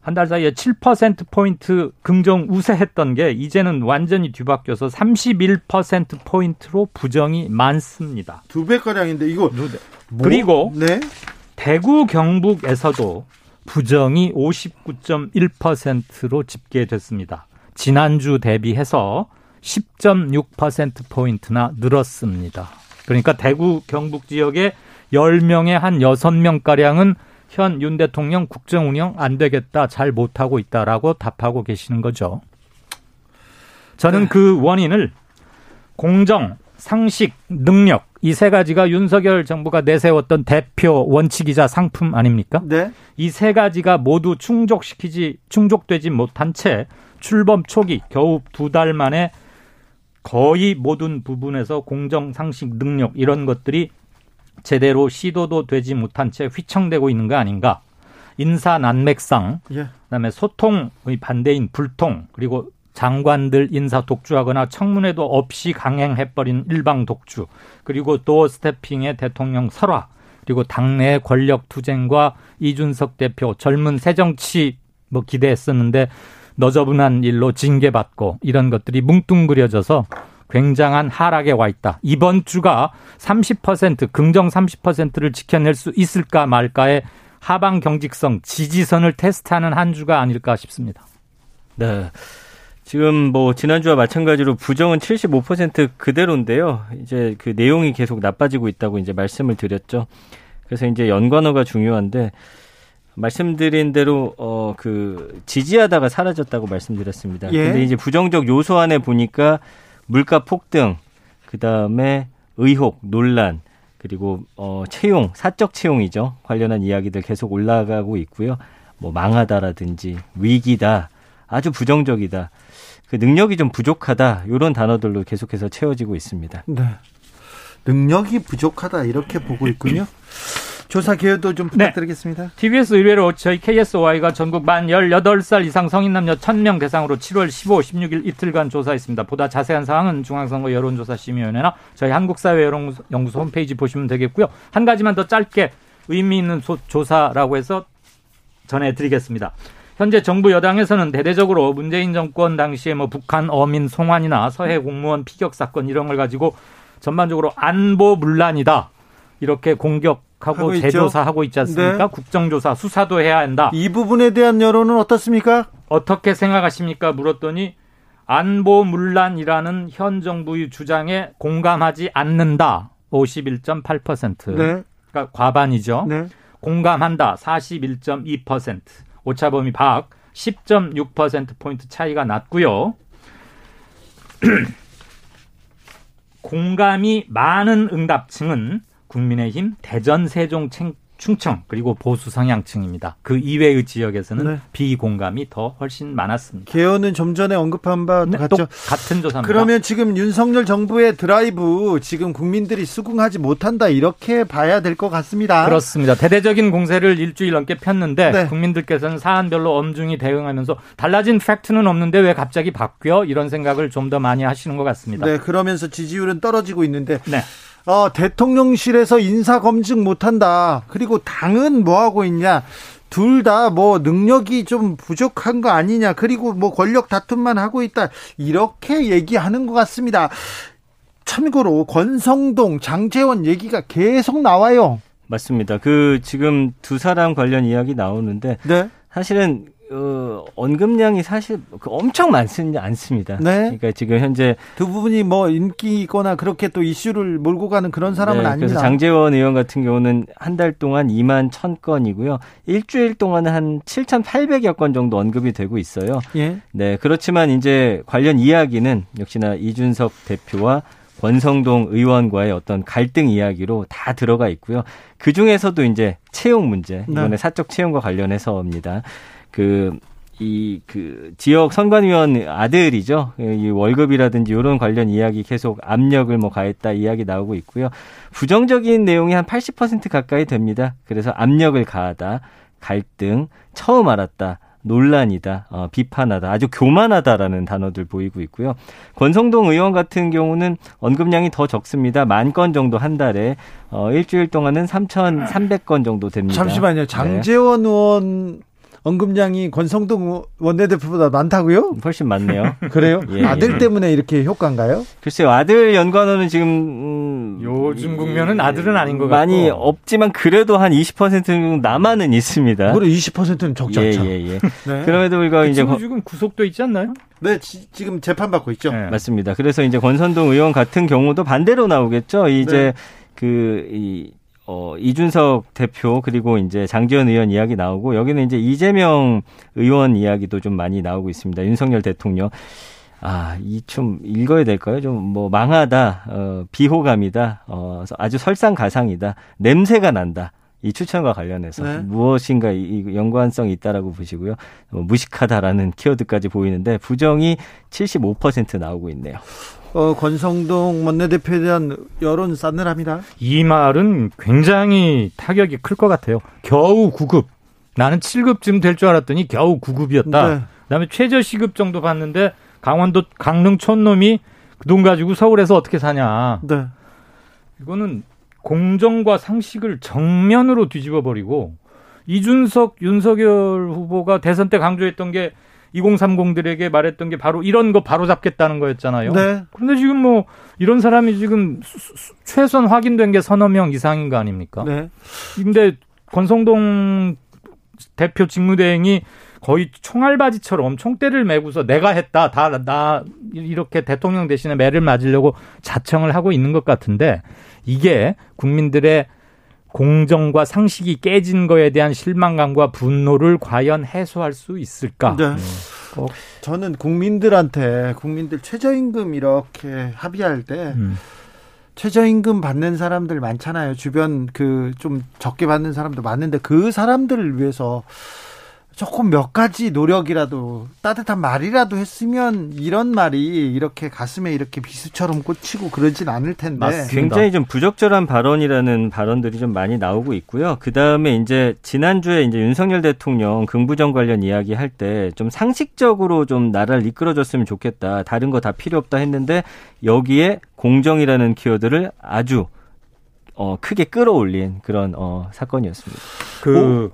한 달 사이에 7%포인트 긍정 우세했던 게 이제는 완전히 뒤바뀌어서 31%포인트로 부정이 많습니다. 두 배가량인데 이거. 뭐? 그리고 네? 대구 경북에서도 부정이 59.1%로 집계됐습니다. 지난주 대비해서 10.6%포인트나 늘었습니다. 그러니까 대구 경북 지역에 10명의 한 6명가량은 현 윤 대통령 국정 운영 안 되겠다, 잘 못하고 있다라고 답하고 계시는 거죠. 저는 네. 그 원인을 공정, 상식, 능력 이 세 가지가 윤석열 정부가 내세웠던 대표 원칙이자 상품 아닙니까? 네. 이 세 가지가 모두 충족시키지 충족되지 못한 채 출범 초기 겨우 두 달 만에 거의 모든 부분에서 공정, 상식, 능력 이런 것들이 제대로 시도도 되지 못한 채 휘청되고 있는 거 아닌가. 인사 난맥상, 예. 그다음에 소통의 반대인 불통, 그리고 장관들 인사 독주하거나 청문회도 없이 강행해버린 일방 독주, 그리고 도 스태핑의 대통령 설화, 그리고 당내 권력 투쟁과 이준석 대표 젊은 새정치 뭐 기대했었는데 너저분한 일로 징계받고 이런 것들이 뭉뚱그려져서 굉장한 하락에 와 있다. 이번 주가 30% 긍정 30%를 지켜낼 수 있을까 말까의 하방 경직성 지지선을 테스트하는 한 주가 아닐까 싶습니다. 네. 지금 뭐 지난주와 마찬가지로 부정은 75% 그대로인데요. 이제 그 내용이 계속 나빠지고 있다고 이제 말씀을 드렸죠. 그래서 이제 연관어가 중요한데 말씀드린 대로 어 그 지지하다가 사라졌다고 말씀드렸습니다. 예. 근데 이제 부정적 요소 안에 보니까 물가 폭등, 그다음에 의혹, 논란, 그리고 어 채용, 사적 채용이죠. 관련한 이야기들 계속 올라가고 있고요. 뭐 망하다라든지 위기다, 아주 부정적이다. 그 능력이 좀 부족하다. 이런 단어들로 계속해서 채워지고 있습니다. 네. 능력이 부족하다 이렇게 보고 있군요. 조사 개요도 좀 네. 부탁드리겠습니다. 네. TBS 의뢰로 저희 KSOI가 전국 만 18살 이상 성인 남녀 1000명 대상으로 7월 15, 16일 이틀간 조사했습니다. 보다 자세한 사항은 중앙선거 여론조사 심의위원회나 저희 한국사회여론연구소 홈페이지 보시면 되겠고요. 한 가지만 더 짧게 의미 있는 소, 조사라고 해서 전해드리겠습니다. 현재 정부 여당에서는 대대적으로 문재인 정권 당시에 뭐 북한 어민 송환이나 서해 공무원 피격 사건 이런 걸 가지고 전반적으로 안보 문란이다. 이렇게 공격 하고 재조사하고 있지 않습니까? 네. 국정조사 수사도 해야 한다. 이 부분에 대한 여론은 어떻습니까? 어떻게 생각하십니까? 물었더니 안보 문란이라는 현 정부의 주장에 공감하지 않는다. 51.8%. 네. 그러니까 과반이죠. 네. 공감한다. 41.2%. 오차범위 박10.6% 포인트 차이가 났고요. 공감이 많은 응답층은 국민의힘 대전 세종 충청 그리고 보수 성향층입니다. 그 이외의 지역에서는 네. 비공감이 더 훨씬 많았습니다. 개헌은 좀 전에 언급한 바 네, 같죠. 같은 조사입니다. 그러면 지금 윤석열 정부의 드라이브 지금 국민들이 수긍하지 못한다 이렇게 봐야 될 것 같습니다. 그렇습니다. 대대적인 공세를 일주일 넘게 폈는데 네. 국민들께서는 사안별로 엄중히 대응하면서 달라진 팩트는 없는데 왜 갑자기 바뀌어 이런 생각을 좀 더 많이 하시는 것 같습니다. 네, 그러면서 지지율은 떨어지고 있는데 네. 어, 대통령실에서 인사 검증 못한다. 그리고 당은 뭐 하고 있냐? 둘 다 뭐 능력이 좀 부족한 거 아니냐? 그리고 뭐 권력 다툼만 하고 있다. 이렇게 얘기하는 것 같습니다. 참고로 권성동, 장재원 얘기가 계속 나와요. 맞습니다. 그 지금 두 사람 관련 이야기 나오는데 네. 사실은 어, 언급량이 사실 그 엄청 많지 않습니다. 네. 그러니까 지금 현재 두 부분이 뭐 인기거나 그렇게 또 이슈를 몰고 가는 그런 사람은 네, 아닙니다. 그래서 장재원 의원 같은 경우는 한 달 동안 2만 1000건이고요. 일주일 동안은 한 7,800여 건 정도 언급이 되고 있어요. 예. 네, 그렇지만 이제 관련 이야기는 역시나 이준석 대표와 권성동 의원과의 어떤 갈등 이야기로 다 들어가 있고요. 그 중에서도 이제 채용 문제, 이번에 네. 사적 채용과 관련해서입니다. 그, 이, 그, 지역 선관위원 아들이죠. 이 월급이라든지 이런 관련 이야기 계속 압력을 뭐 가했다 이야기 나오고 있고요. 부정적인 내용이 한 80% 가까이 됩니다. 그래서 압력을 가하다, 갈등, 처음 알았다. 논란이다, 어, 비판하다, 아주 교만하다라는 단어들 보이고 있고요. 권성동 의원 같은 경우는 언급량이 더 적습니다. 만 건 정도 한 달에 어, 일주일 동안은 3,300건 정도 됩니다. 잠시만요. 장재원 네. 의원 언급량이 권성동 원내대표보다 많다고요? 훨씬 많네요. 그래요? 예, 아들 예. 때문에 이렇게 효과인가요? 글쎄요. 아들 연관어는 지금 음, 요즘 국면은 아들은 아닌 것 같고 많이 없지만 그래도 한 20% 남아는 있습니다. 그래 20%는 적지 않죠. 예, 예, 예. 네. 그럼에도 불구하고 그 이제 지금 구속도 있지 않나요? 네, 지, 금 재판 받고 있죠. 네. 맞습니다. 그래서 이제 권선동 의원 같은 경우도 반대로 나오겠죠. 이제 네. 그 이 어, 이준석 대표 그리고 이제 장지원 의원 이야기 나오고 여기는 이제 이재명 의원 이야기도 좀 많이 나오고 있습니다. 윤석열 대통령. 아, 이 좀 읽어야 될까요? 좀 뭐 망하다, 어, 비호감이다, 어, 아주 설상가상이다, 냄새가 난다. 이 추천과 관련해서 네. 무엇인가 이 연관성이 있다라고 보시고요. 뭐 무식하다라는 키워드까지 보이는데 부정이 75% 나오고 있네요. 어, 권성동 원내대표에 대한 여론 싸늘합니다. 이 말은 굉장히 타격이 클 것 같아요. 겨우 9급. 나는 7급쯤 될 줄 알았더니 겨우 9급이었다. 네. 그다음에 최저 시급 정도 받는데 강원도 강릉 촌놈이 그 돈 가지고 서울에서 어떻게 사냐. 네. 이거는 공정과 상식을 정면으로 뒤집어 버리고 이준석 윤석열 후보가 대선 때 강조했던 게 2030들에게 말했던 게 바로 이런 거 바로 잡겠다는 거였잖아요. 네. 그런데 지금 뭐 이런 사람이 지금 최선 확인된 게 서너 명 이상인 거 아닙니까? 네. 근데 권성동 대표 직무대행이 거의 총알바지처럼 총대를 메고서 내가 했다. 다 나 이렇게 대통령 대신에 매를 맞으려고 자청을 하고 있는 것 같은데 이게 국민들의 공정과 상식이 깨진 거에 대한 실망감과 분노를 과연 해소할 수 있을까? 네. 어. 저는 국민들한테 국민들 최저임금 이렇게 합의할 때 음. 최저임금 받는 사람들 많잖아요. 주변 그 좀 적게 받는 사람도 많은데 그 사람들을 위해서 조금 몇 가지 노력이라도 따뜻한 말이라도 했으면 이런 말이 이렇게 가슴에 이렇게 비수처럼 꽂히고 그러진 않을 텐데. 맞습니다. 굉장히 좀 부적절한 발언이라는 발언들이 좀 많이 나오고 있고요. 그 다음에 이제 지난주에 이제 윤석열 대통령 긍부정 관련 이야기 할 때 좀 상식적으로 좀 나라를 이끌어줬으면 좋겠다. 다른 거 다 필요 없다 했는데 여기에 공정이라는 키워드를 아주 어, 크게 끌어올린 그런 어, 사건이었습니다. 그 오.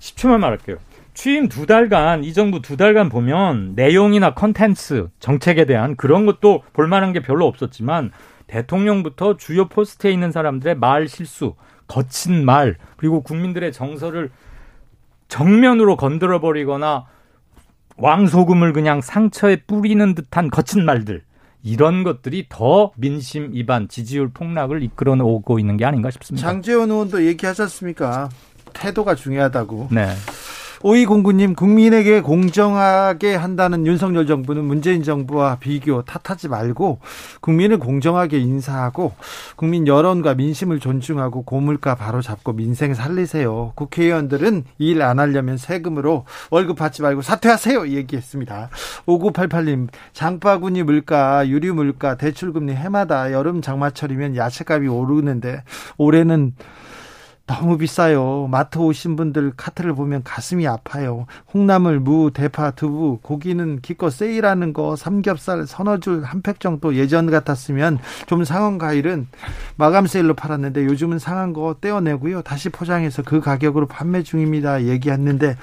10초만 말할게요. 취임 두 달간 이 정부 두 달간 보면 내용이나 컨텐츠 정책에 대한 그런 것도 볼만한 게 별로 없었지만 대통령부터 주요 포스트에 있는 사람들의 말 실수, 거친 말 그리고 국민들의 정서를 정면으로 건드려 버리거나 왕소금을 그냥 상처에 뿌리는 듯한 거친 말들 이런 것들이 더 민심 이반 지지율 폭락을 이끌어 오고 있는 게 아닌가 싶습니다. 장재원 의원도 얘기하셨습니까? 태도가 중요하다고. 네. 오이공구님 국민에게 공정하게 한다는 윤석열 정부는 문재인 정부와 비교 탓하지 말고 국민을 공정하게 인사하고 국민 여론과 민심을 존중하고 고물가 바로 잡고 민생 살리세요. 국회의원들은 일 안 하려면 세금으로 월급 받지 말고 사퇴하세요. 얘기했습니다. 5988님 장바구니 물가 유류 물가 대출금리 해마다 여름 장마철이면 야채값이 오르는데 올해는 너무 비싸요. 마트 오신 분들 카트를 보면 가슴이 아파요. 콩나물, 무, 대파, 두부, 고기는 기껏 세일하는 거 삼겹살 서너 줄 한 팩 정도 예전 같았으면 좀 상한 과일은 마감 세일로 팔았는데 요즘은 상한 거 떼어내고요. 다시 포장해서 그 가격으로 판매 중입니다. 얘기했는데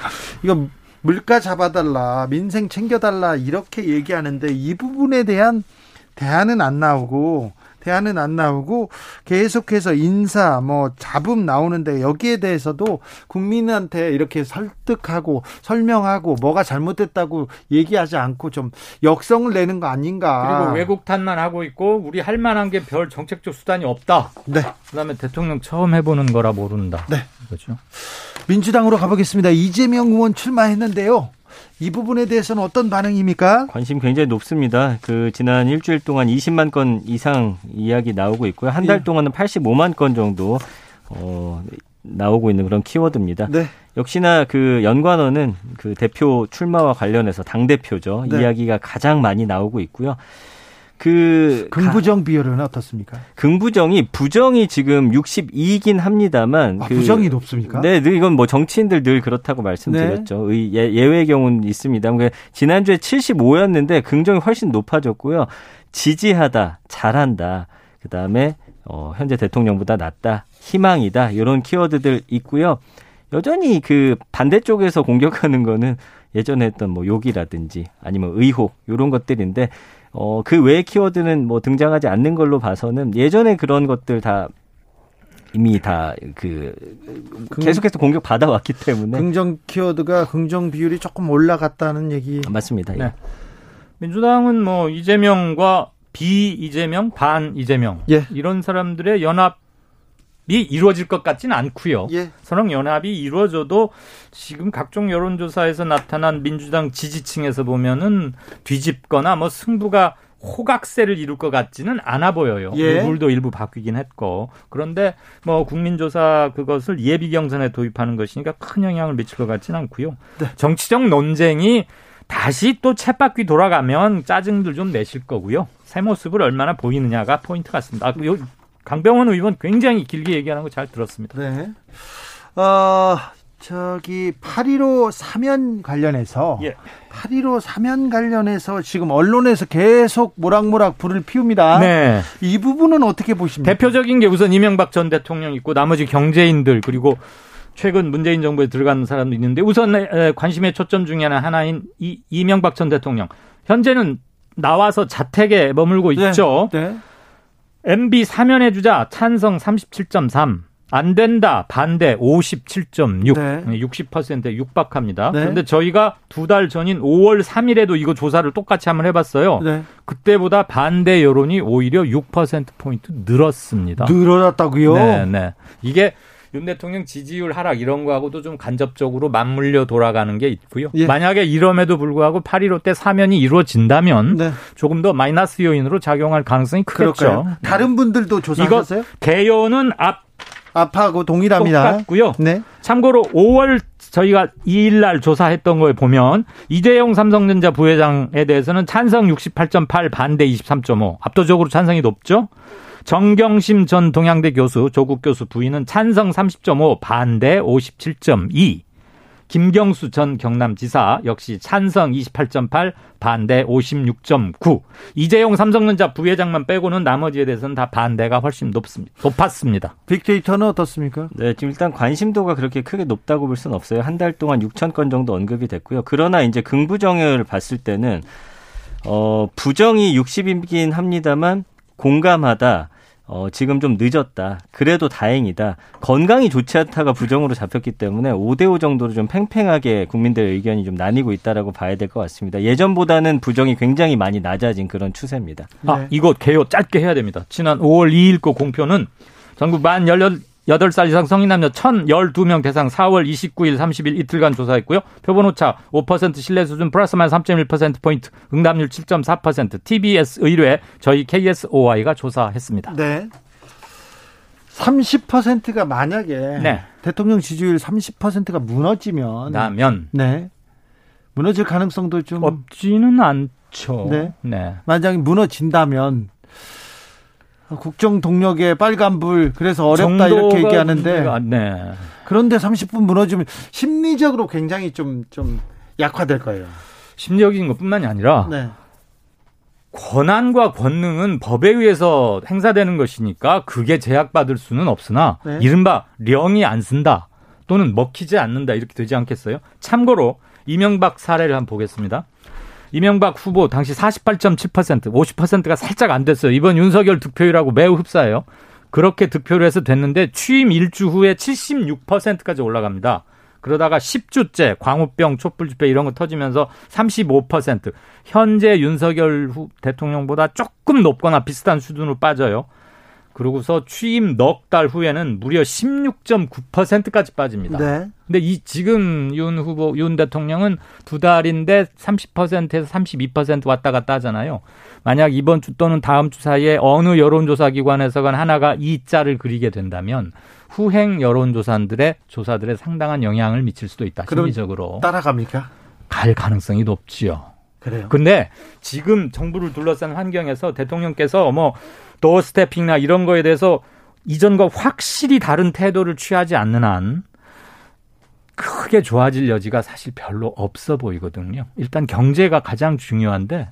이거 물가 잡아달라, 민생 챙겨달라 이렇게 얘기하는데 이 부분에 대한 대안은 안 나오고 대안은 안 나오고 계속해서 인사 뭐 잡음 나오는데 여기에 대해서도 국민한테 이렇게 설득하고 설명하고 뭐가 잘못됐다고 얘기하지 않고 좀 역성을 내는 거 아닌가. 그리고 외국 탓만 하고 있고 우리 할 만한 게 별 정책적 수단이 없다. 네. 그다음에 대통령 처음 해보는 거라 모른다. 네. 그렇죠. 민주당으로 가보겠습니다. 이재명 의원 출마했는데요. 이 부분에 대해서는 어떤 반응입니까? 관심 굉장히 높습니다. 그 지난 일주일 동안 20만 건 이상 이야기 나오고 있고요. 한달 예. 동안은 85만 건 정도 어 나오고 있는 그런 키워드입니다. 네. 역시나 그 연관어는 그 대표 출마와 관련해서 당 대표죠. 네. 이야기가 가장 많이 나오고 있고요. 그 긍부정 비율은 어떻습니까? 긍부정이 부정이 지금 62이긴 합니다만 아, 그, 부정이 높습니까? 네, 이건 뭐 정치인들 늘 그렇다고 말씀드렸죠. 네. 예, 예외 경우는 있습니다. 그러니까 지난주에 75였는데 긍정이 훨씬 높아졌고요. 지지하다, 잘한다. 그다음에 어, 현재 대통령보다 낫다, 희망이다 이런 키워드들 있고요. 여전히 그 반대쪽에서 공격하는 거는 예전에 했던 뭐 욕이라든지 아니면 의혹 이런 것들인데 어, 그 외의 키워드는 뭐 등장하지 않는 걸로 봐서는 예전에 그런 것들 다 이미 다 그 계속해서 공격 받아왔기 때문에 긍정 키워드가 긍정 비율이 조금 올라갔다는 얘기 맞습니다. 네. 민주당은 뭐 이재명과 비 이재명, 반 이재명 예. 이런 사람들의 연합 이 이루어질 것 같지는 않고요. 예. 선언 연합이 이루어져도 지금 각종 여론조사에서 나타난 민주당 지지층에서 보면은 뒤집거나 뭐 승부가 호각세를 이룰 것 같지는 않아 보여요. 예. 룰도 일부 바뀌긴 했고 그런데 뭐 국민조사 그것을 예비 경선에 도입하는 것이니까 큰 영향을 미칠 것 같지는 않고요. 네. 정치적 논쟁이 다시 또 챗바퀴 돌아가면 짜증들 좀 내실 거고요. 새 모습을 얼마나 보이느냐가 포인트 같습니다. 아, 요 강병원 의원 굉장히 길게 얘기하는 거 잘 들었습니다. 네. 어, 저기 8.15 사면 관련해서 예. 8.15 사면 관련해서 지금 언론에서 계속 모락모락 불을 피웁니다. 네. 이 부분은 어떻게 보십니까? 대표적인 게 우선 이명박 전 대통령 있고 나머지 경제인들 그리고 최근 문재인 정부에 들어간 사람도 있는데 우선 관심의 초점 중에 하나인 이, 이명박 전 대통령 현재는 나와서 자택에 머물고 네. 있죠. 네. MB 사면해 주자 찬성 37.3. 안 된다 반대 57.6 네. 60%에 육박합니다. 네. 그런데 저희가 두 달 전인 5월 3일에도 이거 조사를 똑같이 한번 해봤어요. 네. 그때보다 반대 여론이 오히려 6% 포인트 늘었습니다. 늘어났다고요? 네, 네. 이게 윤 대통령 지지율 하락 이런 거하고도 좀 간접적으로 맞물려 돌아가는 게 있고요. 예. 만약에 이럼에도 불구하고 8.15 때 사면이 이루어진다면 네. 조금 더 마이너스 요인으로 작용할 가능성이 크겠죠. 그럴까요? 다른 분들도 조사하셨어요? 개요는 앞 앞하고 동일합니다. 똑같고요. 네. 참고로 5월 저희가 2일 날 조사했던 거에 보면 이재용 삼성전자 부회장에 대해서는 찬성 68.8 반대 23.5 압도적으로 찬성이 높죠. 정경심 전 동양대 교수, 조국 교수 부인은 찬성 30.5, 반대 57.2. 김경수 전 경남지사 역시 찬성 28.8, 반대 56.9. 이재용 삼성전자 부회장만 빼고는 나머지에 대해서는 다 반대가 훨씬 높습니다. 높았습니다. 빅데이터는 어떻습니까? 네, 지금 일단 관심도가 그렇게 크게 높다고 볼 수는 없어요. 한 달 동안 6천 건 정도 언급이 됐고요. 그러나 이제 긍부정을 봤을 때는 어, 부정이 60이긴 합니다만 공감하다. 어, 지금 좀 늦었다. 그래도 다행이다. 건강이 좋지 않다가 부정으로 잡혔기 때문에 5대5 정도로 좀 팽팽하게 국민들 의견이 좀 나뉘고 있다라고 봐야 될 것 같습니다. 예전보다는 부정이 굉장히 많이 낮아진 그런 추세입니다. 아, 네. 이거 개요 짧게 해야 됩니다. 지난 5월 2일 거 공표는 전국 만 18, 8살 이상 성인 남녀 1,012명 대상 4월 29일 30일 이틀간 조사했고요. 표본 오차 5% 신뢰 수준 플러스 마이너스 3.1%포인트, 응답률 7.4%, TBS 의뢰 저희 KSOI가 조사했습니다. 네. 30%가 만약에 네. 대통령 지지율 30%가 무너지면 나면 네. 무너질 가능성도 좀 없지는 않죠. 네. 네. 만약에 무너진다면 국정 동력의 빨간불 그래서 어렵다 이렇게 얘기하는데 네. 그런데 30분 무너지면 심리적으로 굉장히 좀좀 약화될 거예요. 심리적인 것뿐만이 아니라 네. 권한과 권능은 법에 의해서 행사되는 것이니까 그게 제약받을 수는 없으나 네. 이른바 령이 안 쓴다 또는 먹히지 않는다 이렇게 되지 않겠어요? 참고로 이명박 사례를 한번 보겠습니다. 이명박 후보 당시 48.7% 50%가 살짝 안 됐어요. 이번 윤석열 득표율하고 매우 흡사해요. 그렇게 득표를 해서 됐는데 취임 일주 후에 76%까지 올라갑니다. 그러다가 10주째 광우병, 촛불 집회 이런 거 터지면서 35% 현재 윤석열 후 대통령보다 조금 높거나 비슷한 수준으로 빠져요. 그러고서 취임 넉 달 후에는 무려 16.9%까지 빠집니다. 네. 근데 이 지금 윤 후보 윤 대통령은 두 달인데 30%에서 32% 왔다 갔다 하잖아요. 만약 이번 주 또는 다음 주 사이에 어느 여론조사 기관에서건 하나가 이 자를 그리게 된다면 후행 여론조사들의 조사들의 상당한 영향을 미칠 수도 있다. 심리적으로 따라갑니까? 갈 가능성이 높지요. 그래요. 근데 지금 정부를 둘러싼 환경에서 대통령께서 뭐 도어 스태핑이나 이런 거에 대해서 이전과 확실히 다른 태도를 취하지 않는 한 크게 좋아질 여지가 사실 별로 없어 보이거든요. 일단 경제가 가장 중요한데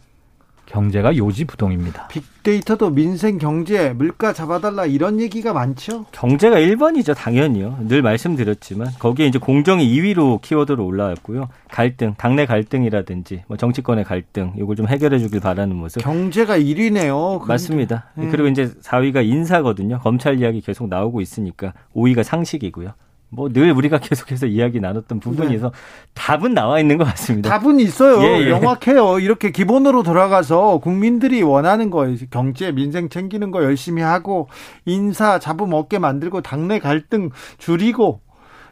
경제가 요지부동입니다. 빅데이터도 민생 경제 물가 잡아달라 이런 얘기가 많죠. 경제가 1번이죠 당연히요. 늘 말씀드렸지만 거기에 이제 공정이 2위로 키워드로 올라왔고요. 갈등, 당내 갈등이라든지 뭐 정치권의 갈등 이걸 좀 해결해주길 바라는 모습. 경제가 1위네요. 맞습니다. 네. 그리고 이제 4위가 인사거든요. 검찰 이야기 계속 나오고 있으니까 5위가 상식이고요. 뭐 늘 우리가 계속해서 이야기 나눴던 부분에서 네. 답은 나와 있는 것 같습니다. 답은 있어요. 예, 예. 명확해요. 이렇게 기본으로 돌아가서 국민들이 원하는 거, 경제, 민생 챙기는 거 열심히 하고 인사 잡음 없게 만들고 당내 갈등 줄이고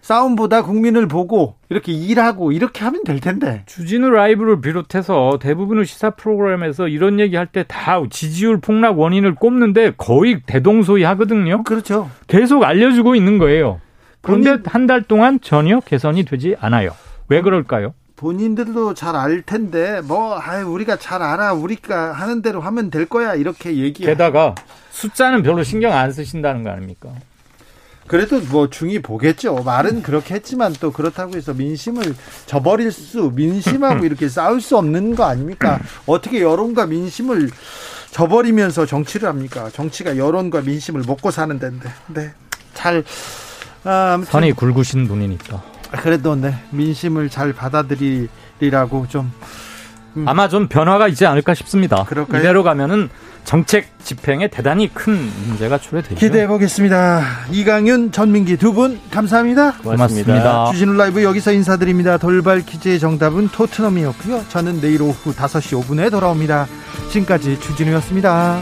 싸움보다 국민을 보고 이렇게 일하고 이렇게 하면 될 텐데. 주진우 라이브를 비롯해서 대부분의 시사 프로그램에서 이런 얘기 할 때 다 지지율 폭락 원인을 꼽는데 거의 대동소이 하거든요. 그렇죠. 계속 알려주고 있는 거예요. 그런데 한 달 동안 전혀 개선이 되지 않아요. 왜 그럴까요? 본인들도 잘 알 텐데 뭐 아, 우리가 잘 알아 우리가 하는 대로 하면 될 거야 이렇게 얘기. 게다가 숫자는 별로 신경 안 쓰신다는 거 아닙니까? 그래도 뭐 중이 보겠죠. 말은 그렇게 했지만 또 그렇다고 해서 민심을 저버릴 수 민심하고 이렇게 싸울 수 없는 거 아닙니까? 어떻게 여론과 민심을 저버리면서 정치를 합니까? 정치가 여론과 민심을 먹고 사는 데인데. 네. 잘 아, 선이 굵으신 분이니까. 그래도 네 민심을 잘 받아들이라고 좀 음. 아마 좀 변화가 있지 않을까 싶습니다. 그럴까요? 이대로 가면은 정책 집행에 대단히 큰 문제가 초래되죠. 기대해 보겠습니다. 이강윤, 전민기 두 분 감사합니다. 고맙습니다. 주진우 라이브 여기서 인사드립니다. 돌발 퀴즈의 정답은 토트넘이었고요. 저는 내일 오후 5시 5분에 돌아옵니다. 지금까지 주진우였습니다.